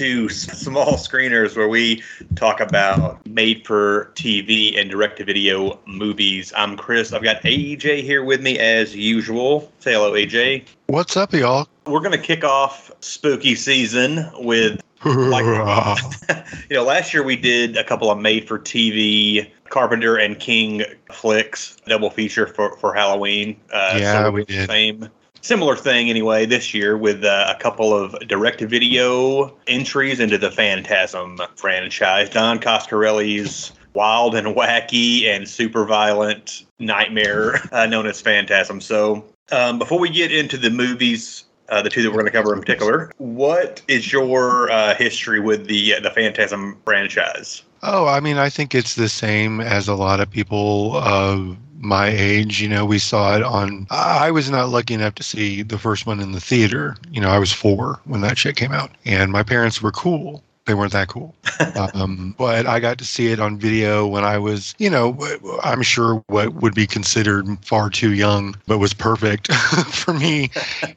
To Small Screeners, where we talk about made for TV and direct to video movies. I'm Chris. I've got AJ here with me as usual. Say hello, AJ. What's up, y'all? We're going to kick off spooky season with, like, you know, last year we did a couple of made for TV Carpenter and King flicks, double feature for, for Halloween. Uh, Yeah, of we did. Same similar thing anyway this year with uh, a couple of direct to video entries into the Phantasm franchise. Don Coscarelli's wild and wacky and super violent nightmare uh, known as Phantasm. So um, before we get into the movies. Uh, the two that we're going to cover in particular. What is your uh, history with the uh, the Phantasm franchise? oh, I mean, I think it's the same as a lot of people of my age. You know, we saw it on. I was not lucky enough to see the first one in the theater. You know, I was four when that shit came out, and my parents were cool. They weren't that cool. um, but I got to see it on video when I was, you know, I'm sure what would be considered far too young, but was perfect for me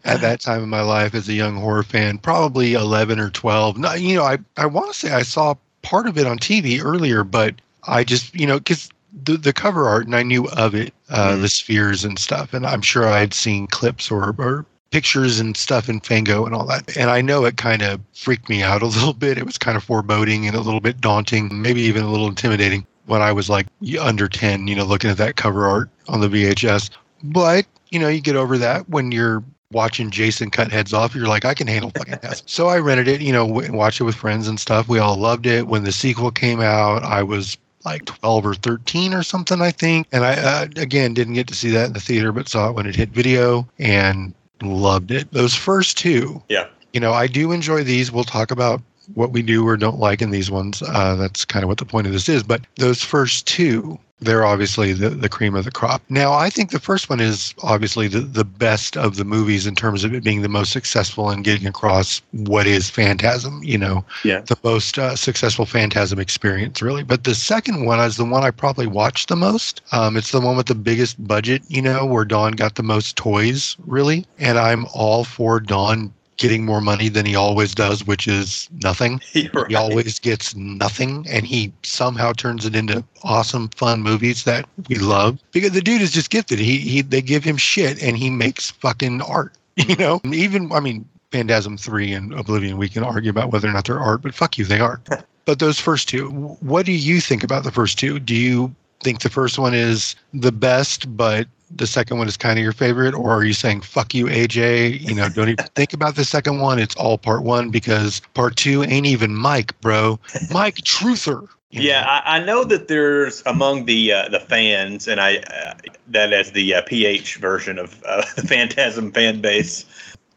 at that time in my life as a young horror fan, probably 11 or 12. No, you know, I, I want to say I saw part of it on TV earlier, but I just, you know, because the, the cover art and I knew of it, uh, Mhm. the spheres and stuff. And I'm sure I had seen clips or, or pictures and stuff in Fango and all that. And I know it kind of freaked me out a little bit. It was kind of foreboding and a little bit daunting, maybe even a little intimidating when I was like under 10, you know, looking at that cover art on the VHS. But, you know, you get over that when you're watching Jason cut heads off. You're like, I can handle fucking this. So I rented it, you know, and watched it with friends and stuff. We all loved it. When the sequel came out, I was like 12 or 13 or something, I think. And I, uh, again, didn't get to see that in the theater, but saw it when it hit video and loved it. Those first two, Yeah. you know, I do enjoy these. We'll talk about what we do or don't like in these ones. Uh, that's kind of what the point of this is. But those first two, they're obviously the, the cream of the crop. Now, I think the first one is obviously the, the best of the movies in terms of it being the most successful in getting across what is Phantasm, you know, Yeah. the most uh, successful Phantasm experience, really. But the second one is the one I probably watched the most. Um, it's the one with the biggest budget, you know, where Don got the most toys, really. And I'm all for Don getting more money than he always does, which is nothing. Right. He always gets nothing, and he somehow turns it into awesome, fun movies that we love. Because the dude is just gifted. He he they give him shit, and he makes fucking art. You know, even I mean, Phantasm three and Oblivion, we can argue about whether or not they're art, but fuck you, they are. but those first two, what do you think about the first two? Do you think the first one is the best, but the second one is kind of your favorite, or are you saying "fuck you, AJ"? You know, don't even think about the second one. It's all part one because part two ain't even Mike, bro. Mike Truther. Yeah. I, I know that there's among the uh, the fans, and I uh, that as the uh, PH version of uh, the Phantasm fan base.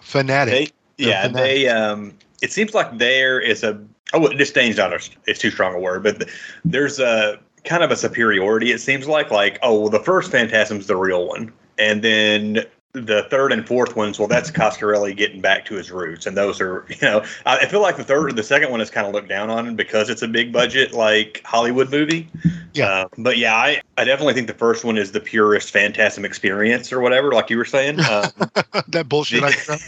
fanatic. They, yeah, they. Um, it seems like there is a oh, disdain's not a, it's too strong a word, but th- there's a kind of a superiority. It seems like like oh, well, the first Phantasm's the real one, and then the third and fourth ones, well, that's Coscarelli getting back to his roots, and those are, you know, I feel like the third, and the second one is kind of looked down on because it's a big budget like Hollywood movie. Yeah. Uh, but yeah, I, I definitely think the first one is the purest Phantasm experience or whatever, like you were saying. Um, that bullshit. I.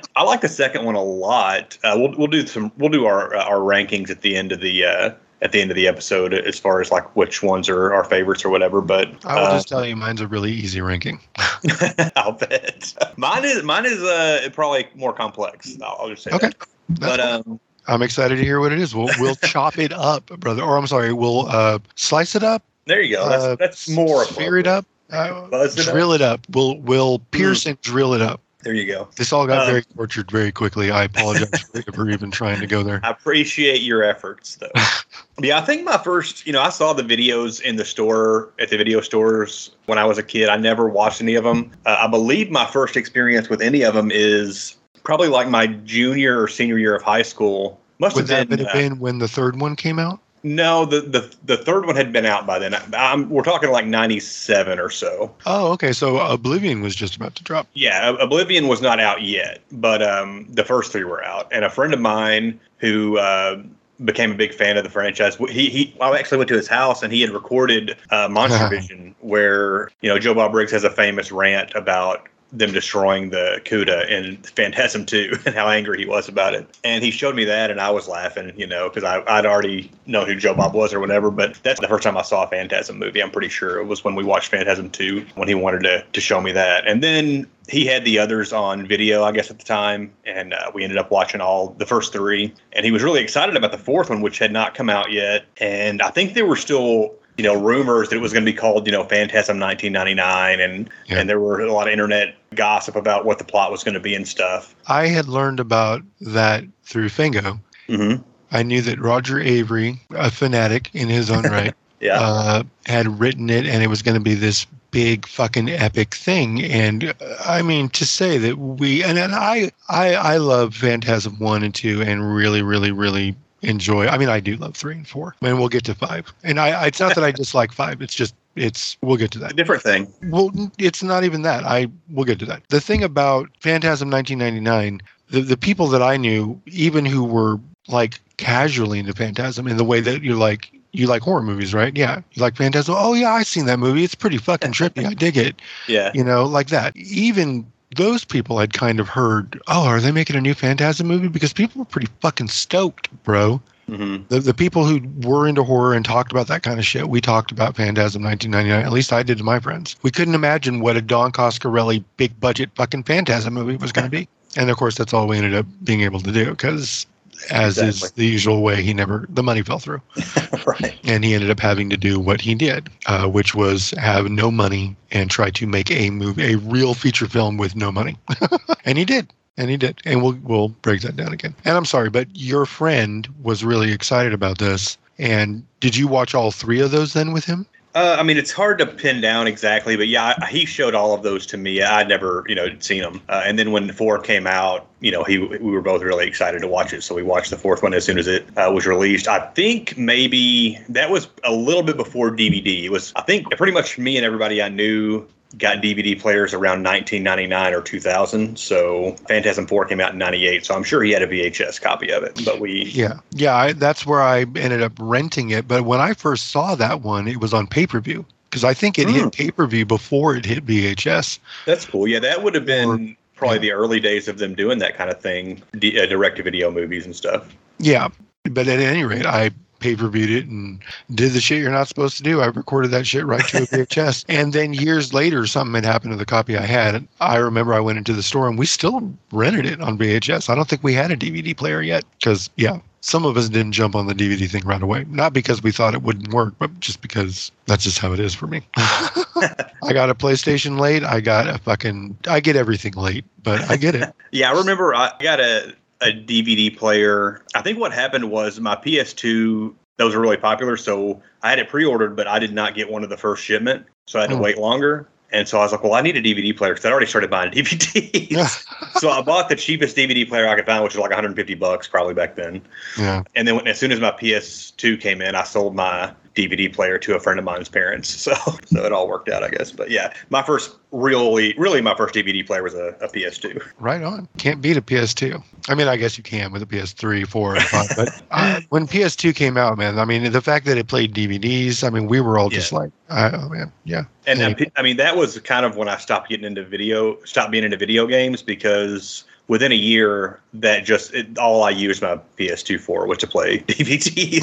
I like the second one a lot. Uh, we'll we'll do some we'll do our uh, our rankings at the end of the uh, at the end of the episode as far as like which ones are our favorites or whatever. But I will uh, just tell you, mine's a really easy ranking. I'll bet mine is mine is uh probably more complex. I'll, I'll just say Okay. that. But um, I'm excited to hear what it is. We'll we'll chop it up, brother. Or I'm sorry, we'll uh, slice it up. There you go. That's, uh, that's more Spear it up. Uh, Buzz it up. drill it up. We'll we'll pierce and drill it up. There you go. This all got Uh, very tortured very quickly. I apologize for, even trying to go there. I appreciate your efforts, though. yeah, I think my first, you know, I saw the videos in the store at the video stores when I was a kid. I never watched any of them. Uh, I believe my first experience with any of them is probably like my junior or senior year of high school. Must Would have that been, uh, been when the third one came out? No. The, the the third one had been out by then. I'm, we're talking like '97 or so. Oh, okay. So Oblivion was just about to drop. Yeah, Oblivion was not out yet, but um, the first three were out. And a friend of mine who uh, became a big fan of the franchise, he, he I actually went to his house and he had recorded uh, Monster Vision, where you know Joe Bob Briggs has a famous rant about them destroying the 'Cuda in Phantasm 2 and how angry he was about it. And he showed me that and I was laughing, you know, because I'd already known who Joe Bob was or whatever. But that's the first time I saw a Phantasm movie. I'm pretty sure it was when we watched Phantasm 2 when he wanted to, to show me that. And then he had the others on video, I guess, at the time. And uh, we ended up watching all the first three. And he was really excited about the fourth one, which had not come out yet. And I think there were still you know rumors that it was going to be called you know Phantasm 1999 and Yeah. and there were a lot of internet gossip about what the plot was going to be and stuff. I had learned about that through Fango. Mm-hmm. I knew that Roger Avary, a fanatic in his own right, Yeah. uh, had written it, and it was going to be this big fucking epic thing. And uh, I mean, to say that we and, and I, I, I love Phantasm one and two, and really, really, really enjoy. I mean, I do love three and four, and we'll get to five. And I, it's not that I dislike five. It's just it's we'll get to that. a different thing. Well, it's not even that. I we'll get to that. The thing about Phantasm 1999, the the people that I knew, even who were like casually into Phantasm, in the way that you're like you like horror movies, right? Yeah, you like Phantasm. Oh yeah, I've seen that movie. It's pretty fucking trippy. I dig it. Yeah. You know, like that. Even those people had kind of heard, oh, are they making a new Phantasm movie? Because people were pretty fucking stoked, bro Mm-hmm. the, the people who were into horror and talked about that kind of shit, we talked about Phantasm 1999. At least I did to my friends. We couldn't imagine what a Don Coscarelli big budget fucking Phantasm movie was going to be. And of course, that's all we ended up being able to do because, as is the usual way, he never, the money fell through. right. And he ended up having to do what he did, uh, which was have no money and try to make a movie, a real feature film with no money. and he did. And he did. And we'll we'll break that down again. And I'm sorry, but your friend was really excited about this. And did you watch all three of those then with him? Uh, I mean, it's hard to pin down exactly, but yeah, I, he showed all of those to me. I'd never, you know, seen them. Uh, and then when four came out, you know, he we were both really excited to watch it, so we watched the fourth one as soon as it uh, was released. I think maybe that was a little bit before DVD. It was, I think, pretty much me and everybody I knew got DVD players around 1999 or 2000. So Phantasm 4 came out in 98, so I'm sure he had a VHS copy of it. But we, Yeah. Yeah, I, that's where I ended up renting it. But when I first saw that one, it was on pay per view because I think it Hmm. hit pay per view before it hit VHS. That's cool. Yeah, that would have been Or- probably yeah. the early days of them doing that kind of thing, d- uh, direct-to-video movies and stuff. Yeah, but at any rate, I pay per viewed it and did the shit you're not supposed to do. I recorded that shit right to a VHS. and then years later, something had happened to the copy I had. And I remember I went into the store and we still rented it on VHS. I don't think we had a DVD player yet because, yeah, some of us didn't jump on the DVD thing right away. Not because we thought it wouldn't work, but just because that's just how it is for me. I got a PlayStation late. I got a fucking, I get everything late, but I get it. Yeah, I remember uh, I got a, a DVD player. I think what happened was my PS2, those were really popular. So I had it pre ordered, but I did not get one of the first shipment. So I had to Hmm. wait longer. And so I was like, well, I need a DVD player because I'd already started buying DVDs. so I bought the cheapest DVD player I could find, which was like 150 bucks probably back then. yeah. And then when, as soon as my PS2 came in, I sold my DVD player to a friend of mine's parents. So so it all worked out, I guess. But yeah, my first really, really my first DVD player was a, a PS2. Right on. Can't beat a PS2. I mean, I guess you can with a PS3, 4, and 5. But uh, when PS2 came out, man, I mean, the fact that it played DVDs, I mean, we were all just like, uh, oh, man, yeah. And Yeah. I, I mean, that was kind of when I stopped getting into video, stopped being into video games because within a year, that just it, all I used my PS2 for was to play DVDs.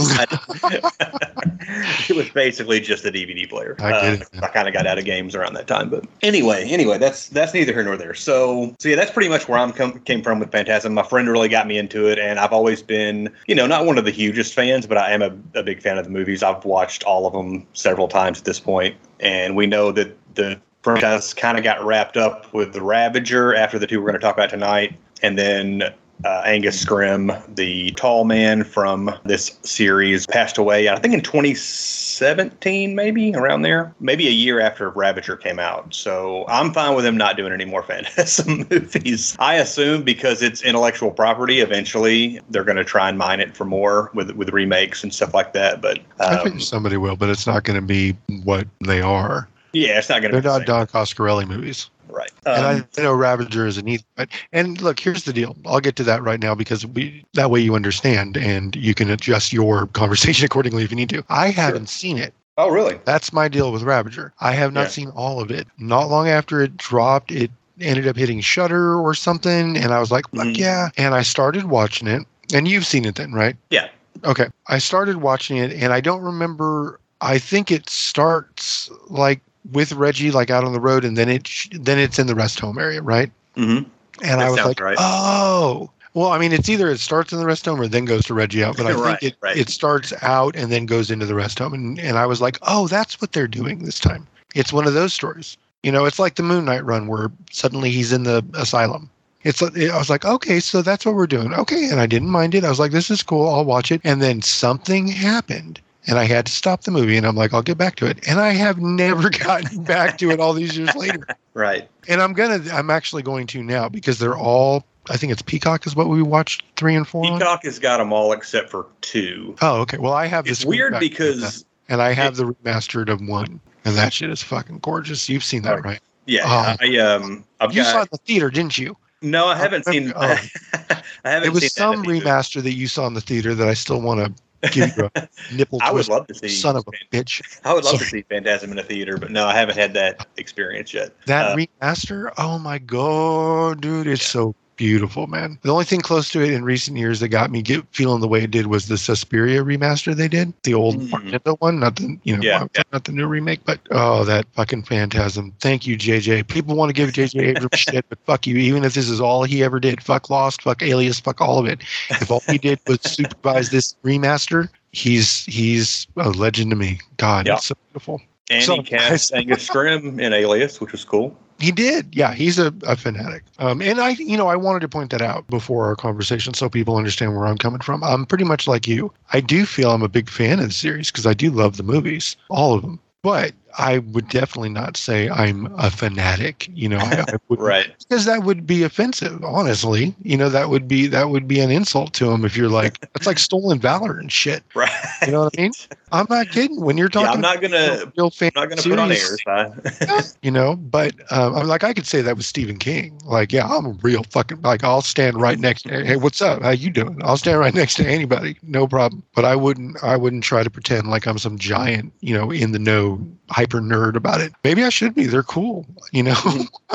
it was basically just a DVD player. I Uh. I kind of got out of games around that time, but anyway, anyway, that's that's neither here nor there. So, so yeah, that's pretty much where I'm come, came from with Phantasm. My friend really got me into it, and I've always been, you know, not one of the hugest fans, but I am a, a big fan of the movies. I've watched all of them several times at this point, and we know that the franchise kind of got wrapped up with the Ravager after the two we're going to talk about tonight, and then uh, Angus Scrimm, the tall man from this series, passed away. I think in 2017, maybe around there, maybe a year after Ravager came out. So I'm fine with him not doing any more Phantasm movies. I assume because it's intellectual property, eventually they're going to try and mine it for more with with remakes and stuff like that. But I um, think somebody will, but it's not going to be what they are. Yeah, it's not going to. They're the not same. Don Coscarelli movies. right. and Um, I know Ravager is a neat, but and look, here's the deal. I'll get to that right now because we that way you understand and you can adjust your conversation accordingly if you need to. I haven't seen it. oh, really? That's my deal with Ravager. I have not Yeah. seen all of it. Not long after it dropped, it ended up hitting Shutter or something, and I was like, "Fuck Mhm. yeah!" And I started watching it. And you've seen it then, right? Yeah. Okay. I started watching it, and I don't remember. I think it starts like with Reggie, like out on the road, and then it sh- then it's in the rest home area, right? Mm-hmm. And That I was like, right. oh. Well, I mean, it's either it starts in the rest home or then goes to Reggie out, but I Right, think it, right. it starts out and then goes into the rest home. And, and I was like, oh, that's what they're doing this time. It's one of those stories. You know, it's like the Moon Knight run where suddenly he's in the asylum. It's I was like, okay, so that's what we're doing. Okay, and I didn't mind it. I was like, this is cool. I'll watch it. And then something happened, and I had to stop the movie. And I'm like, I'll get back to it. And I have never gotten back to it all these years later Right. and I'm gonna I'm actually going to now because they're all I think it's Peacock is what we watched three and four. on. Peacock has got them all except for two. Oh, okay. Well, I have It's this weird because and I have the remastered of one, and that shit is fucking gorgeous. You've seen that, right? yeah, Oh. I um I've You saw it got in the theater, didn't you? no, I haven't seen. Oh. I haven't It was some that remaster that you saw in the theater that I still want to give you a nipple I would love to see. Son of a bitch. I would love to see Phantasm in a theater, but no, I haven't had that experience yet. That Uh, remaster, oh my god, dude, it's so beautiful, man. The only thing close to it in recent years that got me get feeling the way it did was the Suspiria remaster they did, the old. Mm-hmm. Nintendo one, not the you know, Yeah, yeah. not the new remake, but oh, that fucking phantasm. Thank you, JJ. People want to give JJ Abrams shit, but fuck you. Even if this is all he ever did, fuck Lost, fuck Alias, fuck all of it. If all he did was supervise this remaster, he's he's a legend to me. God, Yeah. it's so beautiful. and So- he cast Angus Scrimm in Alias, which was cool. He did. Yeah, he's a, a fanatic. Um, and I, you know, I wanted to point that out before our conversation so people understand where I'm coming from. I'm pretty much like you. I do feel I'm a big fan of the series because I do love the movies, all of them. But I would definitely not say I'm a fanatic. You know, I, I would, Right. because that would be offensive. Honestly, you know, that would be that would be an insult to him if you're like, it's like stolen valor and shit. Right. You know what I mean? I'm not kidding. When you're talking, Yeah, I'm not gonna. real fan I'm not gonna put on airs. You know but um, i'm like i could say that with stephen king like yeah i'm a real fucking like i'll stand right next to hey what's up how you doing i'll stand right next to anybody no problem but i wouldn't i wouldn't try to pretend like i'm some giant you know in the know hyper nerd about it maybe i should be they're cool you know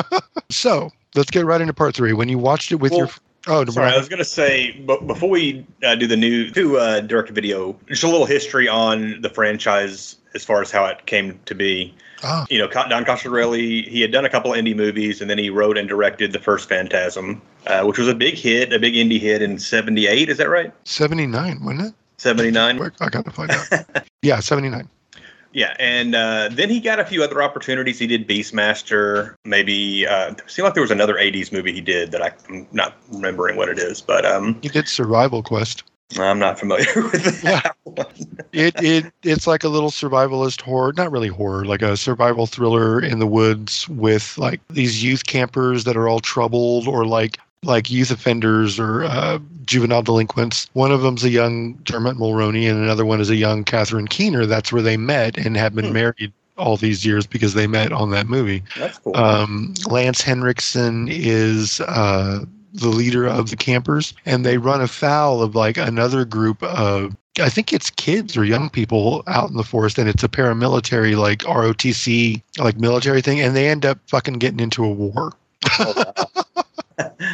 so let's get right into part three when you watched it with your oh Sorry, I was going to say, but before we uh, do the new two uh, direct video, just a little history on the franchise as far as how it came to be. Ah. You know, Don Coscarelli, he had done a couple of indie movies, and then he wrote and directed the first Phantasm, uh, which was a big hit, a big indie hit in '78. Is that right? 79 wasn't it '79. I gotta find out yeah 79 Yeah, and uh, then he got a few other opportunities. He did Beastmaster. Maybe uh, it seemed like there was another '80s movie he did that I'm not remembering what it is, but um, he did survival quest I'm not familiar with that one. it it it's like a little survivalist horror not really horror like a survival thriller in the woods with like these youth campers that are all troubled or like like youth offenders or uh, juvenile delinquents one of them's a young dermot mulroney and another one is a young catherine keener that's where they met and have been Hmm. married all these years because they met on that movie That's cool. um, Lance Henriksen is uh, the leader of the campers, and they run afoul of like another group of. I think it's kids or young people out in the forest, and it's a paramilitary like ROTC like military thing, and they end up fucking getting into a war. Oh, wow.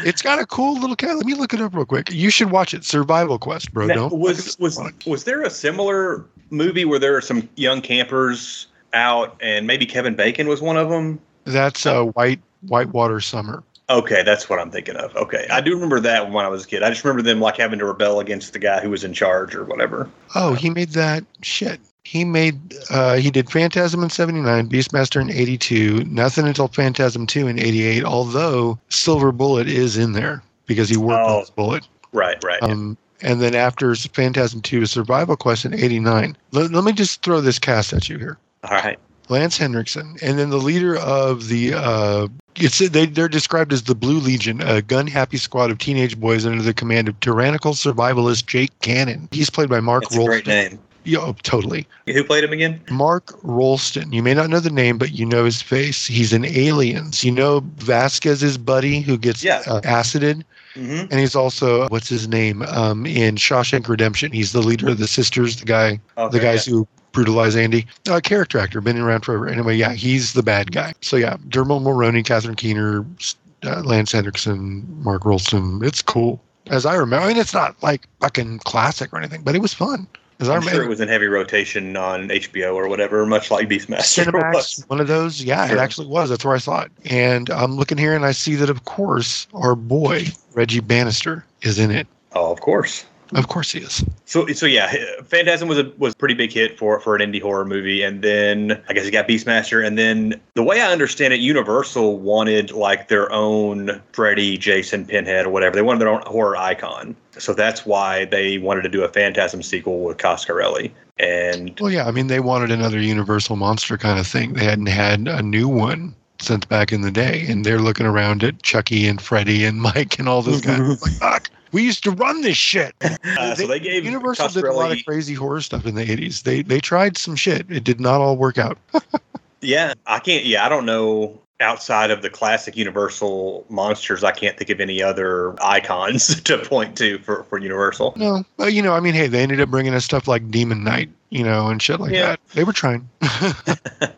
It's got a cool little cat. Let me look it up real quick. You should watch it. Survival Quest, bro. Now, Don't was was was there a similar movie where there are some young campers out and maybe Kevin Bacon was one of them? That's uh, White Whitewater Summer. Okay, that's what I'm thinking of. Okay, I do remember that when I was a kid. I just remember them like having to rebel against the guy who was in charge or whatever. Oh, he made that shit. He made uh he did Phantasm in 79, Beastmaster in 82, nothing until Phantasm 2 in 88, although Silver Bullet is in there because he worked Oh. on this bullet. Right, right. Um and then after Phantasm 2 Survival Quest in 89. Let, let me just throw this cast at you here. All right. Lance Henriksen, and then the leader of the uh, it's they they're described as the Blue Legion, a gun-happy squad of teenage boys under the command of tyrannical survivalist Jake Cannon. He's played by Mark That's a great name. Yeah, oh, totally. Who played him again? Mark Rolston. You may not know the name, but you know his face. He's in Aliens. You know Vasquez's buddy who gets Yeah. uh, acided, hmm and he's also what's his name um, in Shawshank Redemption. He's the leader of the sisters, the guy Okay, the guys who brutalize Andy. Uh, character actor, been around forever. Anyway, yeah, he's the bad guy. So yeah, Dermot Mulroney, Catherine Keener, uh, Lance Henriksen, Mark Rolston. It's cool. As I remember, I mean, it's not like fucking classic or anything, but it was fun. I'm remember, sure it was in heavy rotation on HBO or whatever, much like Beastmaster Cinemax, one of those. Yeah, Sure. it actually was. That's where I saw it. And I'm looking here and I see that, of course, our boy, Reggie Bannister, is in it. Oh, of course. Of course he is. So, so yeah, Phantasm was a was a pretty big hit for for an indie horror movie, and then I guess you got Beastmaster, and then the way I understand it, Universal wanted like their own Freddy, Jason, Pinhead, or whatever. They wanted their own horror icon, so that's why they wanted to do a Phantasm sequel with Coscarelli. And Well, yeah, I mean, they wanted another Universal monster kind of thing. They hadn't had a new one since back in the day, and they're looking around at Chucky and Freddy and Mike and all those guys. like, fuck, we used to run this shit. uh, so they gave Universal did a lot of crazy horror stuff in the '80s. They they tried some shit. It did not all work out. yeah, I can't, yeah, I don't know. Outside of the classic Universal monsters, I can't think of any other icons to point to for, for Universal. No, but you know, I mean, hey, they ended up bringing us stuff like Demon Knight, you know, and shit like Yeah. that. They were trying.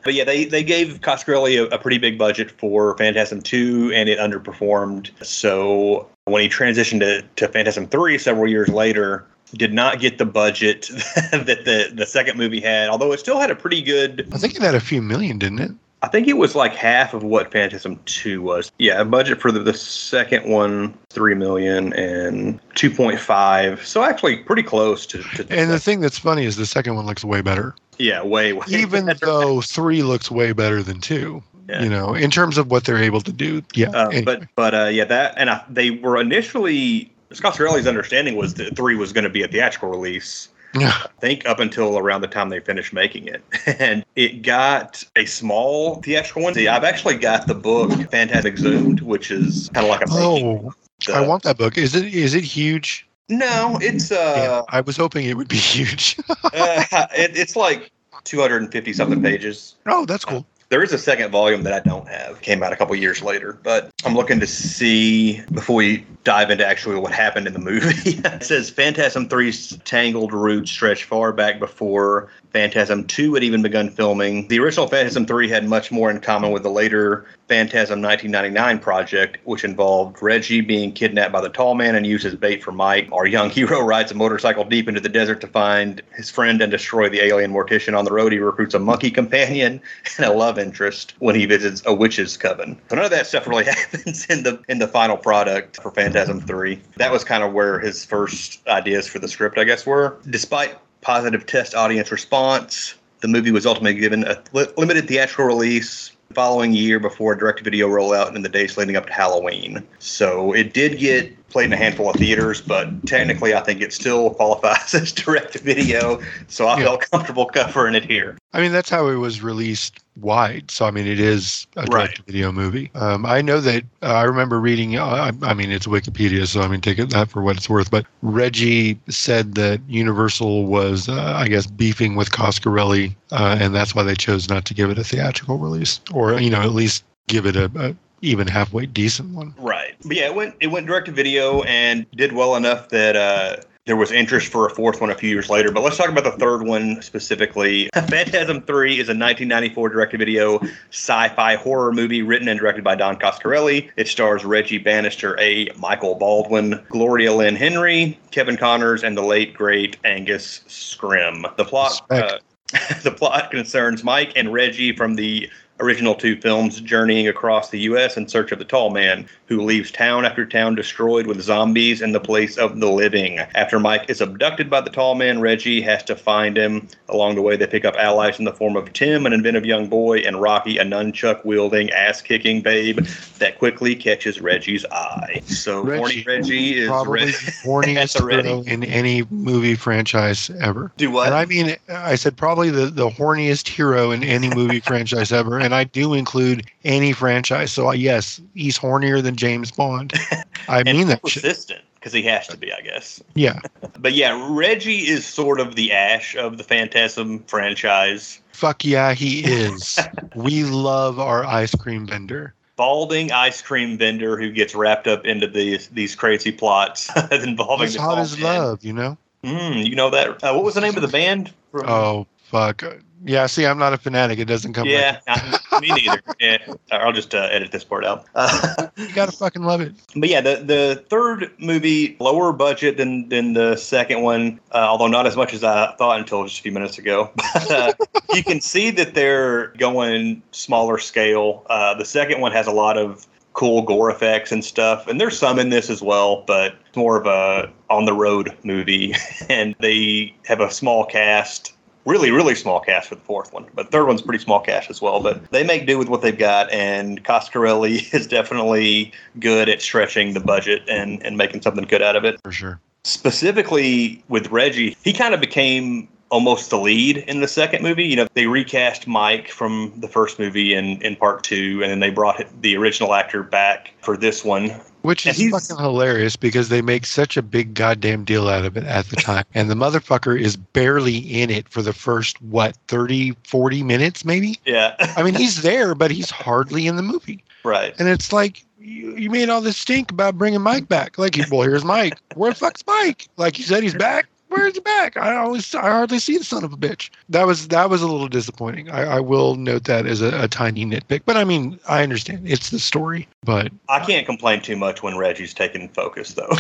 But yeah, they, they gave Coscarelli a, a pretty big budget for Phantasm 2, and it underperformed. So when he transitioned to, to Phantasm 3 several years later, did not get the budget that the, the second movie had, although it still had a pretty good. I think it had a few million, didn't it? I think it was like half of what Phantasm 2 was. Yeah, a budget for the, the second one, 3 million and 2.5. So actually pretty close to. to And the thing that's funny is the second one looks way better. yeah, way, way even better. though three looks way better than two. Yeah. You know, in terms of what they're able to do. Yeah. Uh, anyway. But but uh, yeah, that and I, they were initially Scorsese understanding was that three was going to be a theatrical release. yeah. I think up until around the time they finished making it, and it got a small theatrical one. See, I've actually got the book Phantasm Exhumed, which is kind of like a oh, I want that book. Is it is it huge? no, it's uh, I was hoping it would be huge. uh it, it's like 250 something pages. oh, that's cool. There is a second volume that I don't have. Came out a couple years later, but I'm looking to see before we dive into actually what happened in the movie. it says Phantasm 3's tangled roots stretch far back before Phantasm 2 had even begun filming. The original Phantasm 3 had much more in common with the later Phantasm 1999 project, which involved Reggie being kidnapped by the tall man and used as bait for Mike. Our young hero rides a motorcycle deep into the desert to find his friend and destroy the alien mortician. On the road, he recruits a monkey companion and a love interest when he visits a witch's coven. So none of that stuff really happens in the in the final product for Phantasm mm-hmm. 3. That was kind of where his first ideas for the script, I guess, were. Despite positive test audience response, the movie was ultimately given a limited theatrical release the following year before a direct-to-video rollout and in the days leading up to Halloween. So it did get played in a handful of theaters, but technically I think it still qualifies as direct-to-video. So I Yeah. felt comfortable covering it here. I mean, that's how it was released wide. So, I mean, it is a Right. direct video movie. Um, I know that uh, I remember reading, uh, I, I mean, it's Wikipedia, so I mean, take it that for what it's worth. But Reggie said that Universal was, uh, I guess, beefing with Coscarelli, uh, and that's why they chose not to give it a theatrical release, or, you know, at least give it a, a even halfway decent one. Right. But yeah, it went it went direct to video and did well enough that uh there was interest for a fourth one a few years later. But let's talk about the third one specifically. Phantasm 3 is a 1994 direct-to-video sci-fi horror movie written and directed by Don Coscarelli. It stars Reggie Bannister, a Michael Baldwin, Gloria Lynn Henry, Kevin Connors, and the late great Angus Scrimm. The plot. Uh, the plot concerns Mike and Reggie from the original two films journeying across the U.S. in search of the tall man who leaves town after town destroyed with zombies in the place of the living. After Mike is abducted by the tall man, Reggie has to find him. Along the way, they pick up allies in the form of Tim, an inventive young boy, and Rocky, a nunchuck wielding, ass kicking babe that quickly catches Reggie's eye. So, Reggie, horny Reggie is Probably re- the horniest hero in any movie franchise ever. Do what? And I mean, I said probably the, the horniest hero in any movie franchise ever. And I do include any franchise. So, yes, he's hornier than James Bond. I mean that persistent because he has to be, I guess. Yeah. But yeah, Reggie is sort of the Ash of the Phantasm franchise. Fuck yeah, he is. we love our ice cream vendor. Balding ice cream vendor who gets wrapped up into these these crazy plots involving As the hot as love, you know? Mm, you know that? Uh, what was the name of the band? from- Oh, fuck. Yeah, see, I'm not a fanatic. It doesn't come yeah, not- me neither. Yeah, I'll just uh, edit this part out. Uh, You gotta fucking love it. But yeah, the the third movie lower budget than than the second one, uh, although not as much as I thought until just a few minutes ago. But uh, you can see that they're going smaller scale. Uh, the second one has a lot of cool gore effects and stuff, and there's some in this as well, but it's more of a on the road movie, and they have a small cast really, really small cash for the fourth one. But third one's pretty small cash as well. But they make do with what they've got, and Coscarelli is definitely good at stretching the budget and, and making something good out of it. For sure. Specifically with Reggie, he kind of became almost the lead in the second movie. You know, they recast Mike from the first movie in, in part two, and then they brought the original actor back for this one. Which is fucking hilarious because they make such a big goddamn deal out of it at the time. and the motherfucker is barely in it for the first, what, 30, 40 minutes maybe? Yeah, I mean, he's there, but he's hardly in the movie. right. And it's like, you, you made all this stink about bringing Mike back. Like, well, here's Mike. Where the fuck's Mike? Like you said, he's back. Where's he back? I always, I hardly see the son of a bitch. That was that was a little disappointing. I, I will note that as a, a tiny nitpick. But I mean, I understand it's the story. But I can't complain too much when Reggie's taking focus, though.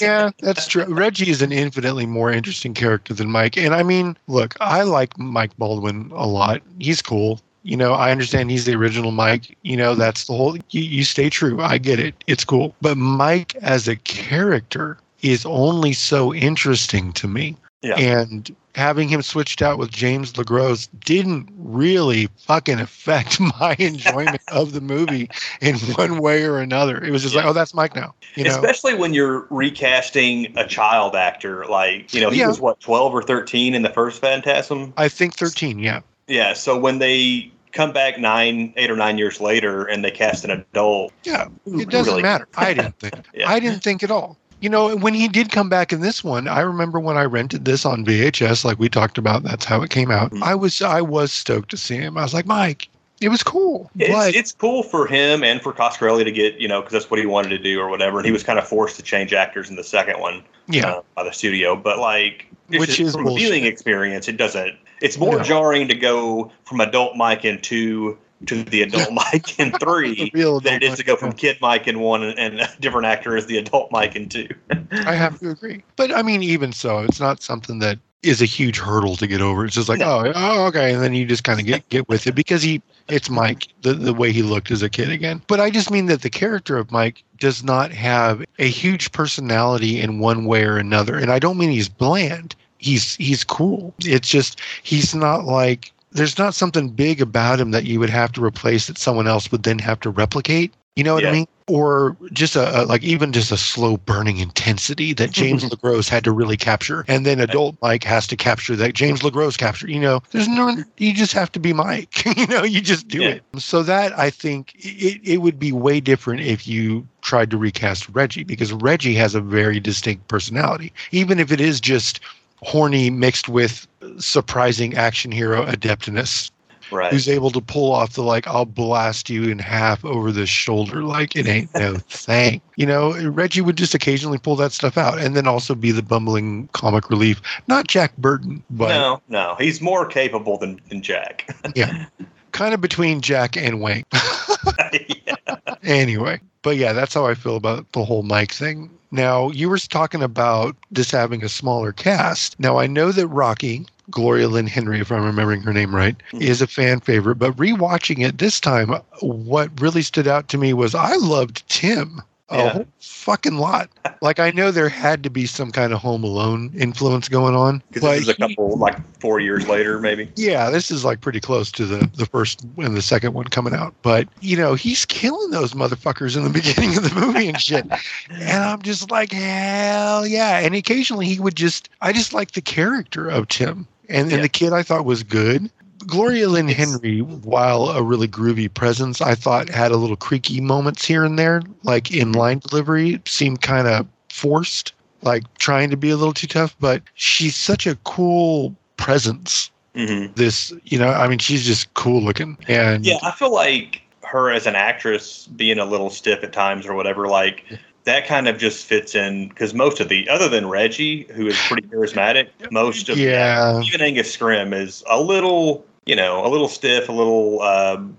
Yeah, that's true. Reggie is an infinitely more interesting character than Mike. And I mean, look, I like Mike Baldwin a lot. He's cool. You know, I understand he's the original Mike. You know, that's the whole, you, you stay true. I get it. It's cool. But Mike as a character is only so interesting to me. Yeah. And having him switched out with James LeGros didn't really fucking affect my enjoyment of the movie in one way or another. It was just like, oh, that's Mike now. You know? Especially when you're recasting a child actor, like you know, he Yeah. was what twelve or thirteen in the first Phantasm. I think 13, yeah. Yeah, so when they come back nine, eight or nine years later, and they cast an adult, Yeah, it doesn't really- matter. I didn't think. Yeah. I didn't think at all. You know, when he did come back in this one, I remember when I rented this on VHS, like we talked about, that's how it came out. Mhm. I was I was stoked to see him. I was like, Mike, it was cool. It's, but it's cool for him and for Coscarelli to get, you know, because that's what he wanted to do or whatever. And he was kind of forced to change actors in the second one yeah, uh, by the studio. But like, it's Which is from a viewing experience, it doesn't. It's more No. jarring to go from adult Mike in two to the adult Mike in three than it is adult to go from kid Mike in one and, and a different actor as the adult Mike in two. I have to agree. But I mean, even so, it's not something that is a huge hurdle to get over. It's just like, No. oh, oh, okay, and then you just kind of get get with it because he, it's Mike, the the way he looked as a kid again. But I just mean that the character of Mike does not have a huge personality in one way or another, and I don't mean he's bland. He's he's cool. It's just he's not like there's not something big about him that you would have to replace that someone else would then have to replicate. You know what I mean? Or just a, a like even just a slow burning intensity that James LeGros had to really capture, and then adult Mike has to capture that James LeGros capture. You know, there's no you just have to be Mike. you know, you just do Yeah. it. So that I think it, it would be way different if you tried to recast Reggie because Reggie has a very distinct personality, even if it is just horny mixed with surprising action hero adeptness. Right. who's able to pull off the like I'll blast you in half over the shoulder like it ain't no thing. You know, Reggie would just occasionally pull that stuff out and then also be the bumbling comic relief. Not Jack Burton, but no, no, he's more capable than, than Jack. yeah. Kind of between Jack and Wayne. yeah. anyway, but yeah, that's how I feel about the whole Mike thing. Now, you were talking about this having a smaller cast. Now, I know that Rocky, Gloria Lynn Henry, if I'm remembering her name right, Mhm. is a fan favorite, but rewatching it this time, what really stood out to me was I loved Tim a Yeah. whole fucking lot. Like, I know there had to be some kind of Home Alone influence going on, Because this is a couple, like four years later, maybe. yeah, this is like pretty close to the the first and the second one coming out. But you know, he's killing those motherfuckers in the beginning of the movie and shit. And I'm just like, hell yeah. And occasionally he would just I just like the character of Tim. And Yeah. and the kid I thought was good. Gloria Lynn Henry, while a really groovy presence, I thought had a little creaky moments here and there, like in line delivery, seemed kind of forced, like trying to be a little too tough. But she's such a cool presence hmm this you know i mean she's just cool looking and Yeah, I feel like her as an actress being a little stiff at times or whatever, like that kind of just fits in because most of the, other than Reggie, who is pretty charismatic, most of Yeah. even Angus Scrimm is a little, you know, a little stiff, a little um,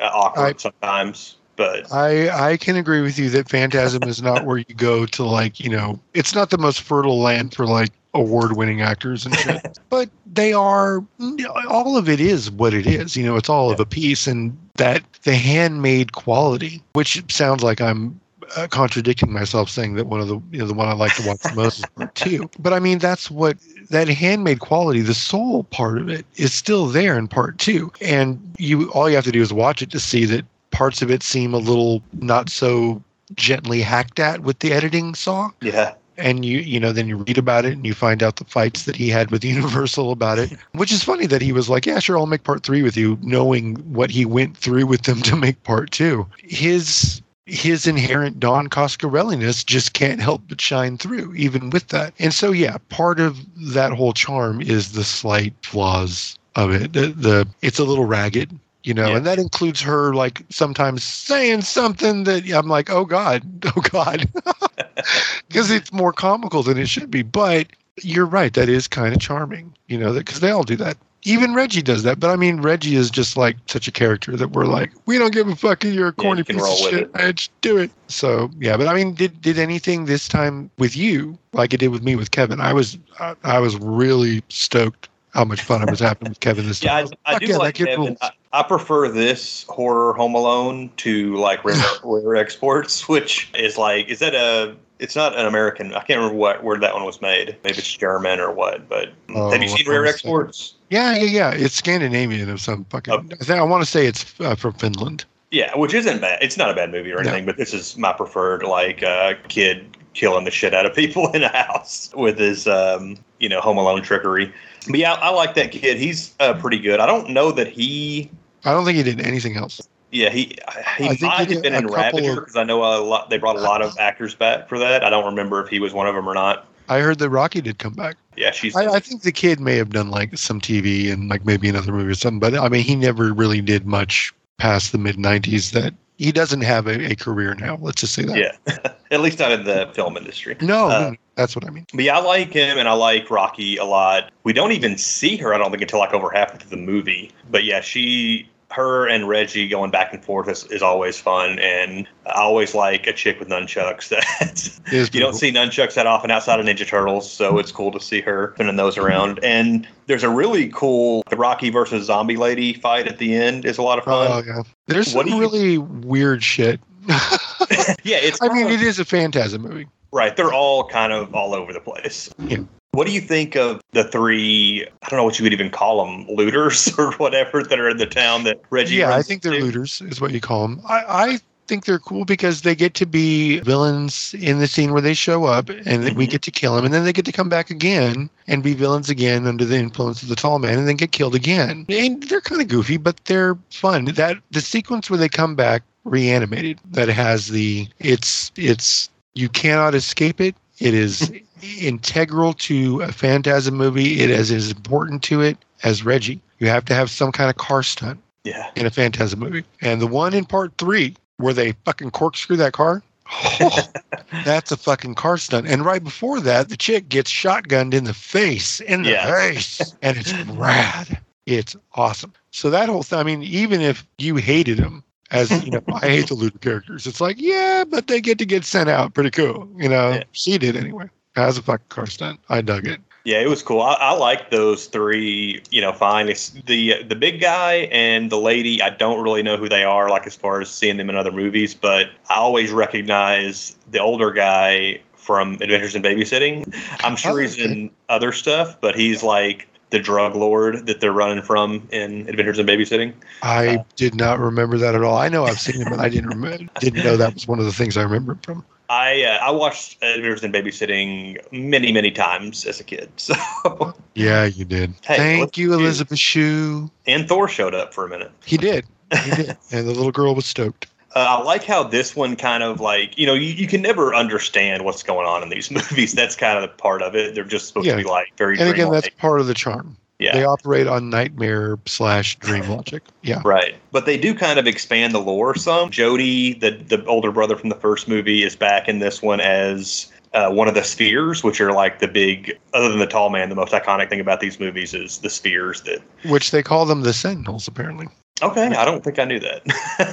uh, awkward I- sometimes. But i i can agree with you that phantasm is not where you go to like you know it's not the most fertile land for like award winning actors and shit but they are all of it is what it is you know it's all of a piece and that the handmade quality which sounds like i'm uh, contradicting myself saying that one of the you know the one I like to watch the most is part two. But I mean that's what that handmade quality, the soul part of it is still there in part two. And you all you have to do is watch it to see that parts of it seem a little not so gently hacked at with the editing saw yeah, and you you know then you read about it and you find out the fights that he had with universal about it which is funny that he was like yeah sure i'll make part three with you knowing what he went through with them to make part two his his inherent don coscarelli-ness just can't help but shine through even with that and so yeah part of that whole charm is the slight flaws of it the, the it's a little ragged you know Yeah. and that includes her like sometimes saying something that i'm like oh god oh god because it's more comical than it should be. But you're right, that is kind of charming, you know, because they all do that. Even Reggie does that, but I mean, Reggie is just like such a character that we're like, we don't give a fuck. If you're a Yeah, corny you piece of shit. I just do it. So yeah, but I mean, did did anything this time with you like it did with me with Kevin? I was I, I was really stoked how much fun I was having with Kevin this yeah, time. I, I do yeah, like Kevin. I, I prefer this horror Home Alone to like Rare, Rare Exports, which is like, is that a? It's not an American. I can't remember what where that one was made. Maybe it's German or what. But Oh, have you seen Rare Exports? Yeah, yeah, yeah. It's Scandinavian of some fucking. Oh. I think I want to say it's uh, from Finland. Yeah, which isn't bad. It's not a bad movie or anything, but this is my preferred like uh, kid killing the shit out of people in a house with his um, you know Home Alone trickery. But yeah, I like that kid. He's uh, pretty good. I don't know that he. I don't think he did anything else. Yeah, he I he think he might have been in Ravager because I know a lot. They brought a lot of actors back for that. I don't remember if he was one of them or not. I heard that Rocky did come back. Yeah, she's. I, I think the kid may have done like some TV and like maybe another movie or something, but I mean, he never really did much past the mid 90s that he doesn't have a, a career now. Let's just say that. yeah, at least not in the film industry. No, Uh, no, that's what I mean. But yeah, I like him and I like Rocky a lot. We don't even see her, I don't think, until like over half of the movie. But yeah, she, her and Reggie going back and forth is, is always fun. And I always like a chick with nunchucks that you don't see nunchucks that often outside of Ninja Turtles. So it's cool to see her spinning those around. And there's a really cool, the Rocky versus Zombie Lady fight at the end is a lot of fun. Oh, yeah. There's What some you- really weird shit. yeah, it's I mean, of- it is a phantasm movie. Right. They're all kind of all over the place. Yeah. What do you think of the three, I don't know what you would even call them, looters or whatever that are in the town that Reggie Yeah, I think they're looters, is what you call them. I, I think they're cool because they get to be villains in the scene where they show up and then we Mhm. get to kill them and then they get to come back again and be villains again under the influence of the tall man and then get killed again. And they're kind of goofy, but they're fun. That the sequence where they come back reanimated that has the it's it's you cannot escape it. It is integral to a phantasm movie. It is as important to it as Reggie. You have to have some kind of car stunt Yeah. in a Phantasm movie. And the one in part three where they fucking corkscrew that car, oh, that's a fucking car stunt. And right before that, the chick gets shotgunned in the face, in the Yeah. face, and it's rad. It's awesome. So that whole thing, I mean, even if you hated him, as you know, I hate the Luda characters. It's like, yeah, but they get to get sent out. Pretty cool. You know, Yeah. she did anyway. As a fucking car stunt. I dug it. Yeah, it was cool. I, I like those three. You know, fine. It's the the big guy and the lady. I don't really know who they are, like as far as seeing them in other movies, but I always recognize the older guy from Adventures in Babysitting. I'm sure oh, he's Oh, in other stuff, but he's like the drug lord that they're running from in Adventures in Babysitting. I Uh, did not remember that at all. I know I've seen it, but I didn't remember. Didn't know that was one of the things I remember from. I uh, I watched Adventures in Babysitting many many times as a kid. So Yeah, you did. Hey, Thank you, Elizabeth Shue. and Thor showed up for a minute. He did. He did. and the little girl was stoked. Uh, I like how this one kind of like you know you, you can never understand what's going on in these movies. That's kind of the part of it. They're just supposed Yeah. to be like very And again, that's part of the charm. yeah They operate on nightmare slash dream logic. Yeah. right. But they do kind of expand the lore some. Jody, the the older brother from the first movie, is back in this one as. Uh, one of the spheres, which are like the big, other than the tall man, the most iconic thing about these movies is the spheres that. Which they call them the Sentinels, apparently. Okay, I don't think I knew that.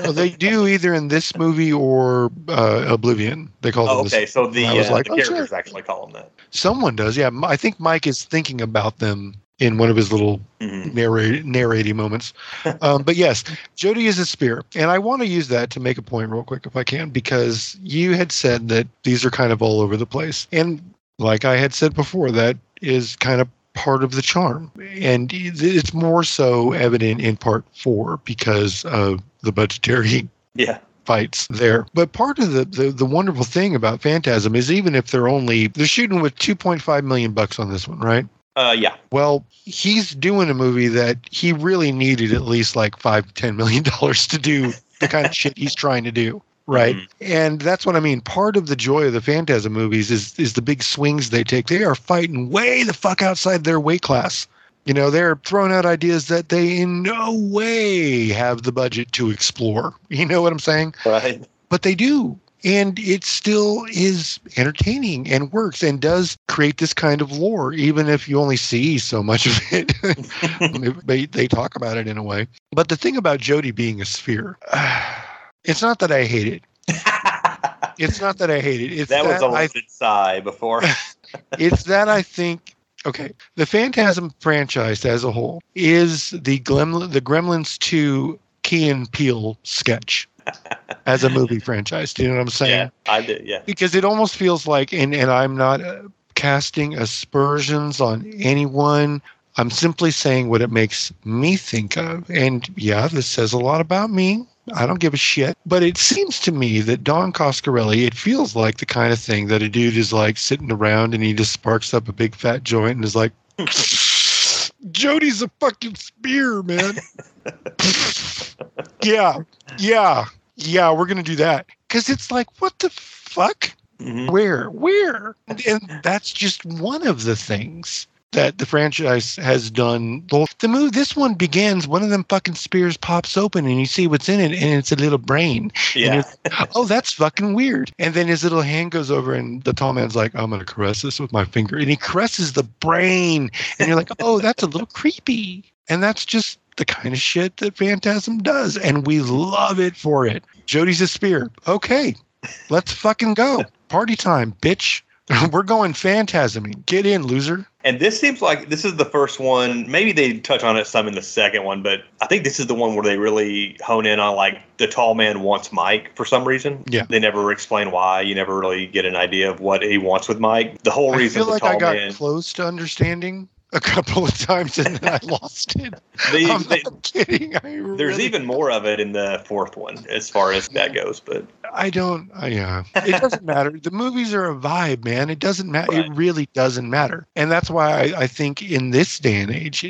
Well, they do either in this movie or uh, Oblivion. They call them oh, the okay, so the, I was uh, like, the oh, sure. characters actually call them that. Someone does, yeah. I think Mike is thinking about them in one of his little Mhm. narrate, narrating moments. Um, but yes, Jody is a sphere. And I want to use that to make a point real quick if I can, because you had said that these are kind of all over the place. And like I had said before, that is kind of part of the charm. And it's more so evident in part four because of the budgetary Yeah. fights there. But part of the, the the wonderful thing about Phantasm is even if they're only they're shooting with 2.5 million bucks on this one, right? Uh, yeah. Well, he's doing a movie that he really needed at least like five, ten million dollars to do the kind of shit he's trying to do. Right. Mhm. And that's what I mean. Part of the joy of the Phantasm movies is is the big swings they take. They are fighting way the fuck outside their weight class. You know, they're throwing out ideas that they in no way have the budget to explore. You know what I'm saying? Right. but they do and it still is entertaining and works and does create this kind of lore even if you only see so much of it they, they talk about it in a way but the thing about jody being a sphere it's not that i hate it it's not that i hate it it's that was a I, limited sigh before. it's that i think okay the phantasm franchise as a whole is the Gremlin, the gremlins 2 key and peele sketch as a movie franchise do you know what i'm saying yeah, I did. Yeah. because it almost feels like and and i'm not uh, casting aspersions on anyone i'm simply saying what it makes me think of and yeah this says a lot about me i don't give a shit but it seems to me that don coscarelli it feels like the kind of thing that a dude is like sitting around and he just sparks up a big fat joint and is like jody's a fucking sphere man. Yeah yeah yeah we're gonna do that. Because it's like what the fuck? Mhm. where where? And, and that's just one of the things that the franchise has done. The move this one begins one of them fucking spheres pops open and you see what's in it and it's a little brain. Yeah. oh that's fucking weird. And then his little hand goes over and the tall man's like i'm gonna caress this with my finger. And he caresses the brain. And you're like oh that's a little creepy. And that's just the kind of shit that phantasm does. And we love it for it. Jody's a sphere. Okay let's fucking go. Party time bitch. We're going phantasming. Get in loser And this seems like this is the first one. Maybe they touch on it some in the second one, but I think this is the one where they really hone in on like the tall man wants Mike for some reason. Yeah. They never explain why. You never really get an idea of what he wants with Mike. The whole reason i feel the like tall i got man. close to understanding a couple of times and then i lost it They, i'm they, not kidding I there's really even more of it in the fourth one as far as that goes, but I don't. Uh, yeah, it doesn't matter. The movies are a vibe, man. It doesn't matter. It really doesn't matter. And that's why I, I think in this day and age,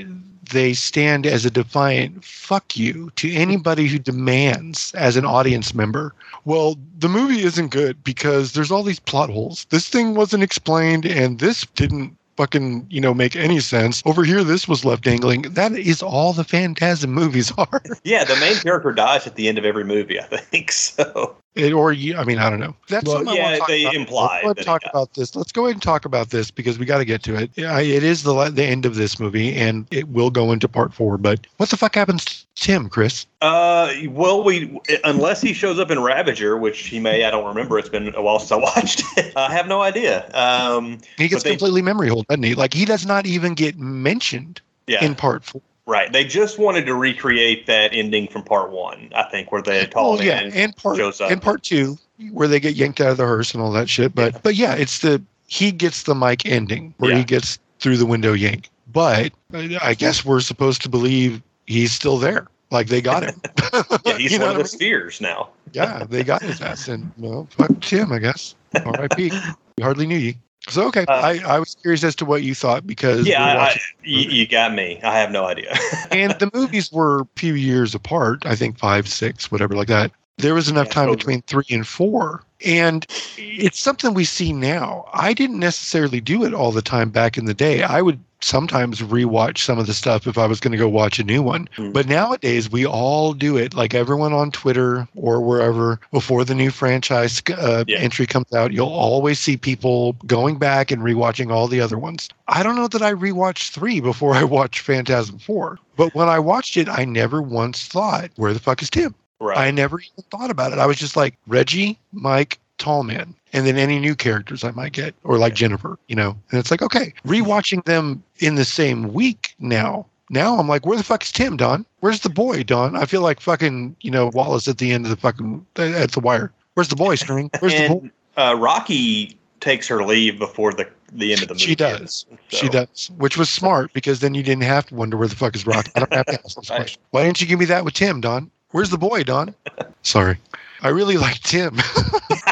they stand as a defiant fuck you to anybody who demands, as an audience member, well, the movie isn't good because there's all these plot holes. This thing wasn't explained, and this didn't fucking, you know, make any sense. Over here, this was left dangling. That is all the Phantasm movies are. Yeah, the main character dies at the end of every movie, I think. So It, or you, I mean, I don't know. That's Well, something yeah, they about. imply Let's go ahead that and he talk about this. Let's go ahead and talk about this because we got to get to it. Yeah, it is the the end of this movie, and it will go into part four. But what the fuck happens to Tim, Chris? Uh, well, we unless he shows up in Ravager, which he may. I don't remember. It's been a while since I watched it. I have no idea. Um, He gets they- completely memory hold, doesn't he? Like he does not even get mentioned yeah, in part four. Right. They just wanted to recreate that ending from part one. I think where the tall Oh yeah, man and part shows up. and part two where they get yanked out of the hearse and all that shit. But but yeah, it's the he gets the mic ending where Yeah. he gets through the window yank. But I guess we're supposed to believe he's still there. Like they got him. yeah, he's You know one of the I mean? spheres now. yeah, they got his ass, and well, fuck Tim, I guess. R.I.P. We hardly knew you. So okay, Uh, I, I was curious as to what you thought because Yeah, I, you, you got me. I have no idea. and the movies were a few years apart. I think five, six, whatever, like that. There was enough Yeah, time between three and four, and it's something we see now. I didn't necessarily do it all the time back in the day. I would sometimes rewatch some of the stuff if I was going to go watch a new one. Hmm. But nowadays, we all do it. Like everyone on Twitter or wherever before the new franchise uh, Yeah. entry comes out, you'll always see people going back and rewatching all the other ones. I don't know that I rewatched three before I watched Phantasm 4. But when I watched it, I never once thought, where the fuck is Tim? right. I never even thought about it. I was just like Reggie, Mike, Tallman, and then any new characters I might get, or like Jennifer, you know. And it's like, okay, rewatching them in the same week now. Now I'm like, where the fuck is Tim, Don? Where's the boy, Don? I feel like fucking, you know, Wallace at the end of the fucking at the wire. Where's the boy, String? Where's the boy? uh, Rocky takes her leave before the the end of the movie. She does. She So- does, which was smart because then you didn't have to wonder where the fuck is Rocky. I don't have to ask this Right. question. Why didn't you give me that with Tim, Don? Where's the boy, Don? Sorry, I really like Tim.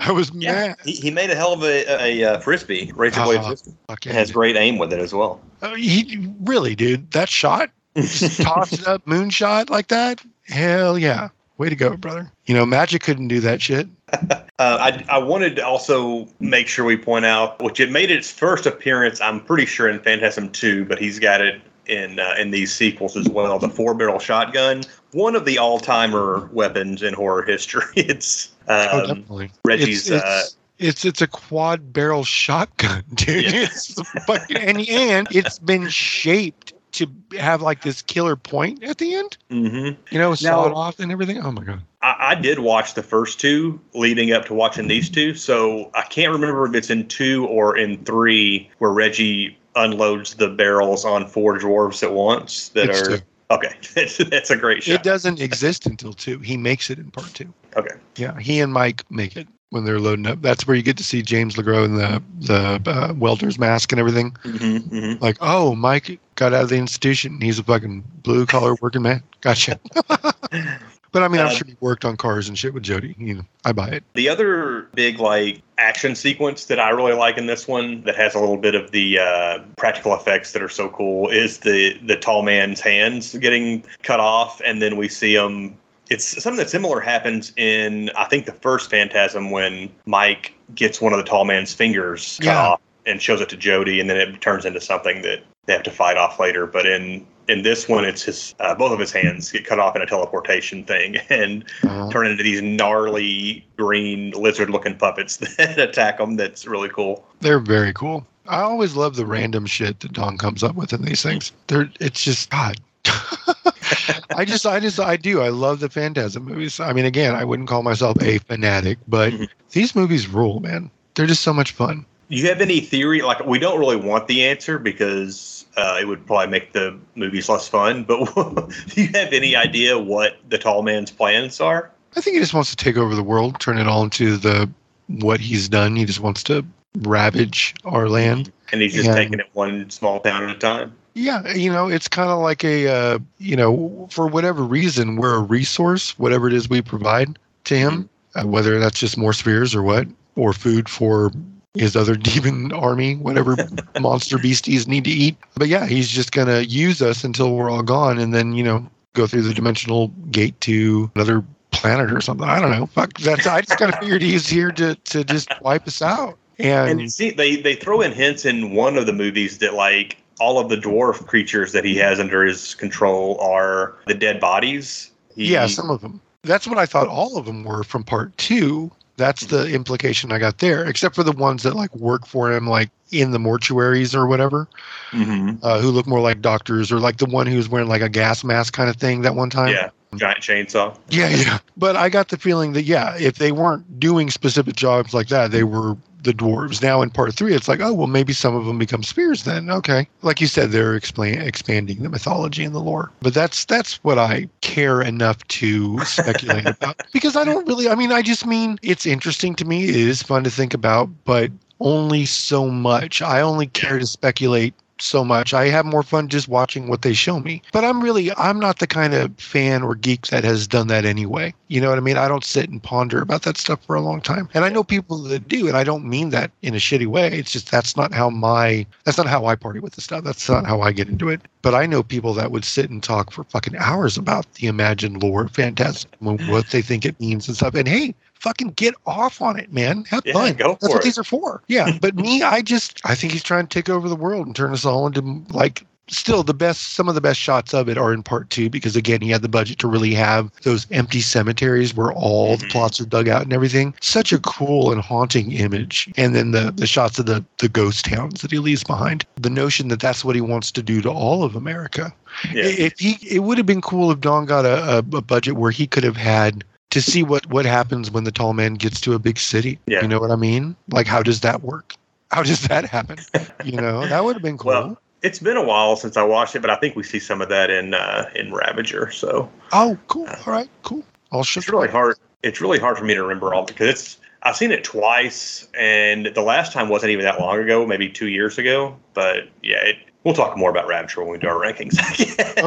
I was Yeah, mad. he, he made a hell of a, a, uh frisbee, razor blade Uh-huh. frisbee. Fuck has great aim with it as well. Uh, he really, dude. That shot, just tossed it up, moonshot like that. Hell yeah, way to go, brother. You know, Magic couldn't do that shit. Uh, I, I wanted to also make sure we point out, which it made its first appearance, I'm pretty sure in Phantasm 2, but he's got it in uh, in these sequels as well. The four barrel shotgun, one of the all timer weapons in horror history. It's oh, um, definitely. Reggie's. It's, uh, it's, it's it's a quad barrel shotgun, dude. Yeah. It's fucking and and it's been shaped to have like this killer point at the end. mhm. You know, sawed Now- off and everything. Oh my god. I, I did watch the first two leading up to watching these two, so I can't remember if it's in two or in three where Reggie unloads the barrels on four dwarves at once that It's are two. Okay. That's, a great shot. It doesn't exist until two. He makes it in part two. Okay. Yeah, he and Mike make it when they're loading up. That's where you get to see James LeGros in the the uh, welder's mask and everything. hmm hmm Like, oh, Mike got out of the institution. He's a fucking blue collar working man. Gotcha. but I mean, I'm Uh, sure he worked on cars and shit with Jody. You know, I buy it. The other big like action sequence that I really like in this one that has a little bit of the uh, practical effects that are so cool is the the tall man's hands getting cut off, and then we see him. It's something that similar happens in I think the first Phantasm when Mike gets one of the tall man's fingers cut Yeah. off and shows it to Jody, and then it turns into something that they have to fight off later. But in in this one, it's his uh, both of his hands get cut off in a teleportation thing, and Uh, turn into these gnarly green lizard looking puppets that attack them. That's really cool. they're very cool. I always love the random shit that Don comes up with in these things. They're it's just God. I just I just I do. I love the Phantasm movies. I mean, again, I wouldn't call myself a fanatic, but Mhm. these movies rule, man. They're just so much fun. You have any theory? Like, we don't really want the answer because uh, it would probably make the movies less fun. But do you have any idea what the tall man's plans are? I think he just wants to take over the world, turn it all into the what he's done. He just wants to ravage our land. And he's just Yeah. taking it one small town at a time. Yeah, you know, it's kind of like a, uh, you know, for whatever reason, we're a resource, whatever it is we provide to him, uh, whether that's just more spheres or what, or food for his other demon army, whatever monster beasties need to eat. But yeah, he's just going to use us until we're all gone and then, you know, go through the dimensional gate to another planet or something. I don't know. Fuck, that's, I just kind of figured he was here to, to just wipe us out. And, And see, they they throw in hints in one of the movies that like all of the dwarf creatures that he has under his control are the dead bodies. He- yeah, some of them. That's what I thought all of them were from part two. That's the implication I got there, except for the ones that like work for him, like in the mortuaries or whatever, Mhm. uh, who look more like doctors, or like the one who's wearing like a gas mask kind of thing that one time. yeah, giant chainsaw. Yeah, yeah. But I got the feeling that yeah, if they weren't doing specific jobs like that, they were the dwarves. Now in part three, it's like, oh well, maybe some of them become spheres. Then okay, like you said, they're explain expanding the mythology and the lore. But that's that's what I care enough to speculate about because I don't really. I mean, I just mean it's interesting to me. It is fun to think about, but only so much. I only care to speculate so much. I have more fun just watching what they show me. But I'm really I'm not the kind of fan or geek that has done that anyway. You know what I mean? I don't sit and ponder about that stuff for a long time. And I know people that do, and I don't mean that in a shitty way. It's just that's not how my that's not how I party with the stuff. That's not how I get into it. But I know people that would sit and talk for fucking hours about the imagined lore, fantastic, what they think it means and stuff. And hey, fucking get off on it, man. Have Yeah, fun. go That's for what it. these are for. Yeah. But me, I just I think he's trying to take over the world and turn us all into like still the best some of the best shots of it are in part two because again he had the budget to really have those empty cemeteries where all the Mhm. plots are dug out and everything such a cool and haunting image and then the the shots of the the ghost towns that he leaves behind the notion that that's what he wants to do to all of america Yeah. if he it would have been cool if don got a, a budget where he could have had to see what what happens when the tall man gets to a big city Yeah. you know what i mean like how does that work how does that happen you know that would have been cool Well, it's been a while since I watched it, but I think we see some of that in uh, in Ravager. So Oh, cool. All right, cool. I'll show it's really hard. It's really hard for me to remember all because it's. I've seen it twice, and the last time wasn't even that long ago, maybe two years ago. But yeah, it, we'll talk more about Ravager when we do our rankings.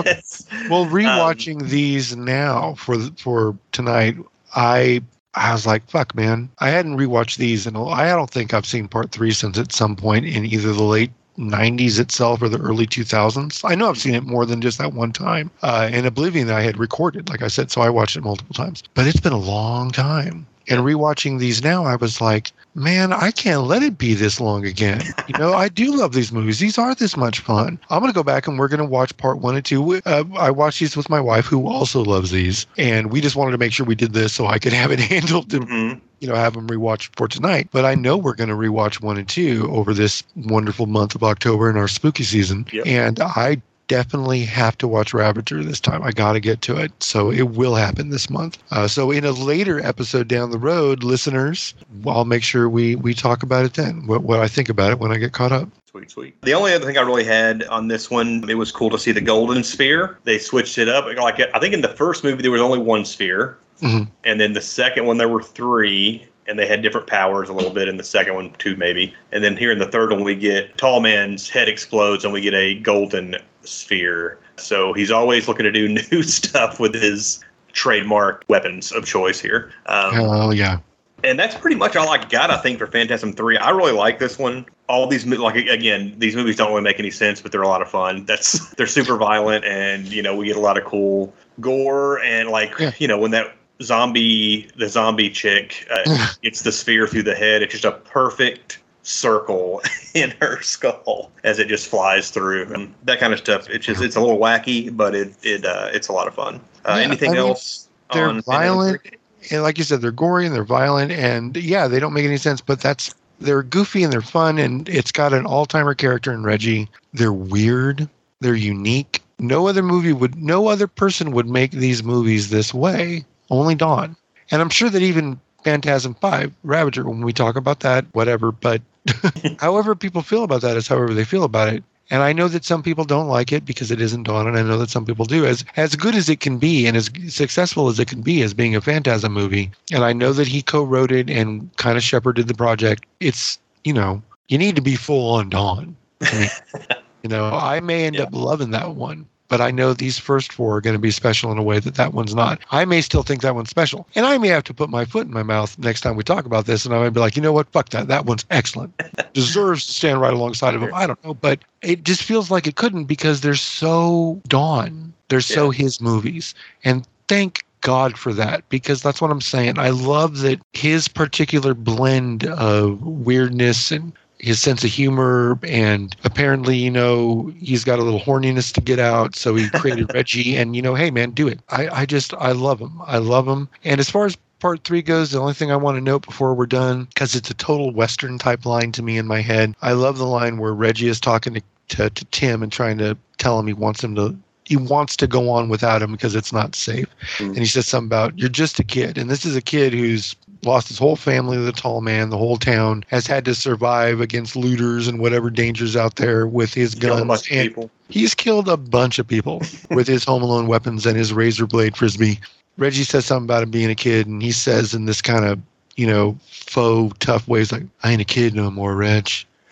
Guess. Well, Um, rewatching these now for for tonight, I I was like, fuck, man. I hadn't rewatched these, and I don't think I've seen part three since at some point in either the late 90s itself or the early 2000s. I know I've seen it more than just that one time. Uh, and Oblivion, that I had recorded, like I said, so I watched it multiple times. But it's been a long time. And rewatching these now, I was like, man, I can't let it be this long again. You know, I do love these movies. These are this much fun. I'm going to go back and we're going to watch part one and two. Uh, I watched these with my wife, who also loves these. And we just wanted to make sure we did this so I could have it handled to Mhm. you know, have them rewatch for tonight. But I know we're going to rewatch one and two over this wonderful month of October in our spooky season. Yep. And I definitely have to watch Ravager this time. I got to get to it. So it will happen this month. Uh, so in a later episode down the road, listeners, I'll make sure we we talk about it then. What, what I think about it when I get caught up. Sweet, sweet. The only other thing I really had on this one, it was cool to see the golden sphere. They switched it up. Like I think in the first movie there was only one sphere, Mhm. and then the second one there were three, and they had different powers a little bit. In the second one, two maybe, and then here in the third one we get Tall Man's head explodes and we get a golden sphere. So he's always looking to do new stuff with his trademark weapons of choice here. Um, Oh yeah. and that's pretty much all I got, I think, for Phantasm 3. I really like this one. All these, like, again, these movies don't really make any sense, but they're a lot of fun. That's, they're super violent, and, you know, we get a lot of cool gore, and, like, Yeah. you know, when that zombie, the zombie chick uh, gets the sphere through the head, it's just a perfect circle in her skull as it just flies through. And that kind of stuff it's just it's a little wacky but it it uh it's a lot of fun. Uh, Yeah, anything I mean, else they're on violent 3? and like you said they're gory and they're violent and yeah they don't make any sense but that's they're goofy and they're fun and it's got an all-timer character in reggie. They're weird they're unique. No other movie would no other person would make these movies this way only don and i'm sure that even phantasm 5 ravager when we talk about that whatever but however people feel about that is however they feel about it and I know that some people don't like it because it isn't Don, and I know that some people do. As as good as it can be, and as successful as it can be as being a Phantasm movie, and I know that he co-wrote it and kind of shepherded the project. It's you know you need to be full on Don. I mean, you know, I may end Yeah. up loving that one, but I know these first four are going to be special in a way that that one's not. I may still think that one's special, and I may have to put my foot in my mouth next time we talk about this, and I might be like, you know what, fuck that, that one's excellent, deserves to stand right alongside of him. I don't know, but it just feels like it couldn't because they're so Don, they're so his movies, and thank God for that because that's what I'm saying. I love that his particular blend of weirdness and his sense of humor and apparently you know he's got a little horniness to get out so he created reggie and you know hey man do it i i just i love him i love him and as far as part three goes the only thing i want to note before we're done because it's a total western type line to me in my head i love the line where reggie is talking to, to, to tim and trying to tell him he wants him to he wants to go on without him because it's not safe. Mm. And he says something about you're just a kid, and this is a kid who's lost his whole family to the tall man. The whole town has had to survive against looters and whatever dangers out there with his guns. And people. he's killed a bunch of people with his home alone weapons and his razor blade frisbee. Reggie says something about him being a kid, and he says in this kind of you know faux tough way, he's like, "I ain't a kid no more, Reg."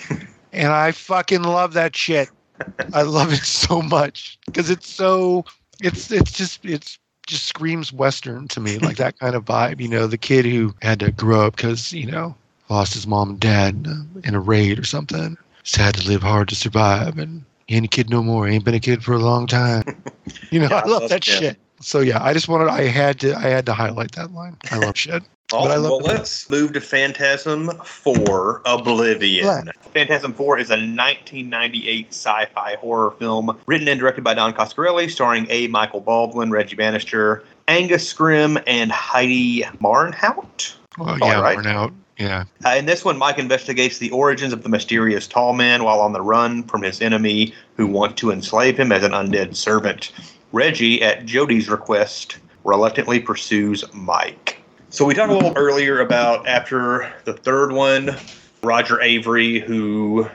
and I fucking love that shit. I love it so much because it's so it's it's just it's just screams western to me like that kind of vibe you know the kid who had to grow up because you know lost his mom and dad in a raid or something. Just had to live hard to survive and he ain't a kid no more. He ain't been a kid for a long time. You know Yeah, i love that shit. So yeah i just wanted i had to i had to highlight that line. I love shit Awesome. love Well, let's move to Phantasm 4 Oblivion. Phantasm 4 is a 1998 sci fi horror film written and directed by Don Coscarelli, starring A. Michael Baldwin, Reggie Bannister, Angus Scrimm, and Heidi Marnhout. well, yeah right. worn out yeah Uh, in this one, Mike investigates the origins of the mysterious tall man while on the run from his enemy who want to enslave him as an undead servant. Reggie, at Jody's request, reluctantly pursues Mike. So we talked a little earlier about after the third one, Roger Avary, who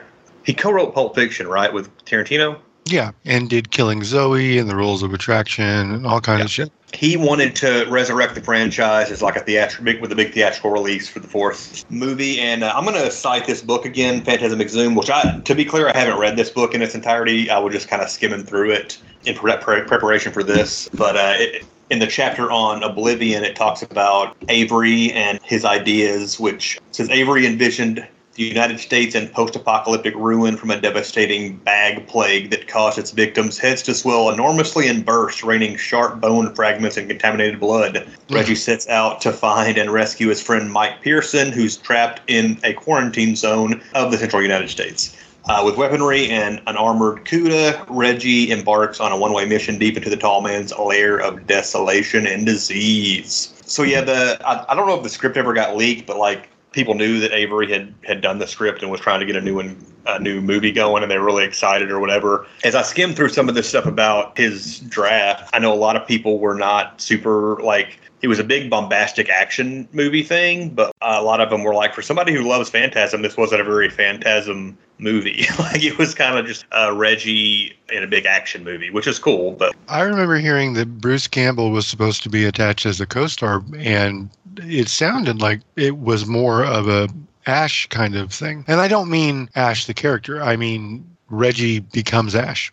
he co-wrote Pulp Fiction, right, with Tarantino. yeah and did killing zoe and the rules of attraction and all kinds of shit. He wanted to resurrect the franchise as like a theatrical big with a big theatrical release for the fourth movie and uh, i'm going to cite this book again phantasm exhumed which i to be clear i haven't read this book in its entirety. I was just kind of skimming through it in pre- preparation for this but uh, it, in the chapter on oblivion it talks about avary and his ideas which says avary envisioned the United States in post apocalyptic ruin from a devastating bag plague that caused its victims' heads to swell enormously and burst, raining sharp bone fragments and contaminated blood. Hmm. Reggie sets out to find and rescue his friend Mike Pearson, who's trapped in a quarantine zone of the central United States. Uh, with weaponry and an armored 'Cuda, Reggie embarks on a one way mission deep into the tall man's lair of desolation and disease. So, yeah, the I, I don't know if the script ever got leaked, but like people knew that Avary had had done the script and was trying to get a new one, a new movie going, and they were really excited or whatever. As I skimmed through some of this stuff about his draft, I know a lot of people were not super like. It was a big bombastic action movie thing, but a lot of them were like, for somebody who loves Phantasm, this wasn't a very Phantasm movie. like it was kind of just uh, Reggie in a big action movie, which is cool. But I remember hearing that Bruce Campbell was supposed to be attached as a co-star, and it sounded like it was more of a Ash kind of thing. And I don't mean Ash the character. I mean Reggie becomes Ash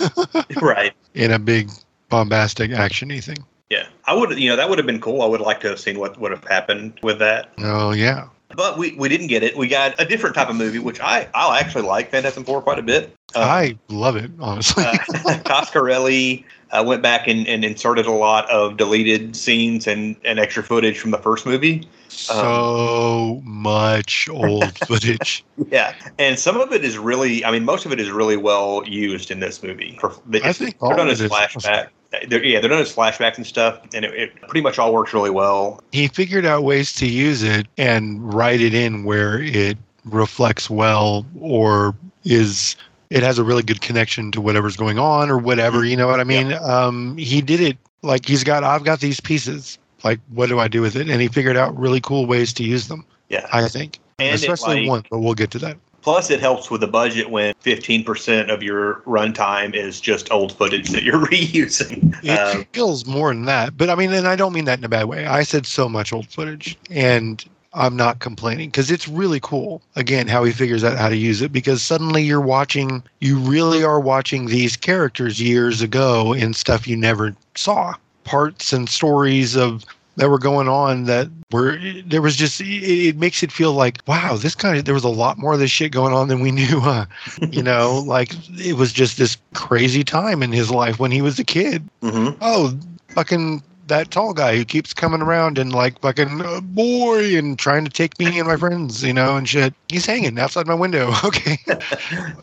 right, in a big bombastic actiony thing. Yeah, I would, you know, that would have been cool. I would like to have seen what would have happened with that. Oh yeah. But we, we didn't get it. We got a different type of movie, which I I actually like Phantasm Four quite a bit. Uh, I love it, honestly. uh, Coscarelli uh, went back and, and inserted a lot of deleted scenes and, and extra footage from the first movie. so much old footage. Yeah, and some of it is really, I mean, most of it is really well used in this movie. For, I think they're all done as flashback. They're, yeah, they're done as flashbacks and stuff, and it, it pretty much all works really well. He figured out ways to use it and write it in where it reflects well or is it has a really good connection to whatever's going on or whatever you know what i mean? Um he did it like he's got i've got these pieces like what do i do with it? And he figured out really cool ways to use them Yeah, i think. And especially like, one but we'll get to that. Plus it helps with the budget when 15% of your runtime is just old footage that you're reusing. it Um, feels more than that but i mean and i don't mean that in a bad way. I said so much old footage and i'm not complaining because it's really cool again how he figures out how to use it because suddenly you're watching you really are watching these characters years ago in stuff you never saw. Parts and stories of that were going on that were there was just it, it makes it feel like wow this kind of there was a lot more of this shit going on than we knew uh, you know like it was just this crazy time in his life when he was a kid. Mhm. oh, fucking that tall guy who keeps coming around and like fucking uh, boy and trying to take me and my friends, you know, and shit. He's hanging outside my window. Okay,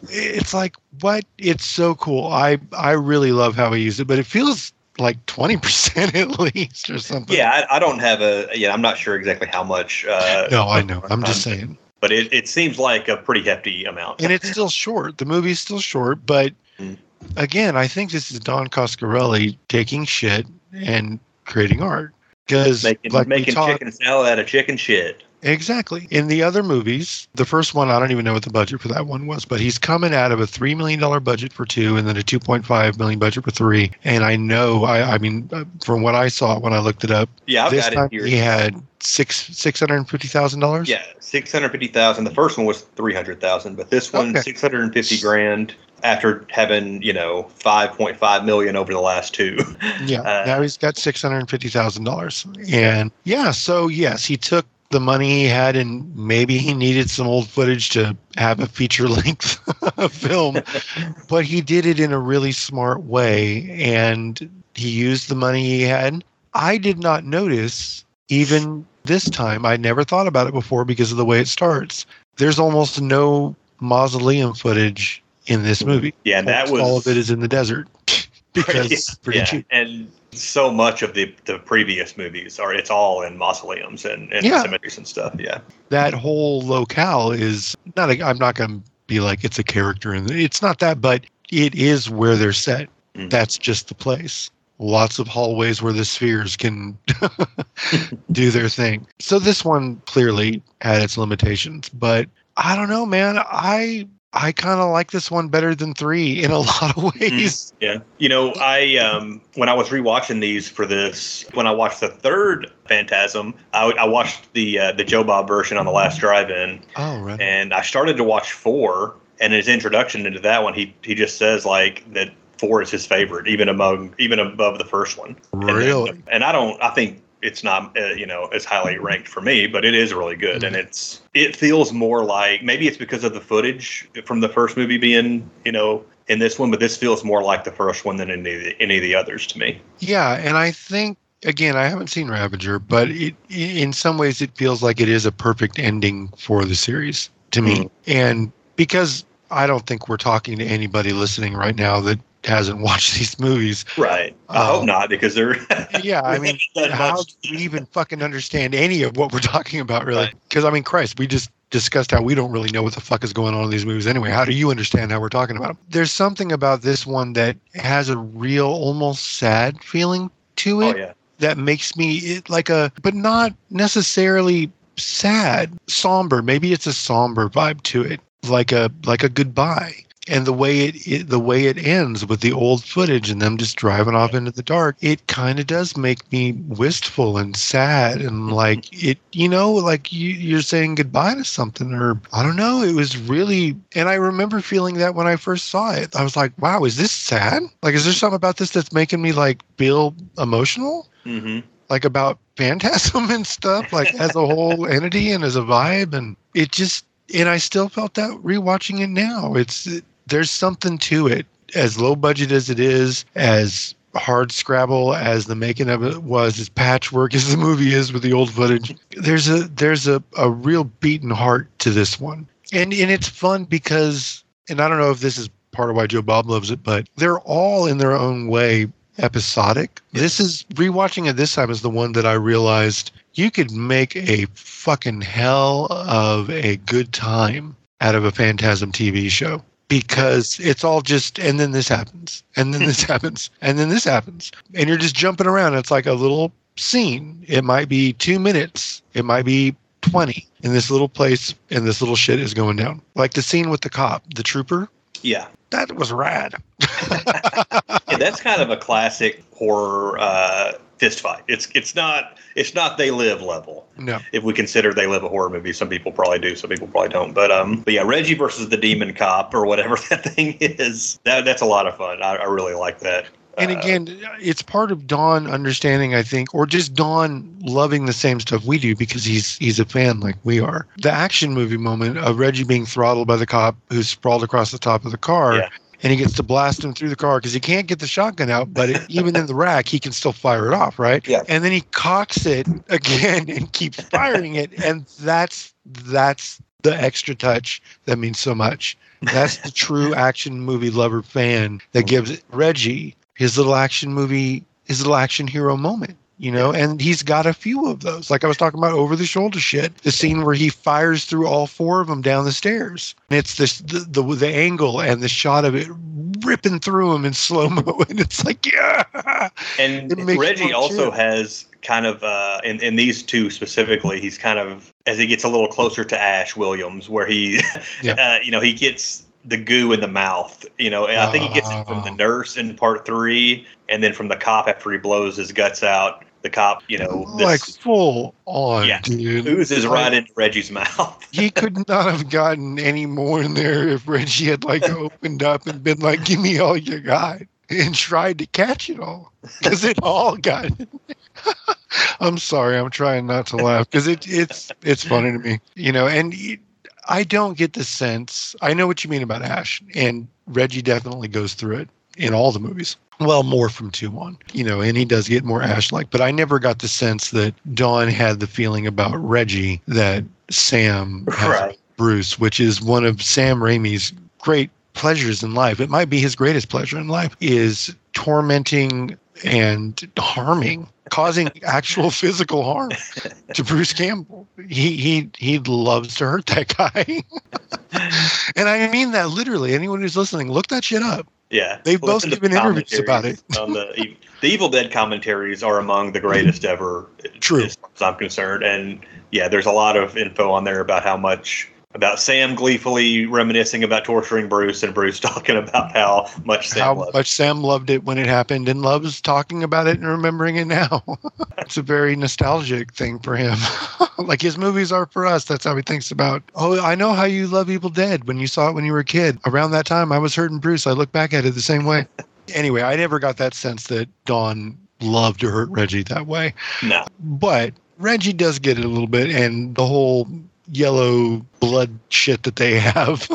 it's like what? It's so cool. I I really love how he used it, but it feels like twenty percent at least or something. Yeah, I, I don't have a. Yeah, I'm not sure exactly how much. Uh, No, I know. I'm just saying. but it, it seems like a pretty hefty amount. and it's still short. The movie's still short, but Mm. again, I think this is Don Coscarelli taking shit and creating art. Because making like making chicken salad out of chicken shit. exactly in the other movies, the first one I don't even know what the budget for that one was, but he's coming out of a three million dollar budget for two, and then a 2.5 million budget for three. And I know, I, I mean, uh, from what I saw when I looked it up, Yeah, I've this got time it here. he had six six hundred and fifty thousand dollars. Yeah, six hundred fifty thousand. The first one was three hundred thousand, but this one Okay. six hundred and fifty grand. After having you know five point five million over the last two. Yeah. Uh, now he's got six hundred and fifty thousand dollars, and yeah. So yes, he took the money he had, and maybe he needed some old footage to have a feature length film, but he did it in a really smart way, and he used the money he had. I did not notice even this time. I never thought about it before because of the way it starts. There's almost no mausoleum footage in this movie. yeah, and that was all of it is in the desert because yeah, cheap. and so much of the the previous movies are it's all in mausoleums and, and Yeah. cemeteries and stuff. Yeah, that whole locale is not a, I'm not going to be like it's a character and it's not that but it is where they're set. Mhm. That's just the place. Lots of hallways where the spheres can do their thing. So this one clearly had its limitations, but I don't know, man. I I kind of like this one better than 3 in a lot of ways. yeah. You know, I um when I was rewatching these for this, when I watched the third Phantasm, I, I watched the uh, the Joe Bob version on the last drive-in, Oh, right. and I started to watch four. And his introduction into that one, he he just says like that four is his favorite, even among even above the first one. And Really? And, I don't. I think it's not uh, you know as highly ranked for me, but it is really good, and it's it feels more like maybe it's because of the footage from the first movie being you know in this one, but this feels more like the first one than any of the, any of the others to me. Yeah, and I think again, I haven't seen Ravager, but it in some ways it feels like it is a perfect ending for the series to me. Mhm. And because I don't think we're talking to anybody listening right now that hasn't watched these movies. Right. I Um, hope not because they're. Yeah, I mean, how much- do we even fucking understand any of what we're talking about, really? Right. Because I mean, Christ, we just discussed how we don't really know what the fuck is going on in these movies anyway. How do you understand how we're talking about them? There's something about this one that has a real, almost sad feeling to Oh it yeah. that makes me it, like a, but not necessarily sad, somber. Maybe it's a somber vibe to it, like a like a goodbye. And the way it, it the way it ends with the old footage and them just driving off into the dark, it kind of does make me wistful and sad and like it, you know, like you, you're saying goodbye to something or I don't know. It was really, and I remember feeling that when I first saw it. I was like, wow, is this sad? Like, is there something about this that's making me like feel emotional? hmm like about phantasm and stuff like as a whole entity and as a vibe and it just and i still felt that rewatching it now. It's it, there's something to it as low budget as it is as hard scrabble as the making of it was as patchwork as the movie is with the old footage. There's a there's a, a real beating heart to this one. And and it's fun because and i don't know if this is part of why joe bob loves it but they're all in their own way episodic. This is rewatching it this time is the one that I realized you could make a fucking hell of a good time out of a Phantasm TV show because it's all just and then this happens and then this happens and then this happens and you're just jumping around. It's like a little scene. It might be two minutes. It might be 20 in this little place and this little shit is going down. Like the scene with the cop, the trooper. Yeah. That was rad. yeah, that's kind of a classic horror uh, fist fight. It's it's not it's not they live level. No. If we consider they live a horror movie, some people probably do, some people probably don't. But um, but yeah, Reggie versus the demon cop or whatever that thing is. That that's a lot of fun. I, I really like that. And Uh, again, it's part of Don understanding, I think, or just Don loving the same stuff we do because he's he's a fan like we are. The action movie moment of Reggie being throttled by the cop who's sprawled across the top of the car Yeah. and he gets to blast him through the car because he can't get the shotgun out, but it, even in the rack, he can still fire it off, right? Yeah. And then he cocks it again and keeps firing it, and that's that's the extra touch that means so much. That's the true action movie lover fan that gives Reggie his little action movie, his little action hero moment. You know, and he's got a few of those. Like I was talking about over the shoulder shit, the scene where he fires through all four of them down the stairs. And it's this the the, the angle and the shot of it ripping through him in slow mo, and it's like yeah. And It makes you Reggie also has kind of uh in, in these two specifically, he's kind of as he gets a little closer to Ash Williams, where he Yeah. uh, you know, he gets the goo in the mouth. You know, and I think he gets it from the Oh. nurse in part three, and then from the cop after he blows his guts out. The cop, you know, this like full on, Yeah. dude. oozes Like, right into Reggie's mouth. he could not have gotten any more in there if Reggie had like opened up and been like, "Give me all you got," and tried to catch it all because it all got. I'm sorry, I'm trying not to laugh because it it's it's funny to me, you know. And y- I don't get the sense. I know what you mean about Ash, and Reggie definitely goes through it in all the movies. Well, more from two on, you know, and he does get more Ash-like. But I never got the sense that Don had the feeling about Reggie that Sam has Right. Bruce, which is one of Sam Raimi's great pleasures in life. It might be his greatest pleasure in life is tormenting and harming, causing actual physical harm to Bruce Campbell. He he he loves to hurt that guy. and I mean that literally. Anyone who's listening, look that shit up. Yeah, They've both given interviews about commentaries on the the Evil Dead commentaries are among the greatest ever. True. as far as I'm concerned, and yeah, there's a lot of info on there about how much about Sam gleefully reminiscing about torturing Bruce, and Bruce talking about how much Sam how loved. much Sam loved it when it happened and loves talking about it and remembering it now. it's a very nostalgic thing for him. like his movies are for us. That's how he thinks about, oh, I know how you love Evil Dead when you saw it when you were a kid. Around that time, I was hurting Bruce. I look back at it the same way. anyway, I never got that sense that Don loved to hurt Reggie that way. No, But Reggie does get it a little bit, and the whole yellow blood shit that they have.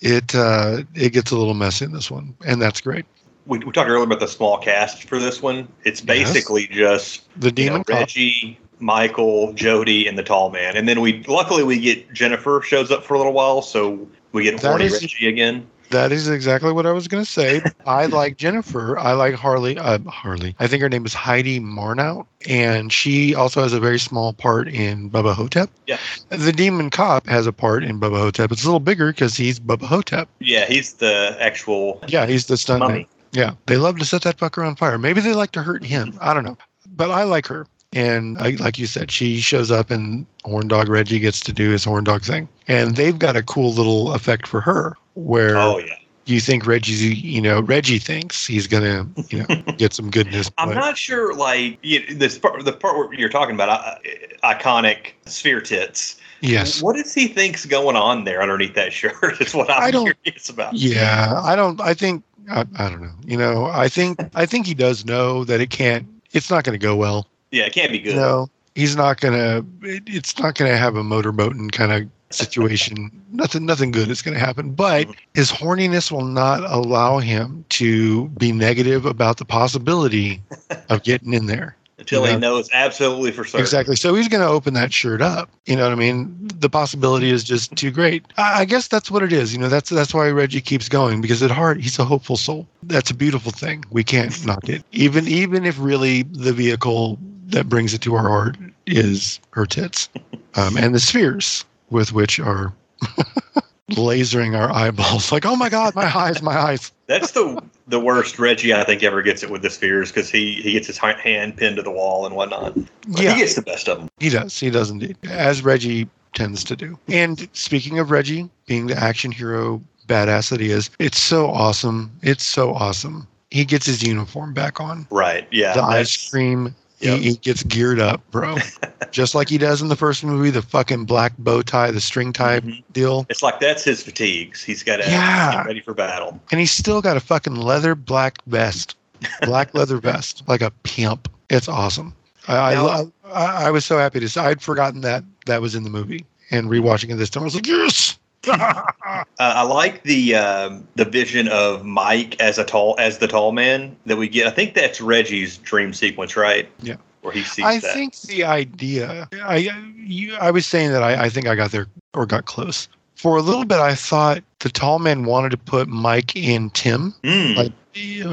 It uh, it gets a little messy in this one, and that's great. we, we talked earlier about the small cast for this one. It's Yes. basically just The you demon know. Reggie, Michael, Jody, and the tall man, and then we luckily we get Jennifer shows up for a little while, so we get That horny is- Reggie again. That is exactly what I was going to say. I like Jennifer. I like Harley. Uh, Harley. I think her name is Heidi Marnhout, and she also has a very small part in Bubba Ho-Tep. Yeah. The demon cop has a part in Bubba Ho-Tep. It's a little bigger because he's Bubba Ho-Tep. Yeah, he's the actual Yeah, he's the stuntman. Yeah, they love to set that fucker on fire. Maybe they like to hurt him. I don't know, but I like her. And I, like you said, she shows up, and Horn Dog Reggie gets to do his Horn Dog thing, and they've got a cool little effect for her where Oh yeah. you think Reggie's, you know, Reggie thinks he's gonna, you know, get some goodness. I'm not sure, like you this part, the part where you're talking about uh, iconic sphere tits. Yes. What does he think's going on there underneath that shirt? Is what I'm I don't- curious about. Yeah, I don't. I think I, I don't know. You know, I think I think he does know that it can't. It's not going to go well. Yeah, it can't be good. No, he's not gonna. It, it's not gonna have a motorboating kind of situation. nothing, nothing good is gonna happen. But Mhm. his horniness will not allow him to be negative about the possibility of getting in there. Until Yeah. he knows absolutely for certain. Exactly. So he's going to open that shirt up. You know what I mean? The possibility is just too great. I, I guess that's what it is. You know, that's that's why Reggie keeps going because at heart he's a hopeful soul. That's a beautiful thing. We can't knock it. Even even if really the vehicle that brings it to our heart is her tits, um, and the spheres with which are lasering our eyeballs. Like, oh my god, my eyes, my eyes. That's the the worst Reggie I think ever gets it with the spheres because he he gets his hand pinned to the wall and whatnot. But Yeah. he gets the best of them. He does. He does indeed, as Reggie tends to do. And speaking of Reggie being the action hero badass that he is, it's so awesome. It's so awesome. He gets his uniform back on. Right? Yeah. the ice cream. Yep. He, he gets geared up, bro. Just like he does in the first movie, the fucking black bow tie, the string tie Mhm. deal. It's like that's his fatigues. He's got to Yeah. get ready for battle. And he's still got a fucking leather black vest, black leather vest, like a pimp. It's awesome. I, I, Now- lo- I, I was so happy to see. I'd forgotten that that was in the movie. And rewatching it this time, I was like, yes, Uh, I like the um, the vision of Mike as a tall as the tall man that we get. I think that's Reggie's dream sequence, right? Yeah. Where he sees I that. think the idea. I you, I was saying that I, I think I got there or got close. For a little bit, I thought the tall man wanted to put Mike in Tim, Hmm. like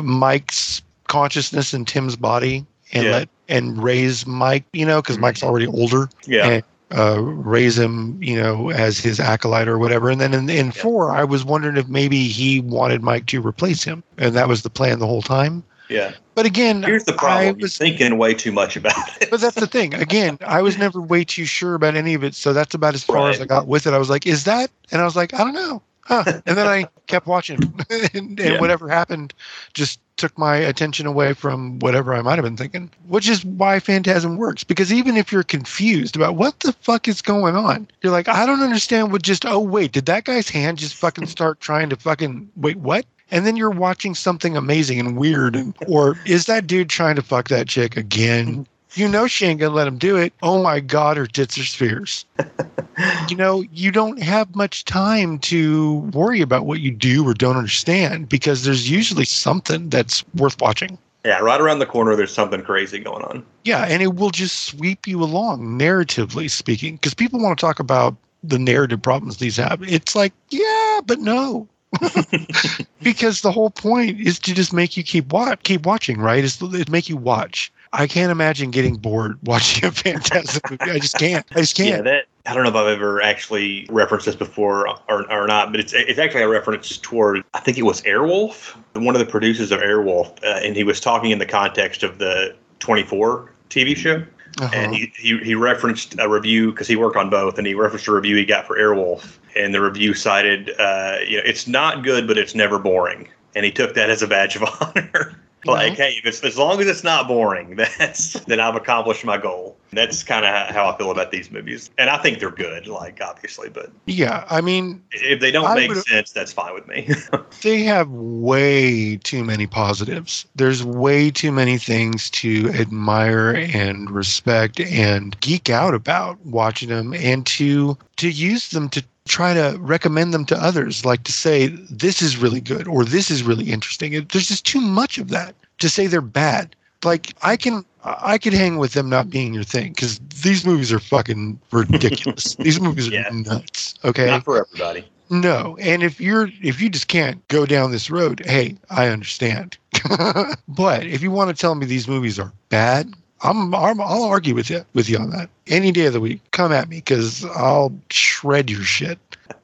Mike's consciousness in Tim's body, and Yeah. let and raise Mike. You know, because Mike's already older. yeah. and, uh, raise him, you know, as his acolyte or whatever. And then in, in four, I was wondering if maybe he wanted Mike to replace him, and that was the plan the whole time. yeah. But again, Here's the I problem. You're was thinking way too much about it. but that's the thing. Again, I was never way too sure about any of it, so that's about as far as I got with it. I was like, "Is that?" And I was like, "I don't know." Huh. And then I kept watching, and, and Yeah. whatever happened just took my attention away from whatever I might have been thinking. Which is why Phantasm works, because even if you're confused about what the fuck is going on, you're like, "I don't understand." What just? Oh wait, did that guy's hand just fucking start trying to fucking wait? What? and then you're watching something amazing and weird and or is that dude trying to fuck that chick again mm-hmm. You know she ain't gonna let him do it. Oh my god her tits are spheres you know you don't have much time to worry about what you do or don't understand because there's usually something that's worth watching. Yeah, right around the corner, there's something crazy going on. yeah and it will just sweep you along narratively speaking because people want to talk about the narrative problems these have. It's like yeah but no. Because the whole point is to just make you keep watch keep watching right? Is to make you watch i can't imagine getting bored watching a Phantasm movie. I just can't. I just can't. Yeah, that I don't know if I've ever actually referenced this before or, or not, but it's it's actually a reference toward I think it was Airwolf, one of the producers of Airwolf, uh, and he was talking in the context of the 24 TV show. Uh-huh. and he, he, he referenced a review because he worked on both and he referenced a review he got for airwolf and the review cited uh, you know it's not good but it's never boring. And he took that as a badge of honor like hey if it's as long as it's not boring that's then i've accomplished my goal. That's kind of how i feel about these movies. And i think they're good like obviously but yeah i mean if they don't I make sense that's fine with me. They have way too many positives. There's way too many things to admire and respect and geek out about watching them and to to use them to try to recommend them to others like to say this is really good or this is really interesting. There's just too much of that to say they're bad. Like I can I could hang with them not being your thing cuz these movies are fucking ridiculous. these movies are Yeah. nuts. Okay? not for everybody No, and if you're if you just can't go down this road, hey, I understand. but if you want to tell me these movies are bad, I'm, I'm I'll argue with you with you on that any day of the week. Come at me because I'll shred your shit.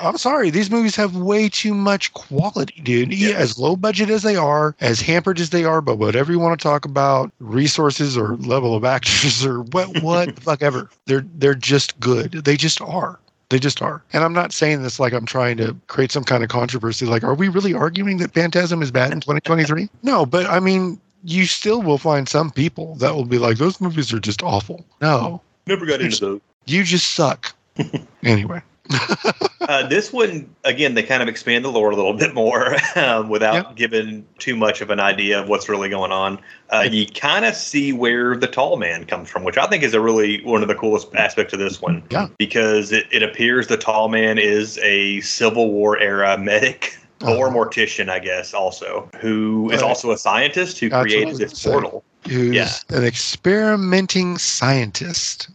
I'm sorry, these movies have way too much quality, dude. Yes. as low budget as they are, as hampered as they are, but whatever you want to talk about, resources or level of actors or what what the fuck ever. They're they're just good. They just are. They just are. And I'm not saying this like I'm trying to create some kind of controversy. Like, are we really arguing that Phantasm is bad in 2023? no, but I mean, you still will find some people that will be like, those movies are just awful. No, never got into those you just suck. anyway. uh, this one again they kind of expand the lore a little bit more um, without Yeah. giving too much of an idea of what's really going on uh, you kind of see where the tall man comes from which i think is a really one of the coolest aspects of this one Yeah. because it, it appears the tall man is a civil war era medic or Uh-huh. mortician i guess also who is also a scientist who created this portal Who's Yeah. an experimenting scientist.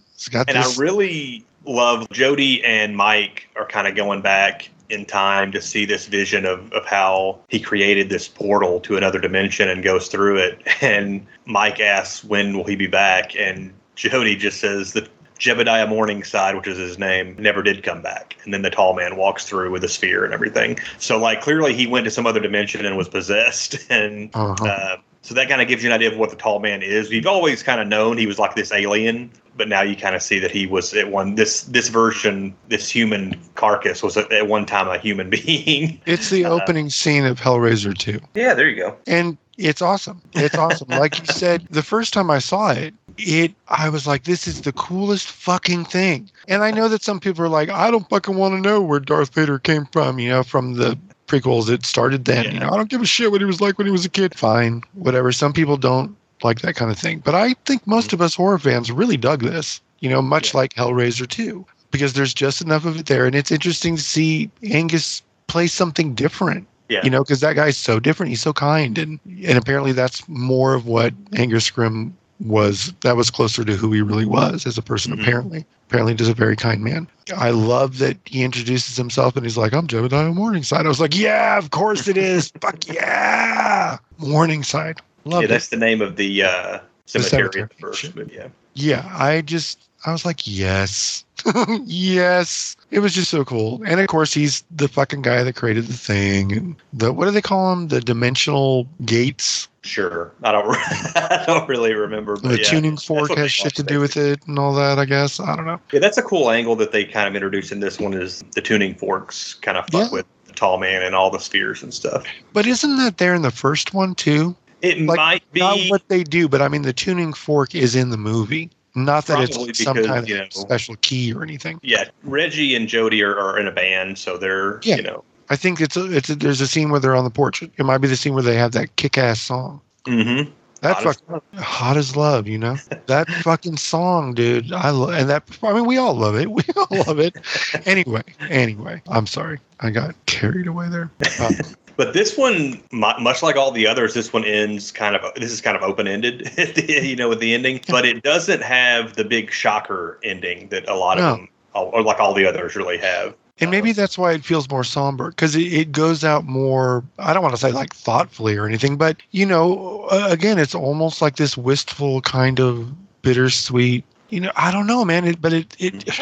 And I really love Jody and Mike are kind of going back in time to see this vision of, of how he created this portal to another dimension and goes through it. And Mike asks, when will he be back? And Jody just says that Jebediah Morningside, which is his name, never did come back. And then the tall man walks through with a sphere and everything. So, like, clearly he went to some other dimension and was possessed. And Uh-huh. uh, so that kind of gives you an idea of what the tall man is. We've always kind of known he was like this alien, but now you kind of see that he was at one this this version, this human carcass was at, at one time a human being. it's the uh, opening scene of Hellraiser 2. yeah, there you go. and it's awesome. It's awesome. like you said, the first time I saw it, it I was like, this is the coolest fucking thing. And I know that some people are like, I don't fucking want to know where Darth Vader came from, you know, from the prequels. It started then. You know, I don't give a shit what he was like when he was a kid. Fine, whatever. Some people don't like that kind of thing. But I think most of us horror fans really dug this, you know, much Yeah. like Hellraiser 2. because there's just enough of it there, and it's interesting to see Angus play something different. Yeah. You know, because that guy's so different. He's so kind, and and apparently that's more of what Angus Scrimm was. That was closer to who he really was as a person. Mhm. Apparently, apparently, just a very kind man. I love that he introduces himself and he's like, "I'm Jebediah Morningside." I was like, "Yeah, of course it is. Fuck yeah, Morningside." Love yeah, it. that's the name of the uh, The cemetery, cemetery, in the first movie. Yeah. yeah, I just I was like, yes, yes. It was just so cool. And of course, he's the fucking guy that created the thing. And the what do they call him The dimensional gates. Sure. I don't. I don't really remember. But The yeah, tuning fork has shit to do with it and all that. I guess I don't know. Yeah, that's a cool angle that they kind of introduced in this one. Is the tuning forks kind of fuck Yeah. with the tall man and all the spheres and stuff. But isn't that there in the first one too? It Like, might be Not what they do, but I mean the tuning fork is in the movie. Not that Probably it's some because, kind of you know- special key or anything. yeah. Reggie and Jody are, are in a band, so they're Yeah. you know. I think it's a, it's a, there's a scene where they're on the porch. It might be the scene where they have that kick-ass song. Mm-hmm. That fucking hot as love, you know that fucking song, dude. I love and that. I mean, we all love it. We all love it. Anyway, anyway, I'm sorry, I got carried away there. Uh, But this one, much like all the others, this one ends kind of. This is kind of open ended, you know, with the ending. But it doesn't have the big shocker ending that a lot No. of them, or like all the others, really have. And maybe that's why it feels more somber because it, it goes out more. I don't want to say like thoughtfully or anything, but you know, uh, again, it's almost like this wistful kind of bittersweet. You know, I don't know, man. It, but it it.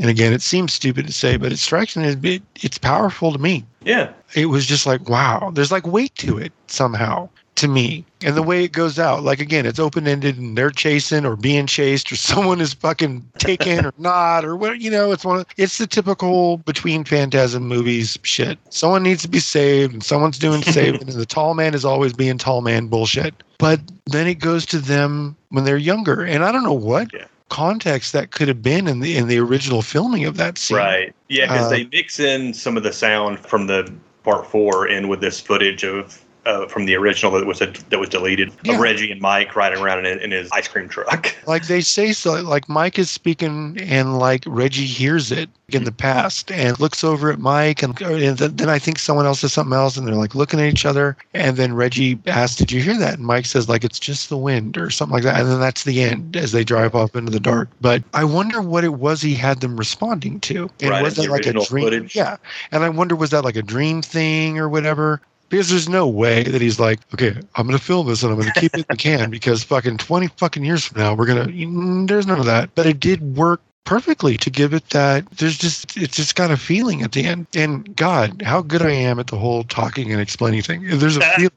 And again, it seems stupid to say, but it strikes me as it, it's powerful to me. Yeah, it was just like wow there's like weight to it somehow to me and the way it goes out like again it's open-ended and they're chasing or being chased or someone is fucking taken or not or what you know it's one of it's the typical between phantasm movies shit someone needs to be saved and someone's doing saving and the tall man is always being tall man bullshit but then it goes to them when they're younger and i don't know what Yeah. context that could have been in the in the original filming of that scene right. Yeah, because Uh, they mix in some of the sound from the part four in with this footage of. Uh, from the original that was a, that was deleted Yeah. of Reggie and Mike riding around in, in his ice cream truck. like they say so like mike is speaking and like reggie hears it in the past and looks over at mike and, and th- then i think someone else says something else and they're like looking at each other and then reggie asks did you hear that? And mike says like it's just the wind or something like that. And then that's the end as they drive off into the dark. But i wonder what it was he had them responding to. And Right, was that like a dream? footage. yeah. And i wonder was that like a dream thing or whatever because there's no way that he's like, okay, I'm gonna film this and I'm gonna keep it in the can because fucking 20 fucking years from now we're gonna. Mm, There's none of that. But it did work perfectly to give it that. There's just it's just got a feeling at the end. And God, how good I am at the whole talking and explaining thing. There's a feel,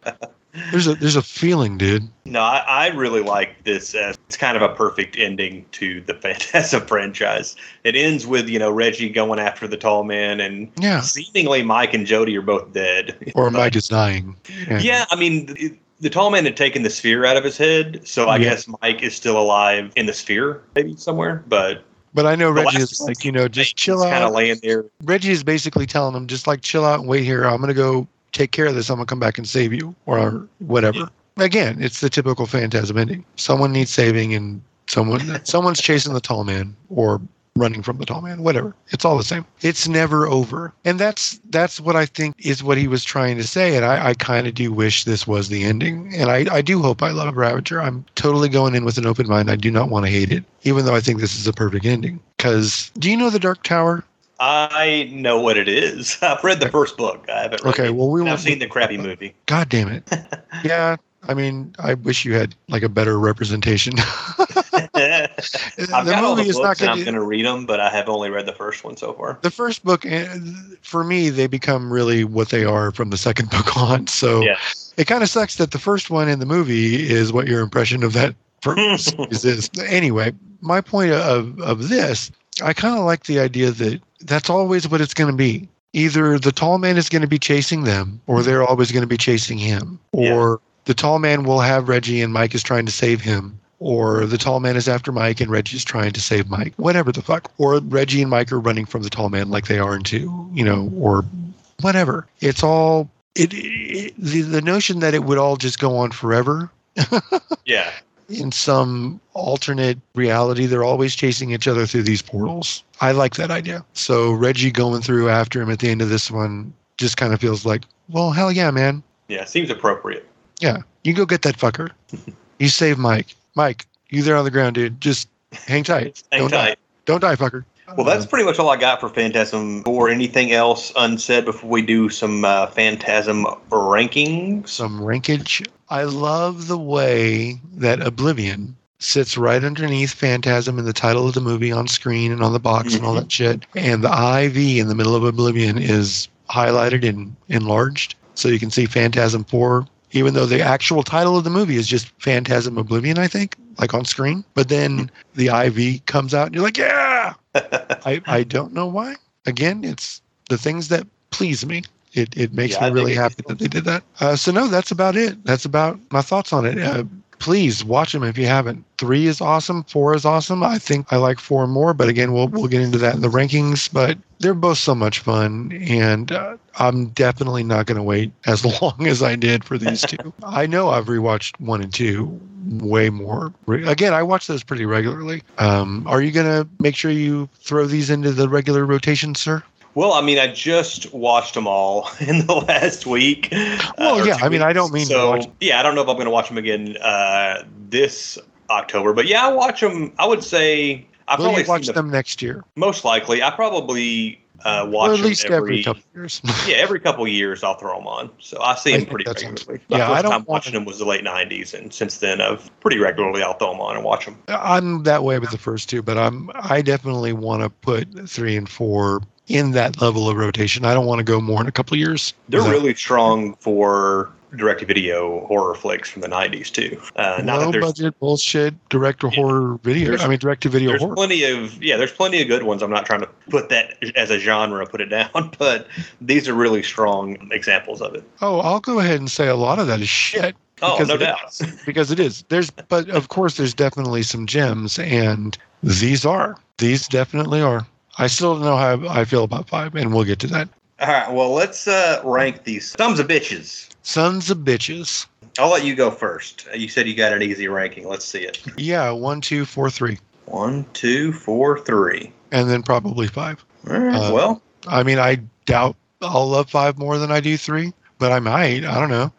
there's a there's a feeling, dude. No, I, I really like this. As, it's kind of a perfect ending to the Phantasm franchise. It ends with you know Reggie going after the tall man, and Yeah. seemingly Mike and Jody are both dead. Or But- Mike is dying. And- Yeah, I mean, the, the tall man had taken the sphere out of his head, so I Yeah. guess Mike is still alive in the sphere, maybe somewhere. But But I know Reggie is like, you know, just chill out. Kind of laying there. Reggie is basically telling him, just like chill out and wait here. I'm gonna go take care of this. I'm gonna come back and save you or whatever. Again, it's the typical phantasm ending. Someone needs saving and someone someone's chasing the tall man or running from the tall man, whatever. It's all the same. It's never over. And that's that's what I think is what he was trying to say. And I, I kind of do wish this was the ending. And I, I do hope I love Ravager. I'm totally going in with an open mind. I do not want to hate it, even though I think this is a perfect ending. Because do you know the Dark Tower? I know what it is. I've read the first book. I haven't. Read Okay, it. well we I've seen the crappy movie. God damn it. yeah. I mean, I wish you had like a better representation. I've the got all the is not books, and I'm going to read them, but I have only read the first one so far. the first book eh, for me they become really what they are from the second book on so Yeah. it kind of sucks that the first one in the movie is what your impression of that is anyway my point of of this i kind of like the idea that that's always what it's going to be either the tall man is going to be chasing them or they're mm-hmm. always going to be chasing him Yeah. or the tall man will have reggie and mike is trying to save him or the tall man is after Mike and Reggie's trying to save Mike, whatever the fuck. Or Reggie and Mike are running from the tall man like they are into, you know, or whatever. It's all it, it the the notion that it would all just go on forever. Yeah. In some alternate reality, they're always chasing each other through these portals. I like that idea. So Reggie going through after him at the end of this one just kind of feels like, well, hell yeah, man. Yeah, seems appropriate. Yeah, you go get that fucker. you save Mike. Mike, you there on the ground, dude. Just hang tight. Hang Don't die. tight. Don't die, fucker. Well, that's pretty much all I got for Phantasm. Or anything else unsaid before we do some uh, Phantasm rankings? some rankage. I love the way that Oblivion sits right underneath Phantasm in the title of the movie on screen and on the box and all that shit. And the IV in the middle of Oblivion is highlighted and enlarged. So you can see Phantasm 4, even though the actual title of the movie is just Phantasm Oblivion, I think, like on screen. But then the IV comes out and you're like, yeah! I, I don't know why. Again, it's the things that please me. It, it makes Yeah, me really happy that they did that. Uh, so no, that's about it. That's about my thoughts on it. Uh, please watch them if you haven't. Three is awesome. Four is awesome. I think I like four more, but again, we'll we'll get into that in the rankings. But they're both so much fun, and uh, I'm definitely not going to wait as long as I did for these two. I know I've rewatched one and two way more. Again, I watch those pretty regularly. Um, are you going to make sure you throw these into the regular rotation, sir? Well, I mean, I just watched them all in the last week. Well, or yeah, I mean, I don't mean to so. watch- Yeah, I don't know if I'm going to watch them again uh, this October, but yeah, I watch them. I would say I Will probably watch seen the- them next year? most likely. I probably uh, watch Or at them least every, couple years. yeah, every couple years I'll throw them on. So I see them think pretty regularly. My yeah, I first don't time watching them was the late '90s, and since then, I've pretty regularly I'll throw them on and watch them. I'm that way with the first two, but I'm I definitely want to put three and four in that level of rotation. I don't want to go more in a couple of years. They're really strong for direct-to-video horror flicks from the '90s too. Uh, not low budget bullshit direct to Yeah. horror video. I mean direct to video there's horror. plenty of yeah there's plenty of good ones i'm not trying to put that as a genre put it down but these are really strong examples of it Oh, I'll go ahead and say a lot of that is shit. oh no doubt because it is. There's but of course there's definitely some gems and these are. These definitely are. I still don't know how I feel about five, and we'll get to that. all right well let's uh rank these sons of bitches Sons of bitches. i'll let you go first you said you got an easy ranking let's see it Yeah, one, two, four, three. one two four three And then probably five. right Uh, well I mean, I doubt I'll love five more than I do three, but I might. I don't know.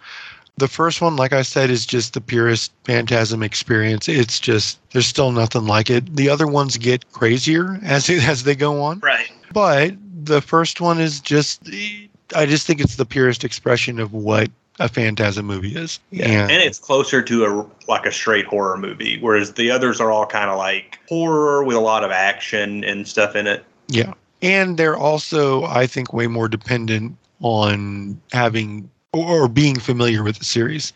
The first one, like I said, is just the purest Phantasm experience. It's just there's still nothing like it. The other ones get crazier as as they go on, right but the first one is just I just think it's the purest expression of what a Phantasm movie is. Yeah. And it's closer to a like a straight horror movie whereas the others are all kind of like horror with a lot of action and stuff in it Yeah. And they're also, I think, way more dependent on having or being familiar with the series.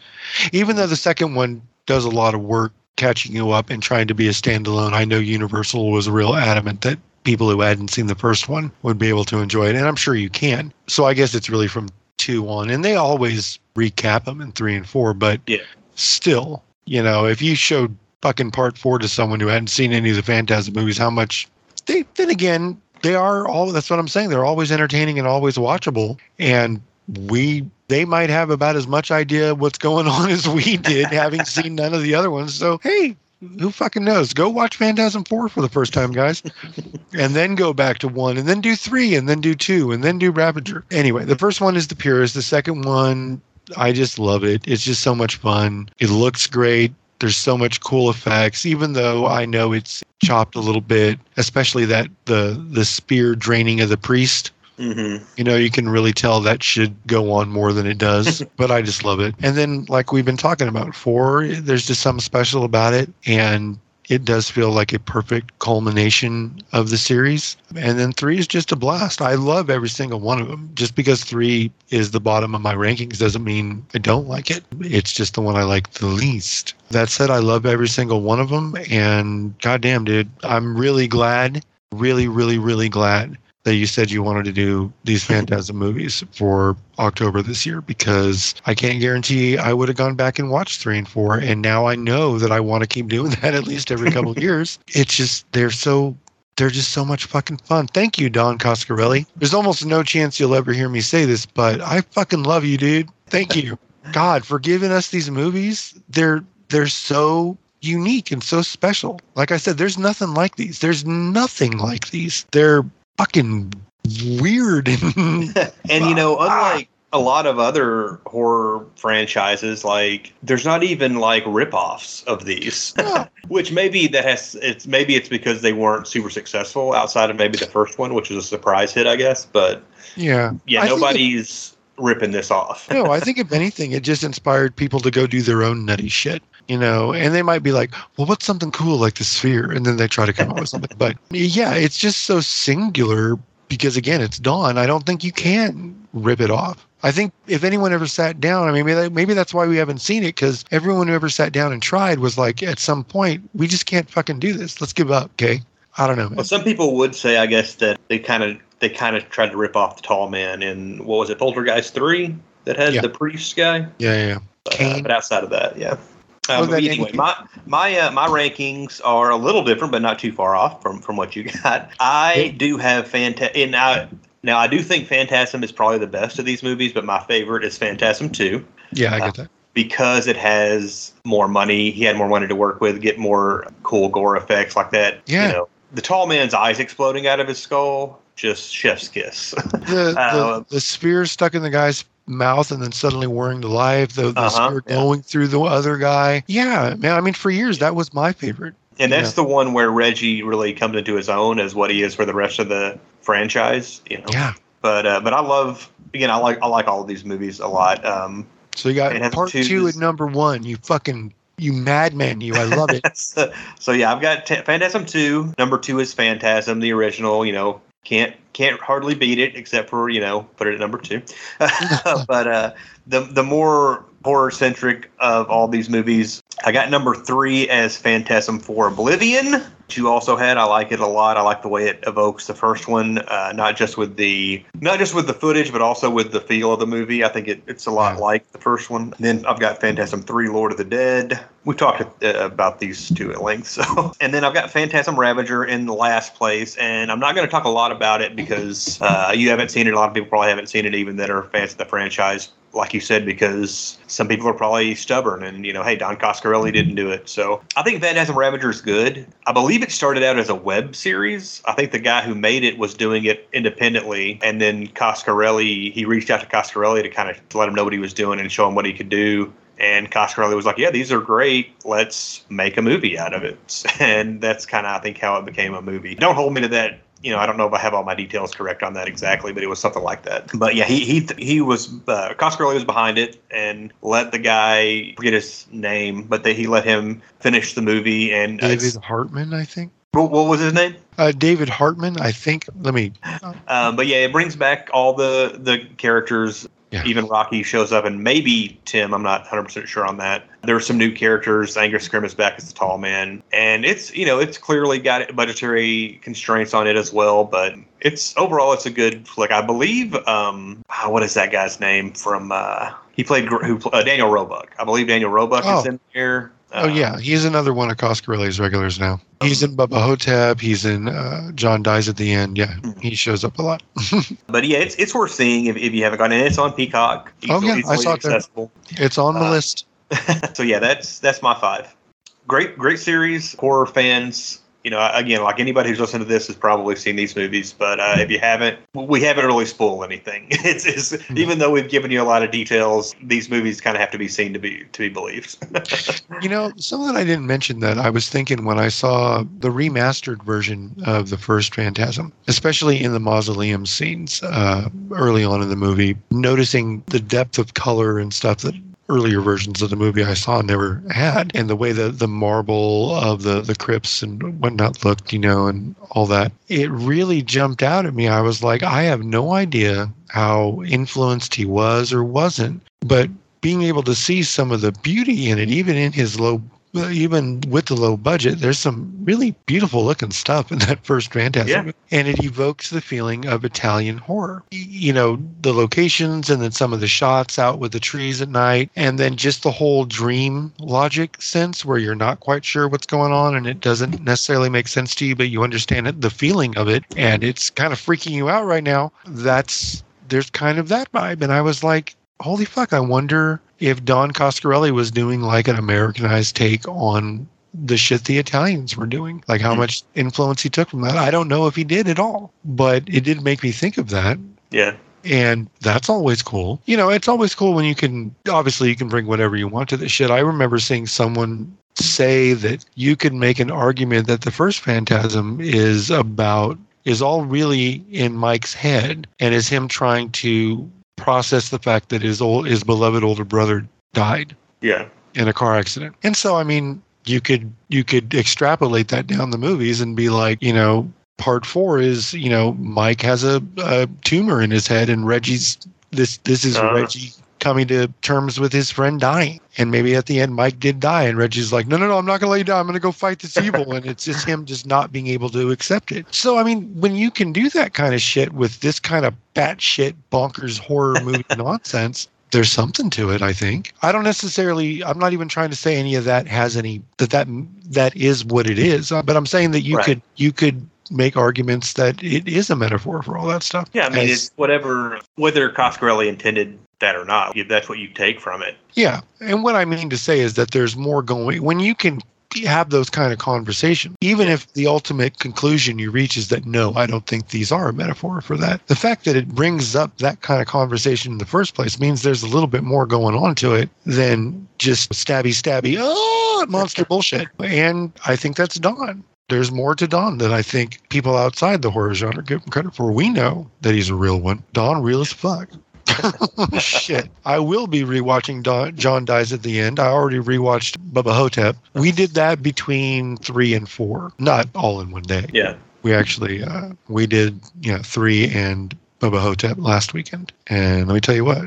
Even though the second one does a lot of work catching you up and trying to be a standalone, I know Universal was real adamant that people who hadn't seen the first one would be able to enjoy it. And I'm sure you can. So I guess it's really from two on. And they always recap them in three and four. But Yeah. still, you know, if you showed fucking part four to someone who hadn't seen any of the Phantasm movies, how much they then again they are all that's what i'm saying they're always entertaining and always watchable and we they might have about as much idea what's going on as we did having seen none of the other ones. So hey who fucking knows? Go watch phantasm 4 for the first time guys. And then go back to one and then do three and then do two and then do ravager. Anyway the first one is the purest. The second one i just love it. It's just so much fun. It looks great. There's so much cool effects even though i know it's chopped a little bit especially that the the spear draining of the priest mm-hmm. you know you can really tell that should go on more than it does but i just love it. And then like we've been talking about four there's just something special about it and it does feel like a perfect culmination of the series. And then three is just a blast. I love every single one of them. Just because three is the bottom of my rankings doesn't mean i don't like it. It's just the one i like the least. That said i love every single one of them and goddamn dude i'm really glad really really really glad that you said you wanted to do these Phantasm movies for October this year because I can't guarantee I would have gone back and watched three and four. And now I know that I want to keep doing that at least every couple of years. It's just, they're so, they're just so much fucking fun. Thank you, Don Coscarelli. There's almost no chance you'll ever hear me say this, but I fucking love you, dude. Thank you. God, for giving us these movies. They're, they're so unique and so special. Like I said, there's nothing like these. There's nothing like these. They're fucking weird and you know, Ah. unlike a lot of other horror franchises, like there's not even like rip-offs of these. Yeah. Which maybe that has it's maybe it's because they weren't super successful outside of maybe the first one, which was a surprise hit, I guess. But yeah. yeah, I nobody's ripping this off. no, I think if anything, it just inspired people to go do their own nutty shit, you know. And they might be like, "Well, what's something cool like the sphere?" And then they try to come up with something. But yeah, it's just so singular because again, it's Don. I don't think you can rip it off. I think if anyone ever sat down, I mean, maybe, maybe that's why we haven't seen it because everyone who ever sat down and tried was like, at some point, we just can't fucking do this. Let's give up, okay? I don't know. Man. Well, some people would say, I guess, that they kind of they kind of tried to rip off the tall man in what was it, Poltergeist three, that had Yeah. the priest guy. Yeah, yeah. But, uh, but outside of that, yeah. Um, anyway, my my uh, my rankings are a little different, but not too far off from from what you got. I Yeah. do have Phantasm, and I now I do think Phantasm is probably the best of these movies, but my favorite is Phantasm two Yeah, I get that. because it has more money. He had more money to work with, get more cool gore effects like that. Yeah. You know, the tall man's eyes exploding out of his skull, just chef's kiss. The, Uh, the, the spear stuck in the guy's mouth and then suddenly whirring the life, the, the Uh-huh, spear yeah. through the other guy. Yeah, man. I mean, for years, that was my favorite. And that's the one where Reggie really comes into his own as what he is for the rest of the franchise. You know. Yeah. But uh, but I love again I like I like all of these movies a lot. Um, So you got part two two number one. You fucking, you madman, you. I love it. so, so yeah, I've got t- Phantasm two. Number two is Phantasm, the original. You know, can't can't hardly beat it except for you know put it at number two. but uh, the the more horror centric of all these movies, I got number three as Phantasm for Oblivion. You also had. I like it a lot. I like the way it evokes the first one, uh, not just with the not just with the footage, but also with the feel of the movie. I think it, it's a lot like the first one. Then I've got Phantasm Three: Lord of the Dead. We talked uh, about these two at length. So, and then I've got Phantasm Ravager in the last place, and I'm not going to talk a lot about it because uh, you haven't seen it. A lot of people probably haven't seen it, even that are fans of the franchise. Like you said, because some people are probably stubborn, and you know, hey, Don Coscarelli didn't do it. So I think Phantasm Ravager is good. I believe it started out as a web series. I think the guy who made it was doing it independently, and then Coscarelli he reached out to Coscarelli to kind of let him know what he was doing and show him what he could do. And Coscarelli was like, "Yeah, these are great. Let's make a movie out of it." And that's kind of, I think, how it became a movie. Don't hold me to that. You know, I don't know if I have all my details correct on that exactly, but it was something like that. But yeah, he he he was uh, Coscarelli was behind it and let the guy forget his name, but they, he let him finish the movie. And uh, David Hartman, I think. what, what was his name? Uh, David Hartman, I think. Let me. Um, but yeah, it brings back all the the characters. Yeah. Even Rocky shows up, and maybe Tim. I'm not 100 percent sure on that. There are some new characters. Angus Scrimm is back as the tall man, and it's you know it's clearly got budgetary constraints on it as well. But it's overall it's a good flick. I believe. Um, ah, what is that guy's name from? Uh, he played who uh, Daniel Roebuck. I believe Daniel Roebuck is Oh. in there. Oh yeah, he's another one of Coscarelli's regulars now. He's in Bubba Ho-Tep. He's in uh, John Dies at the End. Yeah, Hmm. he shows up a lot. But yeah, it's it's worth seeing if, if you haven't gotten it. It's on Peacock. Oh, yeah, I saw it there. It's on the Uh, list. so yeah, that's that's my five. Great, great series. Horror fans, you know, again, like anybody who's listened to this has probably seen these movies, but uh, if you haven't, we haven't really spoiled anything. It's, it's even though we've given you a lot of details, these movies kind of have to be seen to be to be believed. You know, something I didn't mention that I was thinking when I saw the remastered version of the first Phantasm, especially in the mausoleum scenes uh, early on in the movie, noticing the depth of color and stuff that earlier versions of the movie I saw never had, and the way the the marble of the the crypts and whatnot looked, you know, and all that. It really jumped out at me. I was like, I have no idea how influenced he was or wasn't, but being able to see some of the beauty in it, even in his low, even with the low budget, there's some really beautiful looking stuff in that first Phantasm, Yeah. and it evokes the feeling of Italian horror. You know, the locations and then some of the shots out with the trees at night, and then just the whole dream logic sense where you're not quite sure what's going on and it doesn't necessarily make sense to you, but you understand it, the feeling of it, and it's kind of freaking you out right now. That's there's kind of that vibe, and I was like, holy fuck, I wonder if Don Coscarelli was doing like an Americanized take on the shit the Italians were doing, like how Hmm. much influence he took from that. I don't know if he did at all, but it did make me think of that. Yeah. And that's always cool. You know, it's always cool when you can, obviously, you can bring whatever you want to this shit. I remember seeing someone say that you could make an argument that the first Phantasm is about, is all really in Mike's head and is him trying to process the fact that his old, his beloved older brother died Yeah. in a car accident. And so, I mean, you could you could extrapolate that down the movies and be like, you know, part four is, you know, Mike has a, a tumor in his head, and Reggie's this this is Uh. Reggie coming to terms with his friend dying. And maybe at the end, Mike did die, and Reggie's like, no, no, no, I'm not gonna let you die. I'm gonna go fight this evil, and it's just him just not being able to accept it. So, I mean, when you can do that kind of shit with this kind of batshit bonkers horror movie nonsense, there's something to it i think i don't necessarily i'm not even trying to say any of that has any that that that is what it is uh, but i'm saying that you Right. could you could make arguments that it is a metaphor for all that stuff Yeah. I mean, As- it's whatever, whether Coscarelli intended that or not, if that's what you take from it. yeah and what i mean to say is that there's more going when you can have those kind of conversations even if the ultimate conclusion you reach is that no i don't think these are a metaphor for that the fact that it brings up that kind of conversation in the first place means there's a little bit more going on to it than just stabby stabby oh monster bullshit and i think that's Don. there's more to Don than I think people outside the horror genre give him credit for. We know that he's a real one. Don real as fuck. Shit. I will be rewatching Don, John Dies at the End. I already rewatched Bubba Ho-Tep. We did that between three and four, not all in one day. Yeah. We actually uh, we did you know three and Bubba Ho-Tep last weekend, and let me tell you what,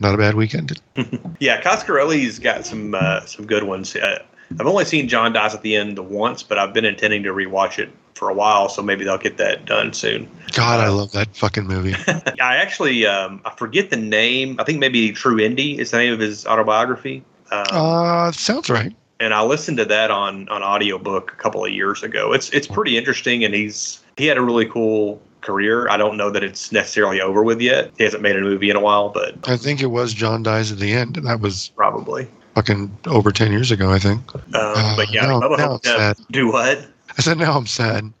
not a bad weekend. Yeah. Coscarelli's got some uh, some good ones. Uh, I've only seen John Dies at the End once, but I've been intending to rewatch it for a while, so maybe they'll get that done soon. God, I love that fucking movie. I actually um, I forget the name. I think maybe True Indie is the name of his autobiography. Um, Uh, sounds right. and I listened to that on on audiobook a couple of years ago. It's it's pretty interesting, and he's he had a really cool career. I don't know that it's necessarily over with yet. He hasn't made a movie in a while, but I think it was John Dies at the End, and that was probably. fucking over ten years ago. I think. Um, Uh, but yeah, now- Bubba Ho-Tep. sad. Do what? I said now I'm sad.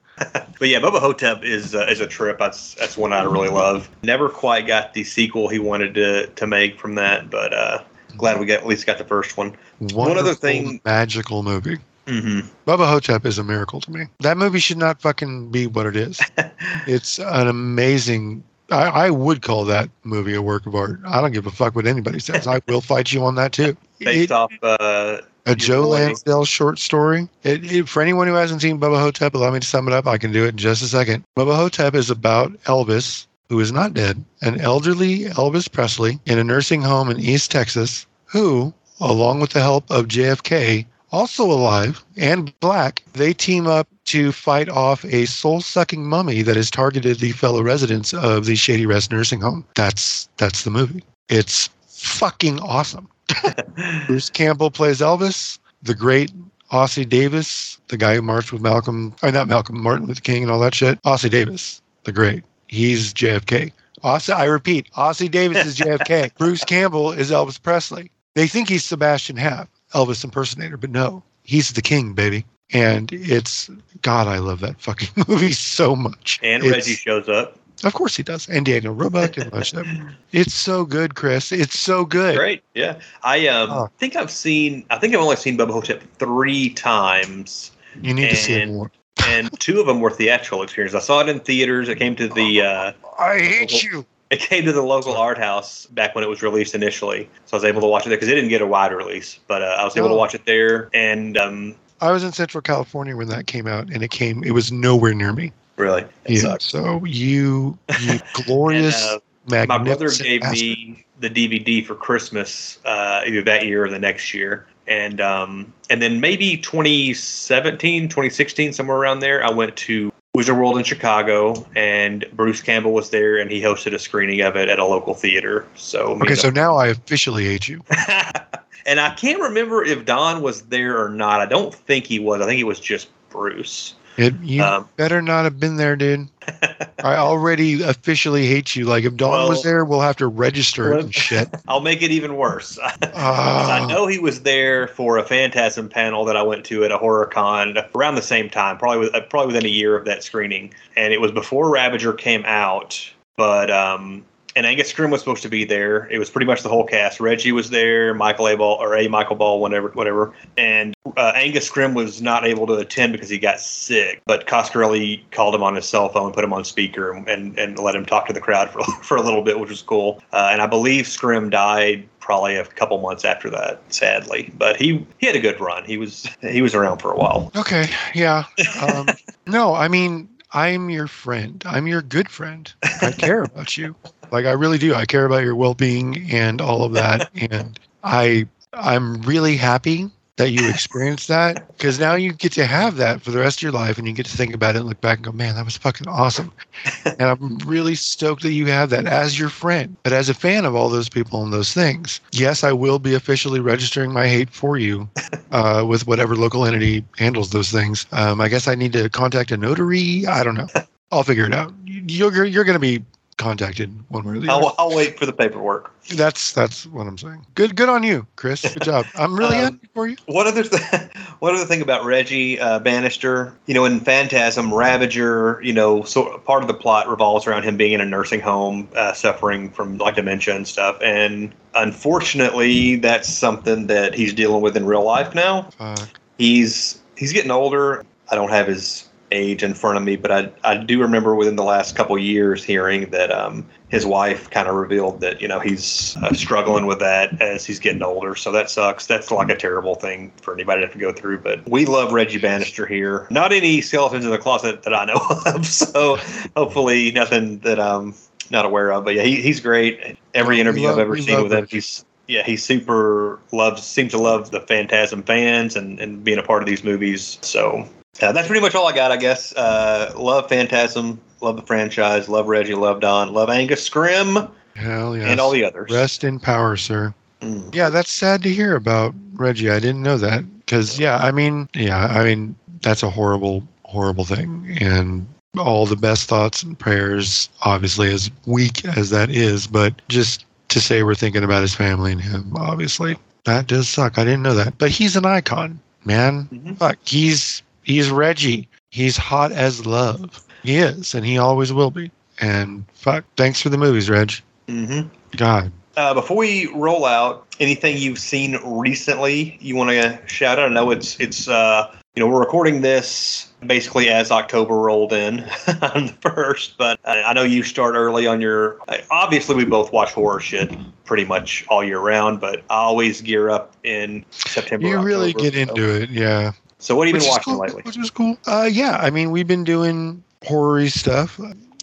But yeah, Bubba Ho-Tep is uh, is a trip. That's that's one I really love. Never quite got the sequel he wanted to to make from that, but uh, glad we got at least got the first one. Wonderful, other thing- magical movie. hmm Bubba Ho-Tep is a miracle to me. That movie should not fucking be what it is. it's an amazing. I, I would call that movie a work of art. I don't give a fuck what anybody says. I will fight you on that too. Based It- off uh, a Joe. Lansdale short story. It, it, for anyone who hasn't seen Bubba Ho-Tep, allow me to sum it up. I can do it in just a second. Bubba Ho-Tep is about Elvis, who is not dead, an elderly Elvis Presley in a nursing home in East Texas, who, along with the help of JFK, also alive and black, they team up to fight off a soul sucking mummy that has targeted the fellow residents of the Shady Rest nursing home. That's that's the movie. It's fucking awesome. Bruce Campbell plays Elvis. The great Ossie Davis, the guy who marched with Malcolm, or not Malcolm, Martin Luther King and all that shit. Ossie Davis, the great. He's JFK. Ossie, I repeat, Ossie Davis is JFK. Bruce Campbell is Elvis Presley. They think he's Sebastian Haff, Elvis impersonator, but no, he's the king, baby. And it's God, I love that fucking movie so much. and It's- Reggie shows up. Of course he does, and Daniel Roebuck and that. It's so good, Chris. It's so good. Great, yeah. I um Oh. think I've seen. I think I've only seen Bubba Ho-Tep three times, You need to see it And- more. and two of them were theatrical experiences. I saw it in theaters. It came to the uh, I hate you. it came to the local art house back when it was released initially. So I was able to watch it there because it didn't get a wide release, but uh, I was able to Oh. watch it there. And um, I was in Central California when that came out, and it came. It was nowhere near me. Really, it Yeah. sucks. So you, you glorious, And, uh, my brother gave bastard. me the DVD for Christmas, uh, either that year or the next year. And um, and then maybe 2017, 2016, somewhere around there, I went to Wizard World in Chicago, and Bruce Campbell was there, and he hosted a screening of it at a local theater. So Okay, so now I officially hate you. and I can't remember if Don was there or not. I don't think he was. I think it was just Bruce. It, you Um, better not have been there, dude. I already officially hate you. Like if Don was there, we'll have to register it and shit. I'll make it even worse. I Ah, know he was there for a Phantasm panel that I went to at a horror con around the same time, probably with, uh, probably within a year of that screening, and it was before Ravager came out. But um, and Angus Scrimm was supposed to be there. It was pretty much the whole cast. Reggie was there, Michael A. Ball or A. Michael Ball, whatever, whatever. And uh, Angus Scrimm was not able to attend because he got sick. But Coscarelli called him on his cell phone, put him on speaker, and and let him talk to the crowd for for a little bit, which was cool. Uh, and I believe Scrimm died probably a couple months after that, sadly. But he he had a good run. He was he was around for a while. okay, yeah. Um, no, I mean, I'm your friend. I'm your good friend. I care about you. Like I really do. I care about your well-being and all of that. And I I'm really happy that you experienced that because now you get to have that for the rest of your life and you get to think about it and look back and go, man, that was fucking awesome. and I'm really stoked that you have that as your friend. But as a fan of all those people and those things, yes, I will be officially registering my hate for you uh, with whatever local entity handles those things. Um, I guess I need to contact a notary. I don't know. I'll figure it out. You- You're, you're going to be contacted one way or the other. I'll, I'll wait for the paperwork. That's that's what I'm saying. Good good on you, Chris. Good job. I'm really Um, happy for you. What other th- one other thing about Reggie uh, Bannister, you know, in Phantasm, Ravager, you know, so part of the plot revolves around him being in a nursing home, uh, suffering from like dementia and stuff. And unfortunately, that's something that he's dealing with in real life now. Fuck. He's he's getting older. I don't have his age in front of me, but I I do remember within the last couple of years hearing that um, his wife kind of revealed that you know he's uh, struggling with that as he's getting older. So that sucks. That's like a terrible thing for anybody to have to go through. But we love Reggie Bannister here. Not any skeletons in the closet that I know of. So hopefully nothing that I'm not aware of. But yeah, he, he's great. Every interview love- I've ever seen with him, Reggie. he's yeah, he super loves seems to love the Phantasm fans and, and being a part of these movies. So uh, that's pretty much all I got, I guess. Uh, love Phantasm, love the franchise, love Reggie, love Don, love Angus Scrimm, Hell yes. and all the others. Rest in power, sir. Mm. Yeah, that's sad to hear about Reggie. I didn't know that because yeah, I mean, yeah, I mean that's a horrible, horrible thing, and all the best thoughts and prayers, obviously, as weak as that is, but just to say we're thinking about his family and him, obviously, that does suck. I didn't know that, but he's an icon, man. Mhm. Fuck, he's he's Reggie. He's hot as love. He is, and he always will be. And fuck, thanks for the movies, Reg. hmm God, Uh, before we roll out, anything you've seen recently you want to shout out? I know it's it's uh, you know we're recording this basically as October rolled in on the first, but I, I know you start early on your. Obviously, we both watch horror shit pretty much all year round, but I always gear up in September. you really October, get so- into it, yeah. So what have you been watching cool, lately? Which is cool. Uh, yeah, I mean, we've been doing horror stuff.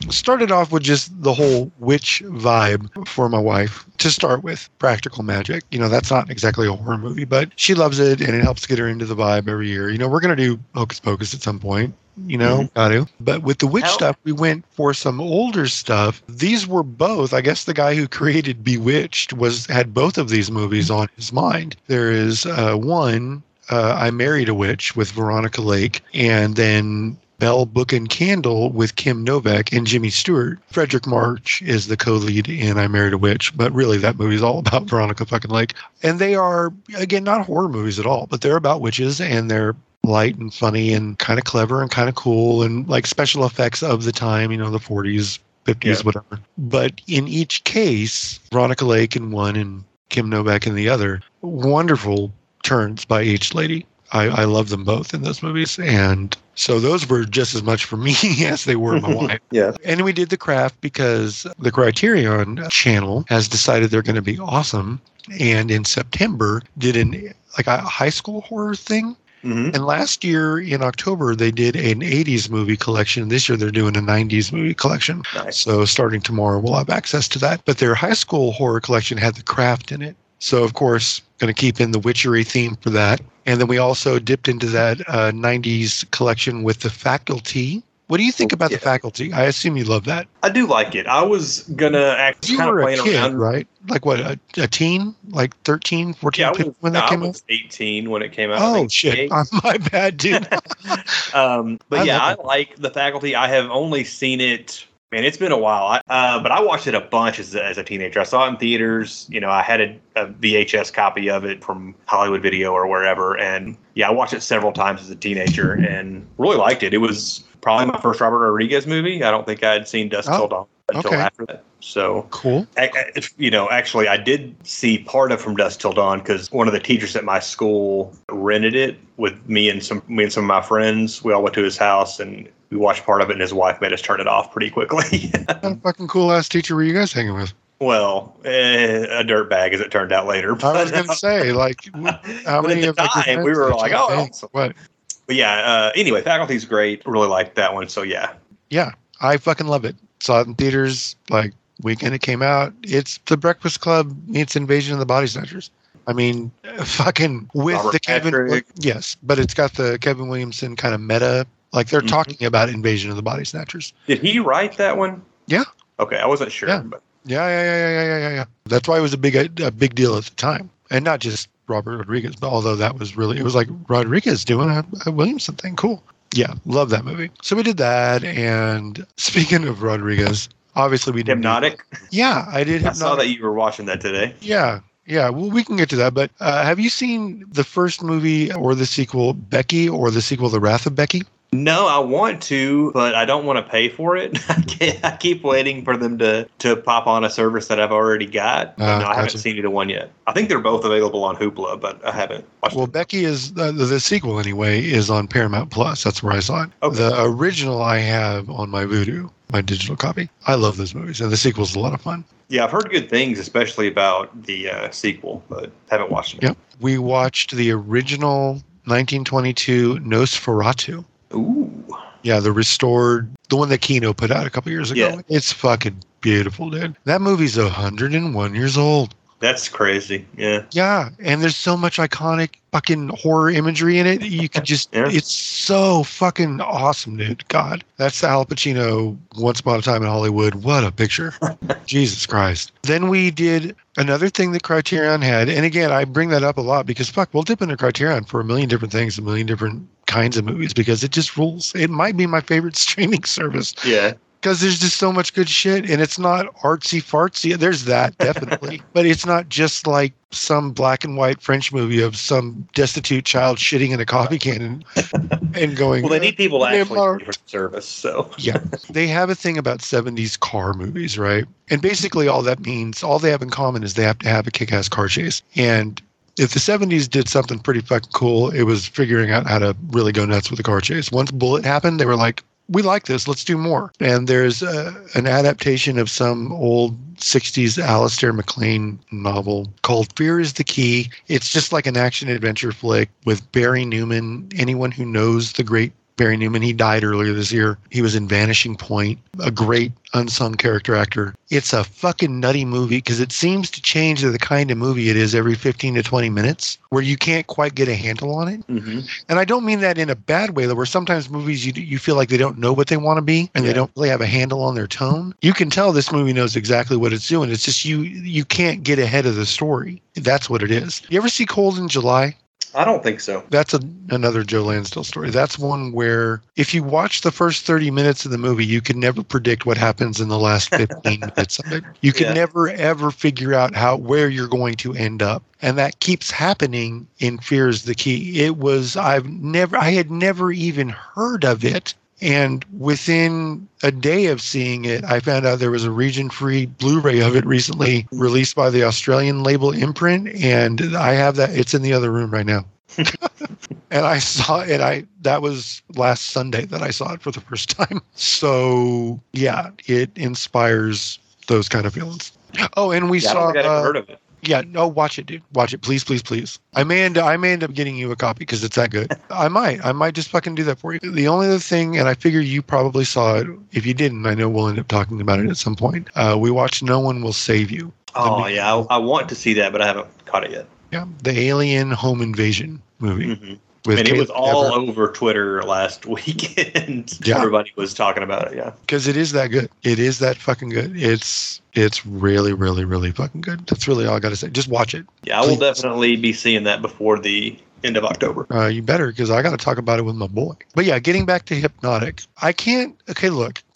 Started off with just the whole witch vibe for my wife to start with. Practical Magic. You know, that's not exactly a horror movie, but she loves it and it helps get her into the vibe every year. You know, we're going to do Hocus Pocus at some point. You know, got to. But with the witch stuff, we went for some older stuff. These were both. I guess the guy who created Bewitched was had both of these movies on his mind. There is uh, one uh, I Married a Witch with Veronica Lake, and then Bell Book and Candle with Kim Novak and Jimmy Stewart. Fredric March is the co-lead in I Married a Witch, but really that movie is all about Veronica fucking Lake. And they are again not horror movies at all, but they're about witches and they're light and funny and kind of clever and kind of cool and like special effects of the time, you know, the 40s, 50s, Yeah. whatever. But in each case, Veronica Lake in one and Kim Novak in the other, wonderful turns by each lady. I, I love them both in those movies. And so those were just as much for me as they were my wife. Yeah. And we did the craft because the Criterion channel has decided they're going to be awesome. And in September, did an like a high school horror thing. hmm And last year in October, they did an 80s movie collection. This year, they're doing a 90s movie collection. Nice. So starting tomorrow, we'll have access to that. But their high school horror collection had the craft in it. So of course, going to keep in the witchery theme for that. And then we also dipped into that uh, 90s collection with the faculty What do you think about Yeah. the faculty? I assume you love that. I do like it. I was gonna act You kind of were a kid, around. right? Like what, a, a teen? Like 13, 14, Yeah, I was, when that I came out? was 18 when it came out. Oh, shit. I'm my bad, dude. um, but I yeah, I like the faculty. I have only seen it. Man, it's been a while. I, uh, but I watched it a bunch as a, as a teenager. I saw it in theaters. You know, I had a, a VHS copy of it from Hollywood Video or wherever, and yeah, I watched it several times as a teenager and really liked it. It was probably my first Robert Rodriguez movie. I don't think I had seen Dusk Oh, Till Dawn until okay. after that. So cool. I- I- you know, actually, I did see part of From Dusk Till Dawn because one of the teachers at my school rented it with me and some me and some of my friends. We all went to his house and we watched part of it, and his wife made us turn it off pretty quickly. What fucking cool ass teacher were you guys hanging with? well, eh, a dirt bag, as it turned out later. I was But, going to say, like, how many of the time, we were like, "Oh, awesome." What? but yeah. Uh, anyway, faculty's great. Really liked that one. So yeah, Yeah, I fucking love it. Saw it in theaters like weekend it came out. It's the Breakfast Club meets Invasion of the Body Snatchers. I mean, fucking with Robert the Kevin. Patrick. Yes, but it's got the Kevin Williamson kind of meta. Like they're Mhm. talking about Invasion of the Body Snatchers. did he write that one? Yeah. Okay, I wasn't sure. Yeah. But Yeah, yeah, yeah, yeah, yeah, yeah, yeah, yeah. That's why it was a big a big deal at the time, and not just Robert Rodriguez, but although that was really it was like Rodriguez doing a, a Williamson thing. Cool. Yeah, love that movie. So we did that, and speaking of Rodriguez, obviously we did Hypnotic. Yeah, I did. I saw that you were watching that today. Yeah, yeah. Well, we can get to that. But uh, have you seen the first movie or the sequel, Becky, or the sequel, The Wrath of Becky? No, I want to, but I don't want to pay for it. I, keep waiting for them to to pop on a service that I've already got. Ah, no, I haven't gotcha. seen either one yet. I think they're both available on Hoopla, but I haven't watched Well, them. Becky is uh, the, the sequel anyway is on Paramount Plus. That's where I saw it. Okay. The original I have on my Vudu, my digital copy. I love those movies, and the sequel's a lot of fun. Yeah, I've heard good things, especially about the uh, sequel, but haven't watched it. Yep. We watched the original 1922 Nosferatu. Ooh, Yeah, the restored, the one that Kino put out a couple years ago. Yeah. It's fucking beautiful, dude. That movie's 101 years old. that's crazy. Yeah. Yeah, and there's so much iconic fucking horror imagery in it. You could just, Yeah. it's so fucking awesome, dude. God, that's the Al Pacino Once Upon a Time in Hollywood. What a picture. Jesus Christ. Then we did another thing that Criterion had. And again, I bring that up a lot because fuck, we'll dip into Criterion for a million different things, a million different kinds of movies because it just rules. It might be my favorite streaming service. Yeah. because there's just so much good shit and it's not artsy fartsy. There's that definitely. But it's not just like some black and white french movie of some destitute child shitting in a coffee can and, and going Well, they need people They actually for service, so. Yeah. They have a thing about 70s car movies right? And basically all that means all they have in common is they have to have a kick-ass car chase. And if the 70s did something pretty fucking cool it was figuring out how to really go nuts with the car chase once Bullitt happened they were like we like this let's do more and there's uh, an adaptation of some old 60s Alistair MacLean novel called Fear is the Key. It's just like an action adventure flick with Barry Newman. Anyone who knows the great Barry Newman, he died earlier this year. He was in Vanishing Point, a great unsung character actor. It's a fucking nutty movie because it seems to change to the kind of movie it is every 15 to 20 minutes where you can't quite get a handle on it. hmm And I don't mean that in a bad way, though, where sometimes movies you you feel like they don't know what they want to be and Yeah. they don't really have a handle on their tone. You can tell this movie knows exactly what it's doing. It's just you you can't get ahead of the story. That's what it is. You ever see Cold in July? I don't think so. That's a, another Joe Lansdale story. That's one where if you watch the first 30 minutes of the movie, you can never predict what happens in the last 15 minutes of it. You can Yeah. never ever figure out how where you're going to end up. And that keeps happening in Fear is the Key. It was I've never I had never even heard of it. And within a day of seeing it, I found out there was a region free Blu ray of it recently released by the Australian label Imprint. And I have that, it's in the other room right now and I saw it. I that was last Sunday that I saw it for the first time. So yeah, it inspires those kind of feelings. Oh, and we Yeah, I saw. don't think I'd uh, heard of it. Yeah, no, watch it, dude. Watch it, please, please, please. I may end, I may end up getting you a copy because it's that good. I might, I might just fucking do that for you. The only other thing, and I figure you probably saw it. If you didn't, I know we'll end up talking about it at some point. Uh, we watched No One Will Save You. Oh yeah, I, I want to see that, but I haven't caught it yet. Yeah, the Alien Home Invasion movie. hmm with and it was all Everett. over Twitter last weekend. Yeah. Everybody was talking about it. Yeah. because it is that good. It is that fucking good. It's it's really, really, really fucking good. That's really all I got to say. Just watch it. Yeah, I will Please. definitely be seeing that before the end of October. Uh, you better because I got to talk about it with my boy. But yeah, getting back to Hypnotic, I can't. Okay, look,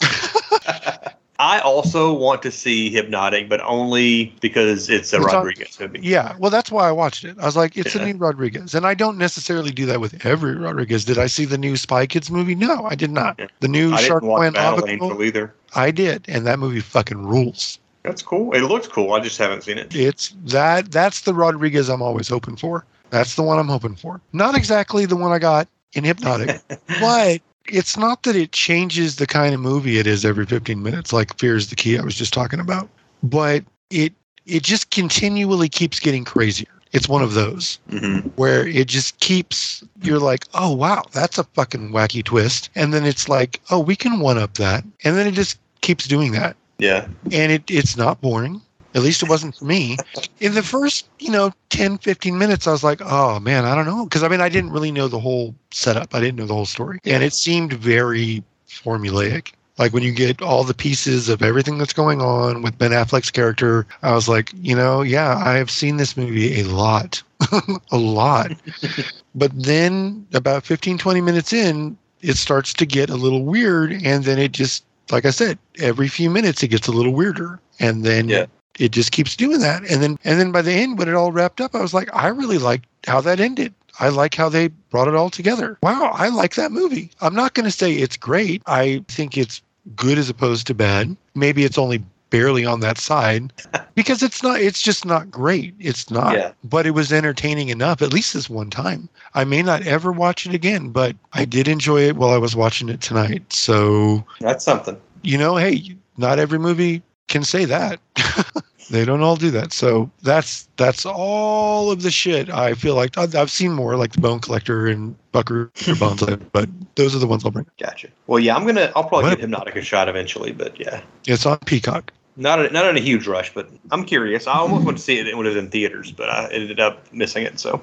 I also want to see Hypnotic, but only because it's a It's on- Rodriguez movie. yeah. Well, that's why I watched it. I was like, it's Yeah. a new Rodriguez, and I don't necessarily do that with every Rodriguez. Did I see the new Spy Kids movie? No, I did not. Yeah. The new I Shark Point Battle Angel either. I did, and that movie fucking rules. That's cool. It looks cool. I just haven't seen it. It's that that's the Rodriguez I'm always hoping for. That's the one I'm hoping for. Not exactly the one I got in Hypnotic, but it's not that it changes the kind of movie it is every 15 minutes, like Fear is the Key I was just talking about. But it it just continually keeps getting crazier. It's one of those hmm where it just keeps you're like, oh wow, that's a fucking wacky twist. And then it's like, oh, we can one up that. And then it just keeps doing that Yeah. and it, it's not boring at least it wasn't for me. In the first you know 10 15 minutes i was like oh man i don't know. Because i mean i didn't really know the whole setup. I didn't know the whole story. And it seemed very formulaic. Like when you get all the pieces of everything that's going on with ben affleck's character i was like you know yeah i have seen this movie a lot. A lot. But then about 15 20 minutes in it starts to get a little weird and then it just like i said every few minutes it gets a little weirder. And then Yeah. It just keeps doing that. And then and then by the end when it all wrapped up i was like i really liked how that ended. I like how they brought it all together. Wow i like that movie. I'm not going to say it's great. I think it's good as opposed to bad. Maybe it's only barely on that side because it's not it's just not great. It's not. Yeah. but it was entertaining enough at least this one time. I may not ever watch it again but i did enjoy it while i was watching it tonight. So That's something. you know hey not every movie can say that they don't all do that so that's that's all of the shit i feel like i've, I've seen more like the bone collector and bucker bones but those are the ones i'll bring Gotcha. Well, yeah, I'm gonna. I'll probably What- give Hypnotic a shot eventually, but yeah, it's on peacock not a, not in a huge rush. But I'm curious. I almost went to see it when it was in theaters, but I ended up missing it. So,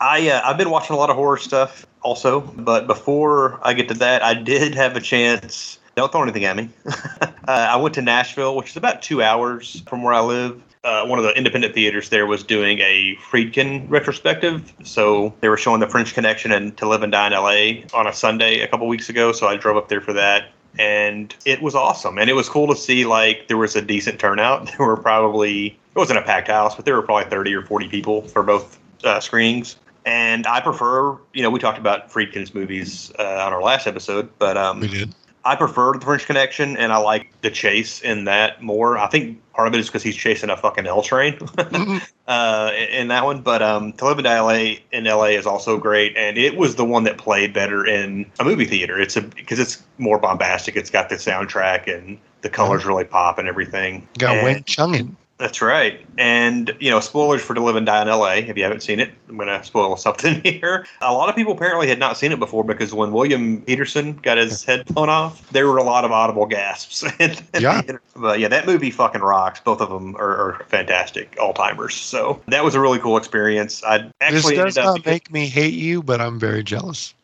I uh, I've been watching a lot of horror stuff also. But before I get to that, I did have a chance. Don't throw anything at me. uh, I went to Nashville, which is about two hours from where I live. Uh, one of the independent theaters there was doing a Friedkin retrospective. So they were showing The French Connection and To Live and Die in LA on a Sunday a couple weeks ago. So I drove up there for that. And it was awesome. And it was cool to see, like, there was a decent turnout. There were probably, it wasn't a packed house, but there were probably 30 or 40 people for both uh, screenings. And I prefer, you know, we talked about Friedkin's movies uh, on our last episode, but um, we did I prefer the French Connection, and I like the chase in that more. I think part of it is because he's chasing a fucking L train uh, in that one. But um, To Live Die LA in LA is also great, and it was the one that played better in a movie theater. It's a because it's more bombastic. It's got the soundtrack and the colors really pop and everything. got And- Wang Chung in that's right. And, you know, spoilers for To Live and Die in LA. If you haven't seen it, I'm going to spoil something here. A lot of people apparently had not seen it before because when William Petersen got his head blown off, there were a lot of audible gasps. Yeah. But yeah, that movie fucking rocks. Both of them are, are fantastic all timers. So that was a really cool experience. I this actually does ended up. not make me hate you but i'm very jealous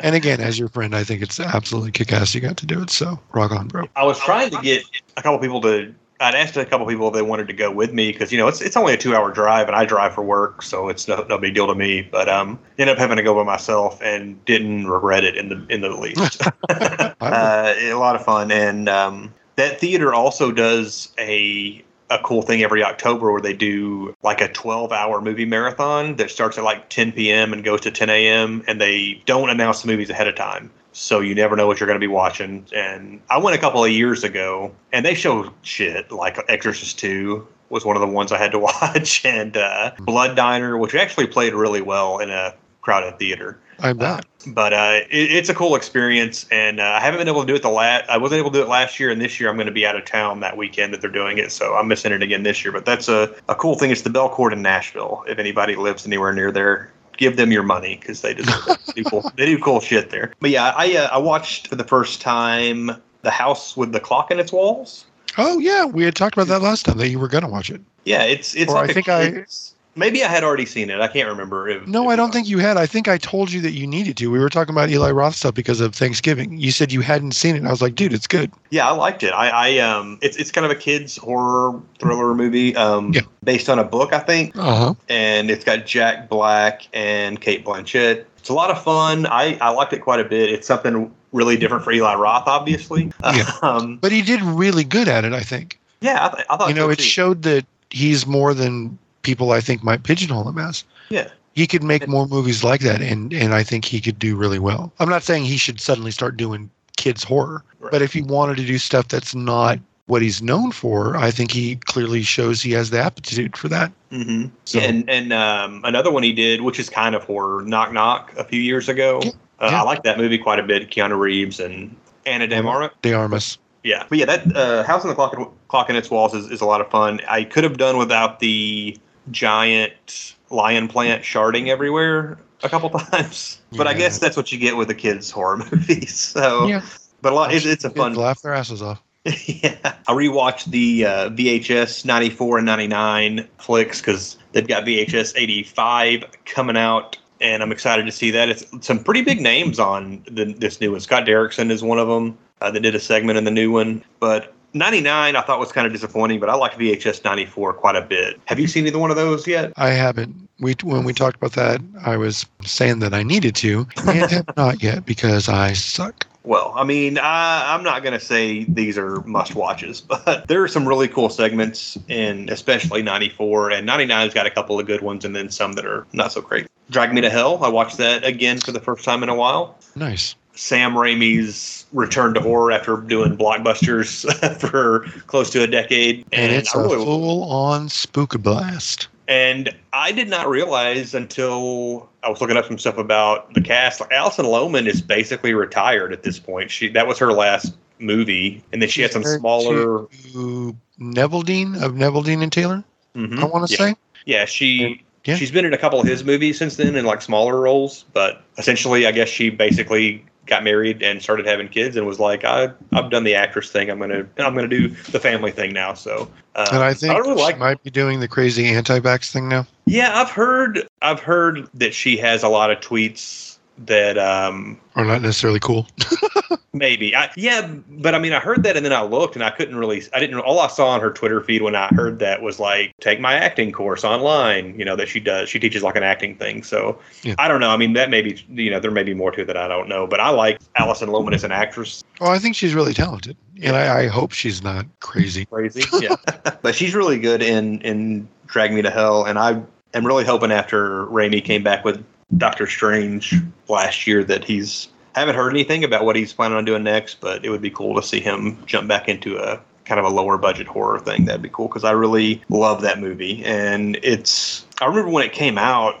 and again as your friend i think it's absolutely kick-ass you got to do it so rock on bro I was trying to get a couple people to. I'd asked a couple people if they wanted to go with me because you know it's it's only a two hour drive and I drive for work, so it's no, no big deal to me. But um, ended up having to go by myself and didn't regret it in the in the least. uh, a lot of fun, and um, that theater also does a a cool thing every October where they do like a 12 hour movie marathon that starts at like 10 p.m. and goes to 10 a.m. and they don't announce the movies ahead of time. So you never know what you're going to be watching. And I went a couple of years ago and they show shit like Exorcist 2 was one of the ones I had to watch and uh, Blood Diner, which actually played really well in a crowded theater i'm bet but uh, it, it's a cool experience, and uh, I haven't been able to do it the last. I wasn't able to do it last year, and this year I'm going to be out of town that weekend that they're doing it, so I'm missing it again this year. But that's a, a cool thing. It's the Belcourt in Nashville. If anybody lives anywhere near there, give them your money because they deserve it. They do cool, they do cool shit there. But yeah, I uh, I watched for the first time the house with the clock in its walls. oh yeah we had talked about that last time that you were gonna watch it Yeah, it's it's like I a think I- kid's- Maybe I had already seen it. I can't remember. If, No, if I don't think you had. I think I told you that you needed to. We were talking about Eli Roth stuff because of Thanksgiving. You said you hadn't seen it. And I was like, dude, it's good. Yeah, I liked it. I, I um, it's it's kind of a kids horror thriller movie. Um, Yeah. based on a book, I think, Uh huh. and it's got Jack Black and Cate Blanchett. It's a lot of fun. I I liked it quite a bit. It's something really different for Eli Roth, obviously. Yeah. um, But he did really good at it. I think. yeah, I, th- I thought You know, so it showed that he's more than people I think might pigeonhole him as. Yeah. He could make more movies like that, and and I think he could do really well. I'm not saying he should suddenly start doing kids horror, Right. but if he wanted to do stuff that's not what he's known for, I think he clearly shows he has the aptitude for that. Mm-hmm. So- and and um, another one he did, which is kind of horror, Knock Knock, a few years ago. Yeah, Uh, yeah. I like that movie quite a bit. Keanu Reeves and Ana De Armas. De Armas. Yeah, but yeah, that uh, House on the Clock, Clock in Its Walls is, is a lot of fun. I could have done without the giant lion plant sharding everywhere a couple times, but I guess that's what you get with a kids' horror movie. So, Yeah. but a lot, it's, it's a Kids fun. laugh their asses off. yeah, I rewatched the uh, VHS '94 and '99 flicks because they've got VHS '85 coming out, and I'm excited to see that. It's some pretty big names on the, this new one. Scott Derrickson is one of them uh, that did a segment in the new one, but. 99 I thought was kind of disappointing, but I liked VHS 94 quite a bit. Have you seen either one of those yet? I haven't. We when we talked about that, I was saying that I needed to, and have not yet because I suck. Well, I mean, I, I'm not going to say these are must watches, but there are some really cool segments in especially 94 and 99's got a couple of good ones and then some that are not so great. Drag Me to Hell, I watched that again for the first time in a while. Nice. Sam Raimi's return to horror after doing blockbusters for close to a decade. And, it's I a really- full on spook blast. and I did not realize until I was looking up some stuff about the cast. Like Alison Lohman is basically retired at this point. She that was her last movie, and then she had some smaller. to Neveldine of Neveldine and Taylor. Mhm. I want to yeah. say. yeah, she Yeah. she's been in a couple of his movies since then in like smaller roles, but essentially, I guess she basically got married and started having kids and was like, I I've done the actress thing. I'm gonna I'm gonna do the family thing now. So um, And I think really she like might be doing the crazy anti-vax thing now. Yeah, I've heard I've heard that she has a lot of tweets that um Or not necessarily cool. maybe. I, yeah but i mean i heard that and then i looked and i couldn't really i didn't know all i saw on her twitter feed when i heard that was like take my acting course online you know that she does she teaches like an acting thing. So Yeah. i don't know. I mean that may be you know there may be more to it that i don't know but i like alison lohman as an actress. Well, I think she's really talented, and I, I hope she's not crazy. crazy yeah. But she's really good in in drag me to hell. And i am really hoping after Raimi came back with doctor strange last year that he's haven't heard anything about what he's planning on doing next but it would be cool to see him jump back into a kind of a lower budget horror thing. That'd be cool because i really love that movie. And it's i remember when it came out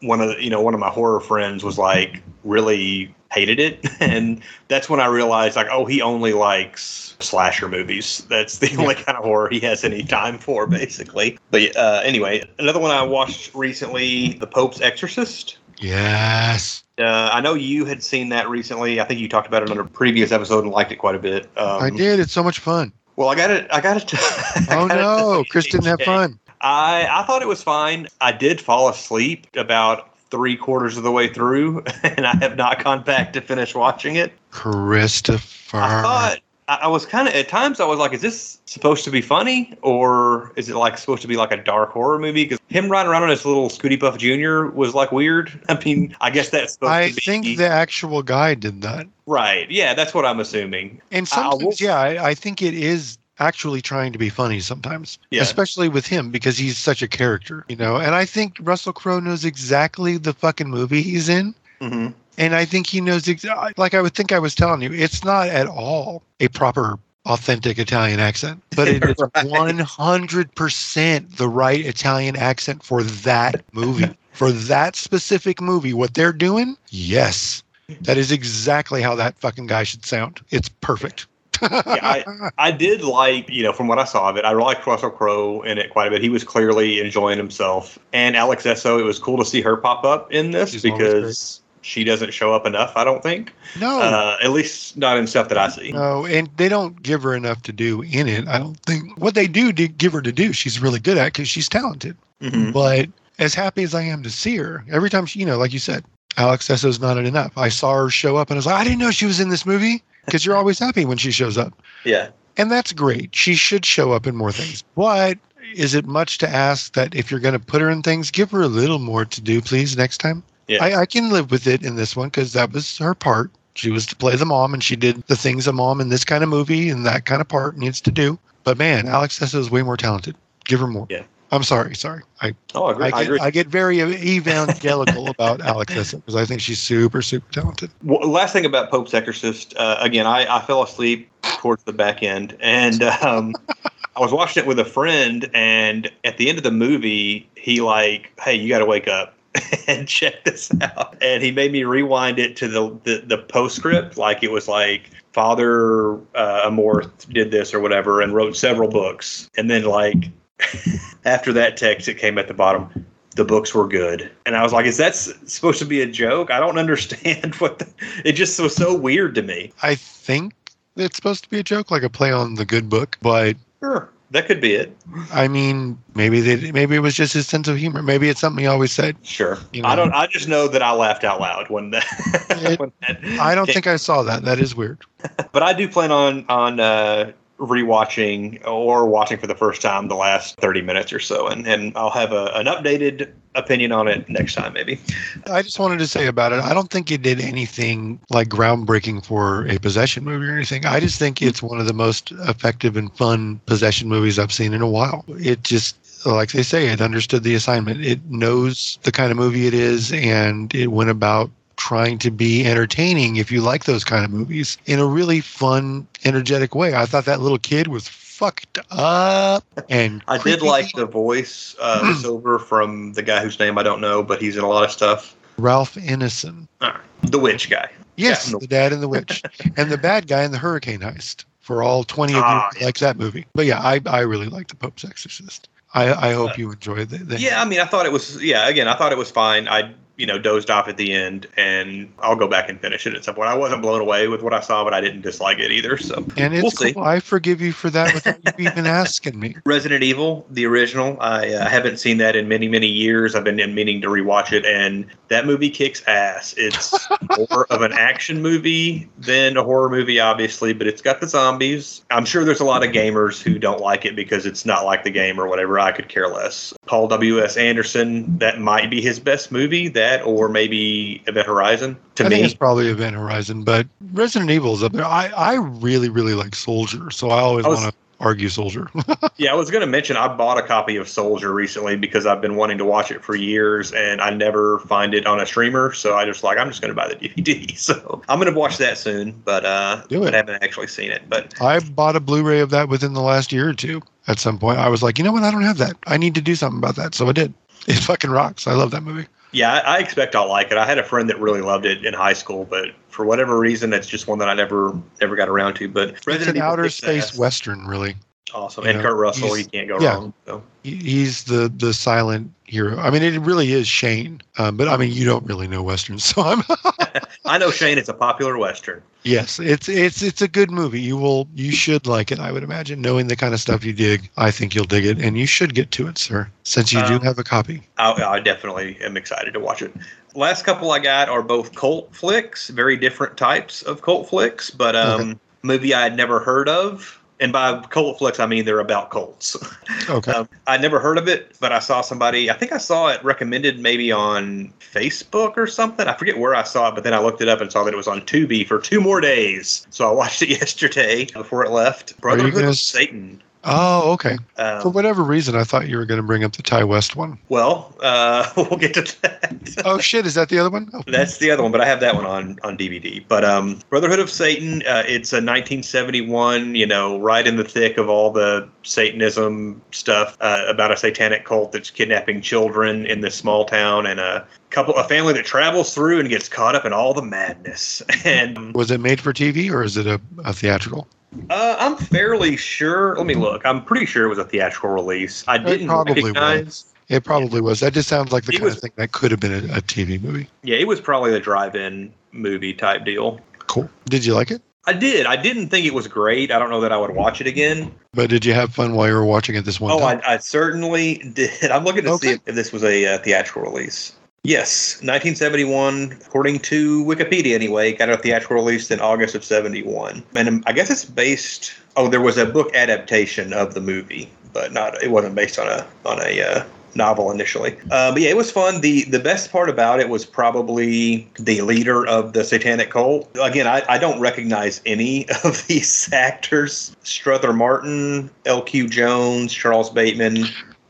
one of the, you know one of my horror friends was like really hated it? And that's when i realized like oh he only likes slasher movies. That's the only kind of horror he has any time for basically. But uh, anyway another one i watched recently the pope's exorcist Yes, uh, i know you had seen that recently i think you talked about it on a previous episode and liked it quite a bit um, I did. It's so much fun. well i got it i got it Oh no, Chris didn't have fun. I I thought it was fine. I did fall asleep about three quarters of the way through, and I have not gone back to finish watching it. Christopher. I thought I, was kind of at times I was like, is this supposed to be funny or is it like supposed to be like a dark horror movie? Because him riding around on his little Scooty Puff Junior was like weird. I mean, I guess that's supposed I to be think the actual guy did that. right. Yeah, that's what I'm assuming. And I- I will- sometimes, yeah, I, I think it is actually trying to be funny sometimes, Yeah. especially with him because he's such a character, you know. And I think Russell Crowe knows exactly the fucking movie he's in. hmm And I think he knows, ex- like I would think I was telling you, it's not at all a proper, authentic Italian accent, but it is Right. 100% the right Italian accent for that movie. for that specific movie, what they're doing, yes, that is exactly how that fucking guy should sound. It's perfect. I- I did like, you know, from what I saw of it, I liked Russell Crowe in it quite a bit. He was clearly enjoying himself. And Alex Essoe, it was cool to see her pop up in this She's because she doesn't show up enough, I don't think. no, Uh, at least not in stuff that I see. no, and they don't give her enough to do in it. I don't think what they do to give her to do, she's really good at because she's talented. Mhm. But as happy as I am to see her, every time she, you know, like you said, Alex Essoe's not enough. I saw her show up and I was like, I didn't know she was in this movie because you're always happy when she shows up. Yeah. And that's great. She should show up in more things. But is it much to ask that if you're going to put her in things, give her a little more to do, please, next time? Yeah. I, I can live with it in this one because that was her part. She was to play the mom and she did the things a mom in this kind of movie and that kind of part needs to do. But man, Alex Essoe is way more talented. Give her more. Yeah. I'm sorry. Sorry. I, Oh, I agree. I, I, get, agree. I get very evangelical about Alex Essoe because I think she's super, super talented. Well, last thing about Pope's Exorcist, uh, again, I, I fell asleep towards the back end, and um, I was watching it with a friend, and at the end of the movie, he like, "Hey, you got to wake up." and check this out. And he made me rewind it to the the, the postscript, like it was like Father uh, Amorth did this or whatever, and wrote several books. And then like after that text, it came at the bottom the books were good. And I was like, is that s- supposed to be a joke? I don't understand what the, it just was so weird to me. I think it's supposed to be a joke, like a play on the good book, but Sure. That could be it. I mean, maybe they, maybe it was just his sense of humor. Maybe it's something he always said. Sure. You know. I don't, I just know that I laughed out loud when that, It- when that I don't came- think I saw that. That is weird. but I do plan on, on, uh, rewatching or watching for the first time the last 30 minutes or so and, and I'll have a, an updated opinion on it next time maybe. I just wanted to say about it. I don't think it did anything like groundbreaking for a possession movie or anything. I just think it's one of the most effective and fun possession movies I've seen in a while. It just like they say, it understood the assignment. It knows the kind of movie it is, and it went about trying to be entertaining if you like those kind of movies in a really fun, energetic way. I thought that little kid was fucked up and I did like the voice uh, Silver from the guy whose name I don't know, but he's in a lot of stuff. Ralph Ineson. The witch guy. Yes, Yeah. the dad and the witch, and the bad guy in the hurricane heist. For all twenty of Ah, you who like that movie, but yeah, I, I really like the Pope's Exorcist. I, I hope you enjoyed the Yeah, I mean, I thought it was. Yeah, again, I thought it was fine. I, you know, dozed off at the end, and I'll go back and finish it at some point. I wasn't blown away with what I saw, but I didn't dislike it either. So and it's we'll see. cool. I forgive you for that without you even asking me. Resident Evil, the original, I uh, haven't seen that in many, many years. I've been meaning to rewatch it, and that movie kicks ass. It's more of an action movie than a horror movie, obviously, but it's got the zombies. I'm sure there's a lot of gamers who don't like it because it's not like the game or whatever. I could care less. Paul W.S. Anderson, that might be his best movie, that or maybe Event Horizon. To I think me, it's probably Event Horizon, but Resident Evil is up there. I, I really, really like Soldier, so I always want to argue Soldier. Yeah, I was going to mention I bought a copy of Soldier recently because I've been wanting to watch it for years and I never find it on a streamer. So I just like I'm just going to buy the DVD. So I'm going to watch that soon, but uh. I haven't actually seen it. But I bought a Blu-ray of that within the last year or two. At some point, I was like, you know what? I don't have that. I need to do something about that. So I did. It fucking rocks. I love that movie. Yeah, I, I expect I'll like it. I had a friend that really loved it in high school, but for whatever reason, it's just one that I never never got around to. But it's an Evil outer space ass. western, really. Awesome, you and know, Kurt Russell, he's- can't go yeah. wrong. So. He's the the silent hero. I mean, it really is Shane. Um, but I mean, you don't really know westerns, so I'm. I know Shane. It's a popular western. yes, it's it's it's a good movie. You will you should like it. I would imagine, knowing the kind of stuff you dig. I think you'll dig it, and you should get to it, sir, since you do Um, have a copy. I, I definitely am excited to watch it. Last couple I got are both cult flicks, very different types of cult flicks, but um, movie I had never heard of. And by cult flicks, I mean they're about cults. Okay. Um, I'd never heard of it, but I saw somebody, I think I saw it recommended maybe on Facebook or something. I forget where I saw it, but then I looked it up and saw that it was on Tubi for two more days. So I watched it yesterday before it left. Brotherhood of Satan. Oh, okay. Um, For whatever reason, I thought you were going to bring up the Ti West one. well, uh, we'll get to that. Oh shit! Is that the other one? Oh, That's the other one, but I have that one on on DVD. But um, Brotherhood of Satan, uh, it's a 1971, you know, right in the thick of all the Satanism stuff uh, about a satanic cult that's kidnapping children in this small town and a couple, a family that travels through and gets caught up in all the madness. And was it made for TV or is it a, a theatrical? Uh, I'm fairly sure. Let me look. I'm pretty sure it was a theatrical release. I didn't probably recognize. It probably was. That just sounds like the It kind was- of thing that could have been a, a TV movie. Yeah, it was probably a drive-in movie type deal. Cool. Did you like it? I did. I didn't think it was great. I don't know that I would watch it again. But did you have fun while you were watching it this one Oh, time? I, I certainly did. I'm looking to see if, if this was a uh, theatrical release. Yes, 1971, according to Wikipedia anyway, got a theatrical release in August of 71. And I guess it's based. Oh, there was a book adaptation of the movie, but not. It wasn't based on a on a uh, novel initially. Uh, but yeah, it was fun. the The best part about it was probably the leader of the Satanic cult. Again, I, I don't recognize any of these actors: Strother Martin, L.Q. Jones, Charles Bateman.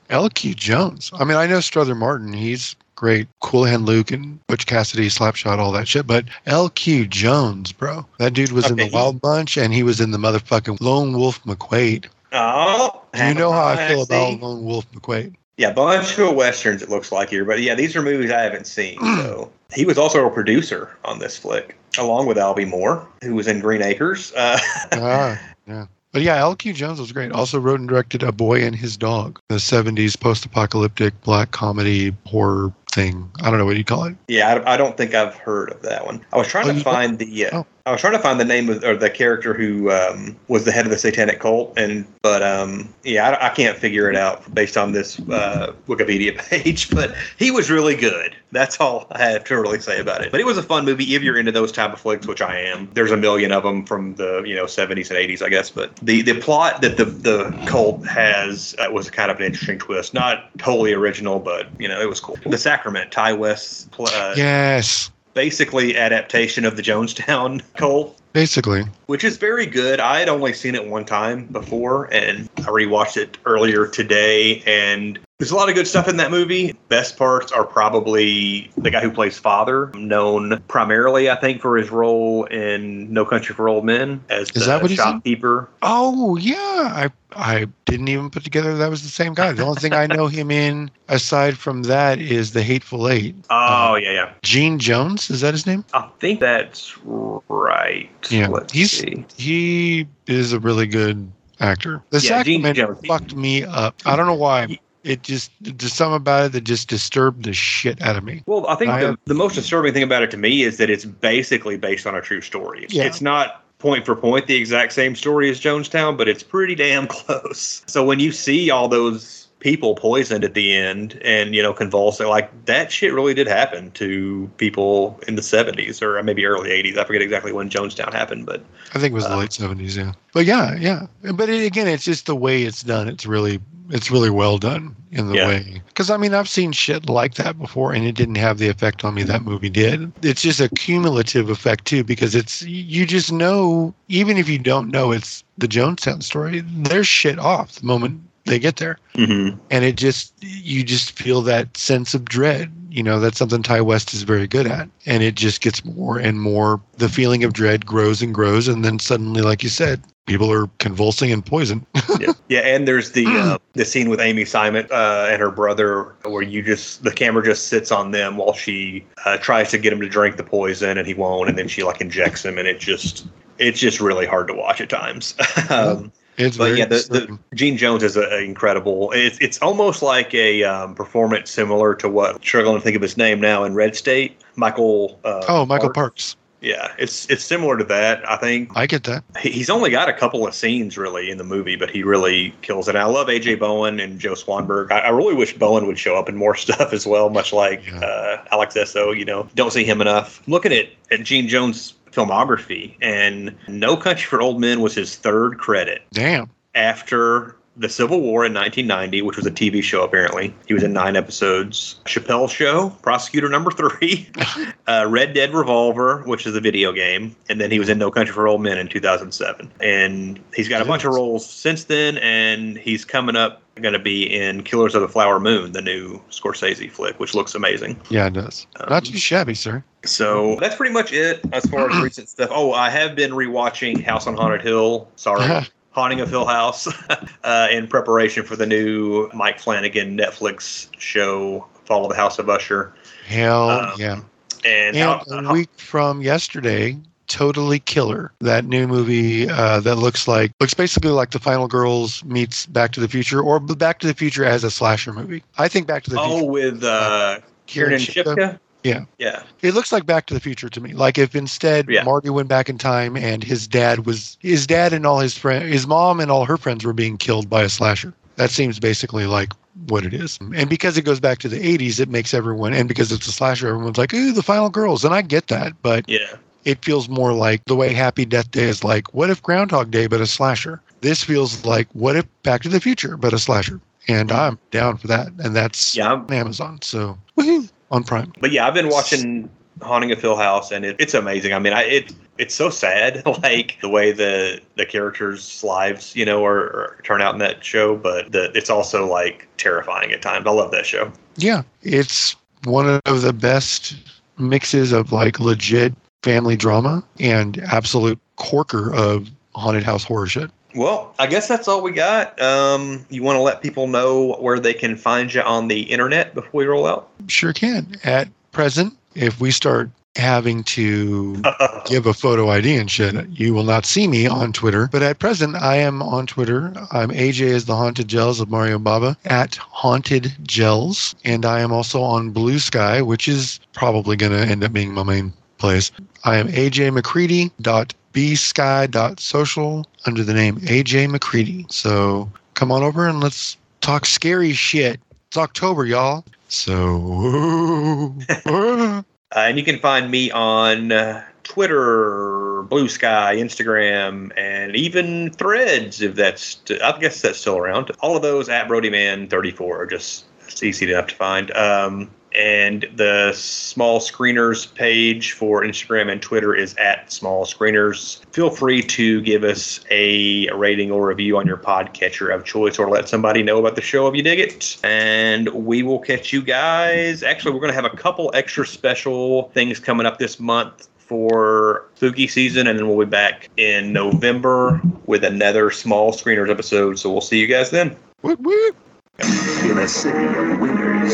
LQ Jones. I mean, I know Strother Martin. He's great. Cool Hand Luke and Butch Cassidy, Slapshot, all that shit. But LQ Jones, bro. That dude was in Okay, the Wild Bunch and he was in the motherfucking Lone Wolf McQuade. Oh, You know how I feel about Lone Wolf McQuade. Yeah, bunch of westerns. It looks like here, but yeah, these are movies I haven't seen. So he was also a producer on this flick, along with Alvy Moore, who was in Green Acres. Uh, ah, yeah. But yeah, LQ Jones was great. Also wrote and directed A Boy and His Dog, the 70s post apocalyptic black comedy horror thing. I don't know what you call it. yeah, I, I don't think I've heard of that one. I was trying Oh, to find the. Uh, oh. I was trying to find the name of or the character who um, was the head of the Satanic cult, and but um, yeah, I, I can't figure it out based on this uh, Wikipedia page. But he was really good. That's all I have to really say about it. But it was a fun movie if you're into those type of flicks, which I am. There's a million of them from the you know 70s and 80s, I guess. But the the plot that the the cult has uh, was kind of an interesting twist. Not totally original, but you know it was cool. The Sacrament, Ti West's uh, Yes, basically adaptation of the Jonestown cult basically. Which is very good. I had only seen it one time before, and I rewatched it earlier today. And there's a lot of good stuff in that movie. Best parts are probably the guy who plays father, known primarily, I think, for his role in No Country for Old Men as Is the that what he's in? shopkeeper. Oh yeah, I I didn't even put together that was the same guy. The only thing I know him in aside from that is the Hateful Eight. Oh uh, yeah, yeah. Gene Jones is that his name? I think that's right. Yeah, Let's he's- see. He is a really good actor. The Yeah, Gene Sacrament Jones. fucked me up. I don't know why. It just there's something about it that just disturbed the shit out of me. Well, I think I the, have- the most disturbing thing about it to me is that it's basically based on a true story. Yeah. It's not point for point the exact same story as Jonestown, but it's pretty damn close. So when you see all those people poisoned at the end and, you know, convulsing, like that shit really did happen to people in the 70s or maybe early 80s. I forget exactly when Jonestown happened, but I think it was the Uh, late seventies. Yeah, but yeah, yeah. But it, again, it's just the way it's done. It's really it's really well done in the Yeah. way. Because I mean, I've seen shit like that before, and it didn't have the effect on me that movie did. It's just a cumulative effect too, because it's you just know, even if you don't know it's the Jonestown story, there's shit off the moment they get there. And it just you just feel that sense of dread you know that's something ti west is very good at. And it just gets more and more the feeling of dread grows and grows. And then suddenly like you said people are convulsing and poisoned. Yeah, yeah, and there's the uh, the scene with Amy Simon uh, and her brother where you just the camera just sits on them while she uh, tries to get him to drink the poison and he won't, and then she like injects him, and it just it's just really hard to watch at times. um, it's but yeah, the, the Gene Jones is a, a incredible. It's it's almost like a um, performance similar to what struggling to think of his name now in Red State, Michael. Uh, oh michael Park. parks Yeah, it's it's similar to that. I think i get that he's only got a couple of scenes really in the movie, but he really kills it. And I love AJ Bowen and Joe Swanberg. I, I really wish Bowen would show up in more stuff as well, much like Yeah. uh, Alex Essoe. You know, don't see him enough. Looking at at Gene Jones' filmography, and No Country for Old Men was his third credit damn after the Civil War in 1990, which was a TV show apparently. He was in nine episodes. Chappelle Show, Prosecutor Number Three, uh, Red Dead Revolver, which is a video game, and then he was in No Country for Old Men in 2007. And he's got a bunch of roles since then, and he's coming up going to be in Killers of the Flower Moon, the new Scorsese flick, which looks amazing. yeah it does Um, not too shabby sir So that's pretty much it as far as recent stuff. Oh, I have been rewatching House on Haunted Hill. Sorry. Haunting of Hill House uh, in preparation for the new Mike Flanagan Netflix show, Fall of the House of Usher. hell Um, yeah And, and how, a week from yesterday totally killer that new movie uh, that looks like looks basically like the final girls meets back to the future or back to the future as a slasher movie i think back to the oh, future with uh, Kiernan Shipka. Yeah. Yeah. It looks like Back to the Future to me. Like if instead Yeah. Marty went back in time and his dad was his dad and all his friends, his mom and all her friends were being killed by a slasher. That seems basically like what it is. And because it goes back to the 80s, it makes everyone and because it's a slasher, everyone's like, "Ooh, the final girls." And I get that, but Yeah. It feels more like the way Happy Death Day is like, what if Groundhog Day but a slasher? This feels like what if Back to the Future but a slasher? And I'm down for that. And that's Yeah. I'm- Amazon. So woohoo, on Prime. But yeah, I've been watching Haunting of Hill House, and it, it's amazing. I mean, I, it it's so sad, like the way the the characters' lives, you know, are, are turn out in that show. But the, it's also like terrifying at times. I love that show. Yeah, it's one of the best mixes of like legit family drama and absolute corker of haunted house horror shit. Well, I guess that's all we got. Um, you want to let people know where they can find you on the internet before we roll out? Sure can. At present, if we start having to give a photo ID and shit, you will not see me on Twitter. But at present, I am on Twitter. I'm AJ as the Haunted Gels of Mario Bava at Haunted Gels. And I am also on Blue Sky, which is probably going to end up being my main place. I am AJ McCready dot bsky.social under the name AJ McCready. So come on over and let's talk scary shit. It's October, y'all. So Uh, and you can find me on uh, Twitter, Blue Sky, Instagram, and even Threads, if that's, I guess that's still around. All of those at BrodyMan34 are just it's easy enough to find. Um, and the Small Screeners page for Instagram and Twitter is at Small Screeners. Feel free to give us a rating or review on your podcatcher of choice or let somebody know about the show if you dig it. And we will catch you guys. Actually, we're going to have a couple extra special things coming up this month for spooky season, and then we'll be back in November with another Small Screeners episode. So we'll see you guys then. Woot woot. In a city of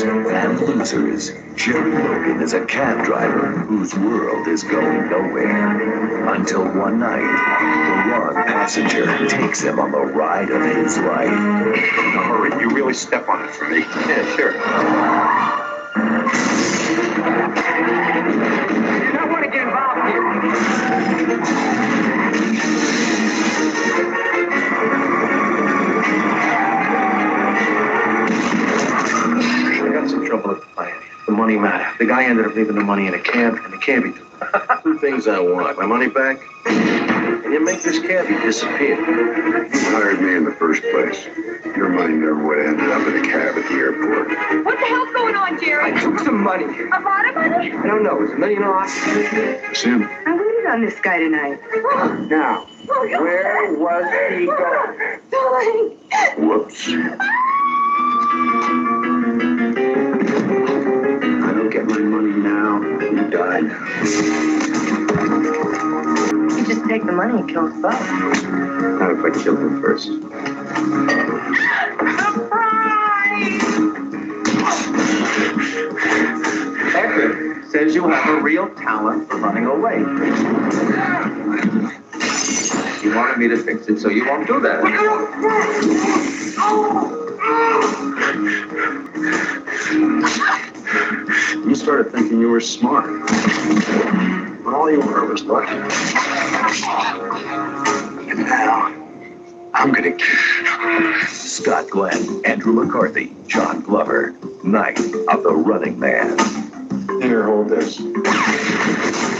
winners and losers, Jerry Logan is a cab driver whose world is going nowhere. Until one night, the one passenger takes him on the ride of his life. Hurry, you really step on it for me. Yeah, sure. You don't want to get involved here. I got some trouble at the plant. The money matter. The guy ended up leaving the money in a cab, and the cabbie took it. Two things I want. My money back, and you make this cabbie disappear. You hired me in the first place. Your money never would have ended up in a cab at the airport. What the hell's going on, Jerry? I took some money. A lot of money? I don't know. It's a million off. Sim, I waited on this guy tonight. Now, Oh, where was he oh, going? Darling. whoops. Ah! Don't get my money now. You die now. You just take the money and kill us both. Not if I kill him first. Epic says you have a real talent for running away. You wanted me to fix it, so you won't do that. You started thinking you were smart. But all you were was lucky. Now, I'm gonna Scott Glenn, Andrew McCarthy, John Glover, Night of the Running Man. Here, hold this.